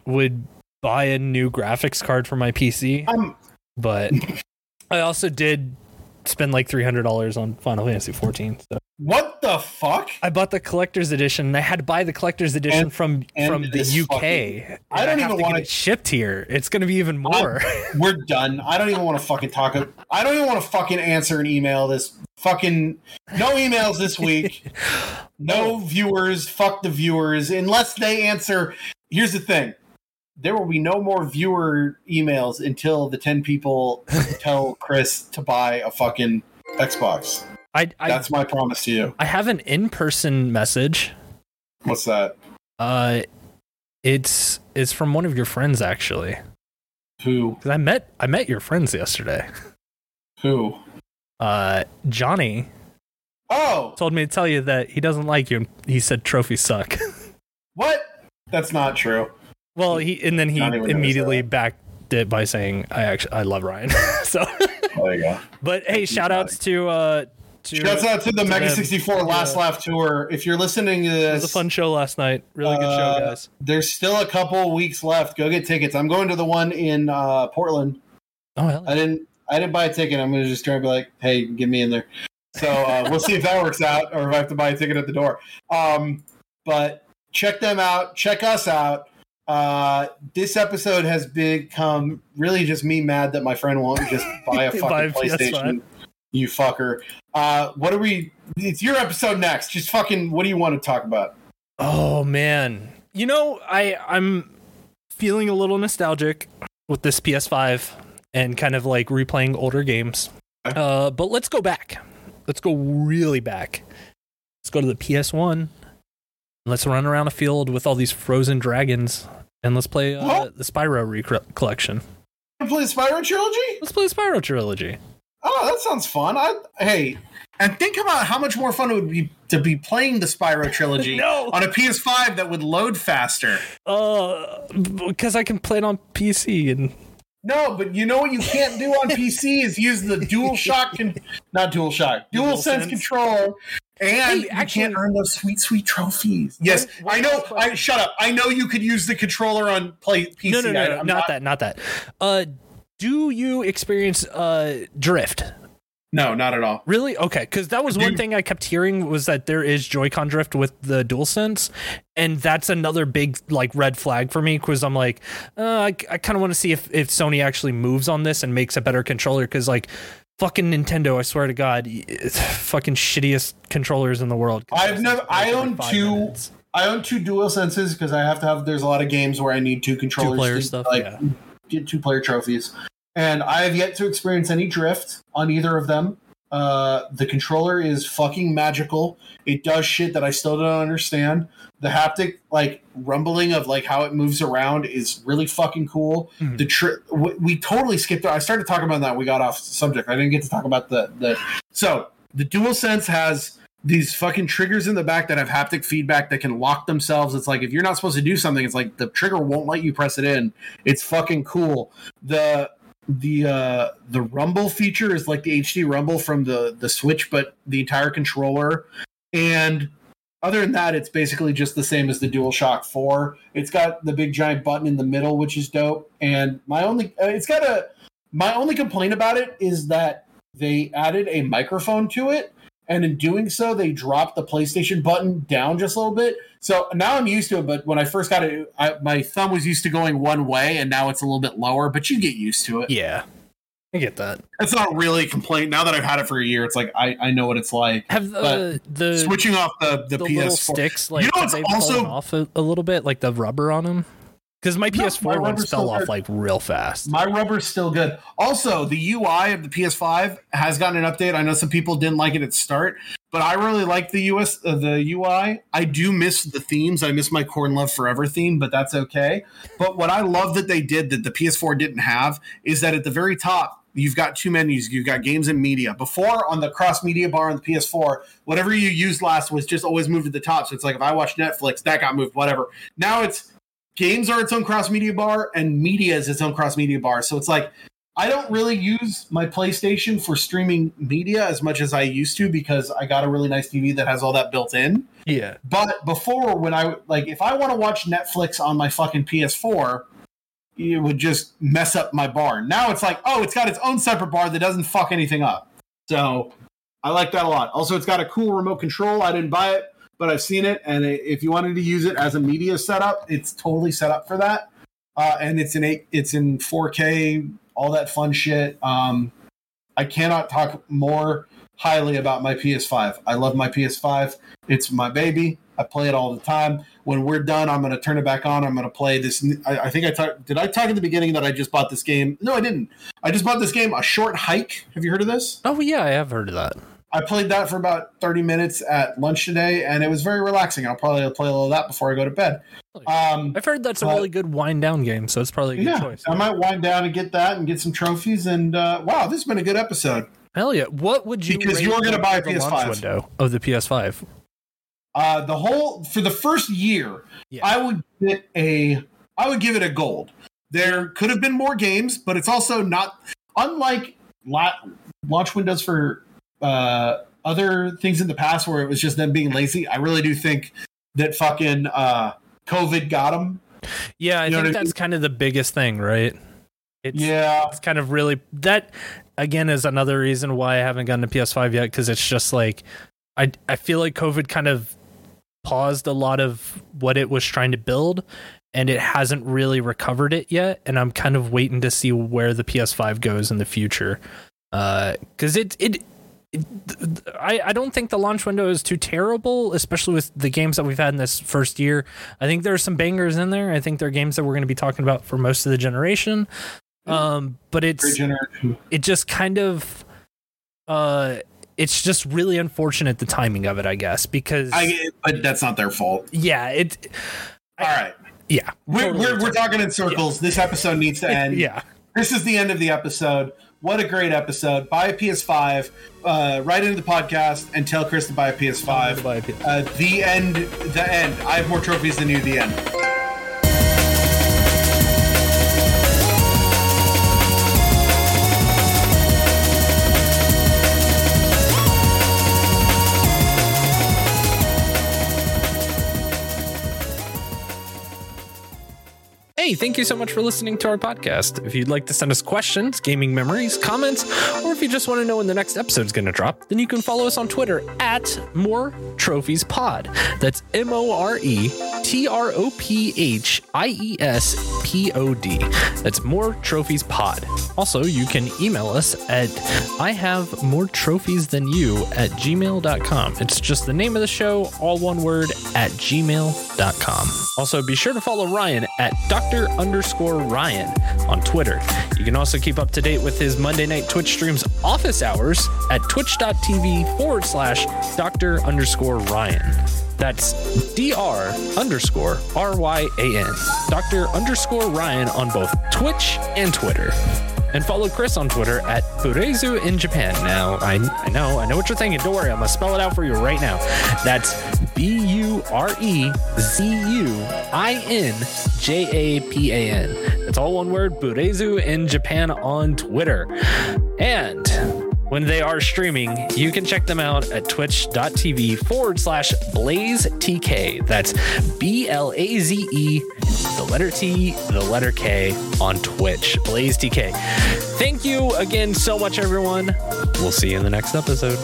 would buy a new graphics card for my PC. I'm But I also did spend like three hundred dollars on Final Fantasy 14. So What the fuck? I bought the collector's edition. I had to buy the collector's edition And- from and from the UK. fucking- I don't have even wanna- it shipped here. It's going to be even more. We're done. I don't even want to fucking talk. I don't even want to fucking answer an email. This fucking no emails this week. No viewers. Fuck the viewers. Unless they answer. Here's the thing. There will be no more viewer emails until the ten people tell Chris to buy a fucking Xbox. I I, That's my promise to you. I have an in person message. What's that? Uh, it's it's from one of your friends actually. Who? 'Cause I met I met your friends yesterday. Who? Uh, Johnny Oh, told me to tell you that he doesn't like you. and He said trophies suck. what? That's not true. Well, he and then he immediately backed it by saying I actually I love Ryan. so, There you go. but hey, shout outs to uh to Shouts out to the Mega them. 64 Last Yeah. Laugh Tour. If you're listening to It was a fun show last night. Really good show, Uh, guys. there's still a couple weeks left. Go get tickets. I'm going to the one in uh, Portland. Oh hell. I didn't. I didn't buy a ticket. I'm going to just try and be like, "Hey, get me in there." So uh, we'll see if that works out, or if I have to buy a ticket at the door. Um, but check them out. Check us out. Uh, this episode has become really just me mad that my friend won't just buy a fucking Buy a PlayStation. PS5. You fucker. Uh, what are we? It's your episode next. Just fucking. What do you want to talk about? Oh man. You know, I I'm feeling a little nostalgic with this PS5 and kind of like replaying older games. Uh, but let's go back. Let's go really back. Let's go to the PS1. Let's run around a field with all these frozen dragons and let's play uh, the Spyro collection. To play the Spyro trilogy? Let's play the Spyro trilogy. Oh, that sounds fun. I hey, and think about how much more fun it would be to be playing the Spyro trilogy No. on a PS5 that would load faster. Uh, because I can play it on PC and No, but you know what you can't do on PC is use the Dual Shock, con- not Dual Shock, Dual Sense DualSense. controller, and Hey, you actually- can't earn those sweet, sweet trophies. Yes, One- I know. I shut up. I know you could use the controller on play PC. no, no, no, I- no I'm not, that, not that. Uh, do you experience uh drift? No, not at all. Really? Okay, because that was one thing I kept hearing was that there is Joy-Con drift with the DualSense, and that's another big like red flag for me because I'm like, uh, I, I kind of want to see if if Sony actually moves on this and makes a better controller because like. Fucking Nintendo! I swear to God, it's fucking shittiest controllers in the world. I've never. I own five two. minutes. I own two dual senses because I have to have. There's a lot of games where I need two controllers. Two-player to, stuff, like yeah. get two player trophies, and I have yet to experience any drift on either of them. Uh, the controller is fucking magical. It does shit that I still don't understand. The haptic like rumbling of like how it moves around is really fucking cool. Mhm. The tri- we, we totally skipped. I started talking about that. We got off subject. I didn't get to talk about the the. So the dual sense has these fucking triggers in the back that have haptic feedback that can lock themselves. It's like if you're not supposed to do something, it's like the trigger won't let you press it in. It's fucking cool. The the uh the rumble feature is like the HD rumble from the the Switch, but the entire controller. And other than that, it's basically just the same as the DualShock 4. It's got the big giant button in the middle, which is dope. And my only uh, it's got a my only complaint about it is that they added a microphone to it and in doing so they dropped the playstation button down just a little bit so now i'm used to it but when i first got it I, my thumb was used to going one way and now it's a little bit lower but you get used to it Yeah, I get that. it's not really a complaint now that i've had it for a year it's like i, I know what it's like Have the But the switching off the the, the ps4 sticks like You know have what's also- off a, a little bit, like the rubber on them? Because my No, PS4 my ones fell off good. like real fast. My rubber's still good. Also, the UI of the PS5 has gotten an update. I know some people didn't like it at start, but I really like the US uh, the UI. I do miss the themes. I miss my Corn Love Forever theme, but that's okay. But what I love that they did that the PS4 didn't have is that at the very top you've got two menus. You've got games and media. Before on the cross media bar on the PS4, whatever you used last was just always moved to the top. So it's like if I watch Netflix, that got moved. Whatever. Now it's games are its own cross media bar and media is its own cross media bar. So it's like I don't really use my PlayStation for streaming media as much as I used to because I got a really nice TV that has all that built in. Yeah, But before, when I like, if I want to watch Netflix on my fucking PS4, it would just mess up my bar. Now it's like, oh, it's got its own separate bar that doesn't fuck anything up. So I like that a lot. Also, it's got a cool remote control. I didn't buy it, but I've seen it, and if you wanted to use it as a media setup, it's totally set up for that. Uh, and it's in eight, it's in 4K, all that fun shit. Um, I cannot talk more highly about my PS5. I love my PS5. It's my baby. I play it all the time. When we're done, I'm going to turn it back on. I'm going to play this. I, I think I talked. Did I talk at the beginning that I just bought this game? No, I didn't. I just bought this game, A Short Hike. Have you heard of this? Oh yeah, I have heard of that. I played that for about 30 minutes at lunch today, and it was very relaxing. I'll probably play a little of that before I go to bed. Um, I've heard that's a Uh, really good wind down game, so it's probably a good yeah, choice. I might wind down and get that and get some trophies. And uh, wow, this has been a good episode. Hell yeah! What would you? Because you're gonna buy a PS5. window of the PS5. Uh, the whole for the first year, Yeah. I would get a I would give it a gold. There could have been more games, but it's also not unlike la- launch windows for uh, other things in the past where it was just them being lazy. I really do think that fucking uh, COVID got them. Yeah, I You know think what I that's kind of the biggest thing, right? It's, Yeah, it's kind of really that again is another reason why I haven't gotten a PS5 yet because it's just like I I feel like COVID kind of paused a lot of what it was trying to build and it hasn't really recovered it yet and I'm kind of waiting to see where the PS5 goes in the future uh cuz it it it- I, I don't think the launch window is too terrible, especially with the games that we've had in this first year. I think there are some bangers in there. I think there are games that we're going to be talking about for most of the generation. Um, but it's it just kind of uh it's just really unfortunate the timing of it, I guess, because I, but that's not their fault. yeah, it All right, yeah. we're, totally we're, we're talking in circles. This episode needs to end. yeah. this is the end of the episode. What a great episode. Buy a PS5, uh, write into the podcast, and tell Chris to buy a PS5. Buy a PS5. Uh, the end. The end. I have more trophies than you. The end. Hey, thank you so much for listening to our podcast. If you'd like to send us questions, gaming memories, comments, or if you just want to know when the next episode's going to drop, then you can follow us on Twitter at More Trophies Pod. That's M O R E T R O P H I E S P O D. That's More Trophies Pod. Also, you can email us at I have more trophies than you at gmail.com. It's just the name of the show, all one word, at gmail.com. Also, be sure to follow Ryan at Dr. underscore Ryan on Twitter. You can also keep up to date with his Monday night Twitch streams office hours at twitch.tv forward slash Dr. underscore Ryan. That's dr underscore r y a n. Dr. underscore Ryan on both Twitch and Twitter. And follow Chris on Twitter at Burezu in Japan. Now, I, I know, I know what you're thinking. Don't worry, I'm gonna spell it out for you right now. That's B U R E Z U I N J A P A N. That's all one word, Burezu in Japan on Twitter. And when they are streaming, you can check them out at twitch.tv forward slash blaze TK. That's B L A Z E, the letter T, the letter K on Twitch. Blaze TK. Thank you again so much, everyone. We'll see you in the next episode.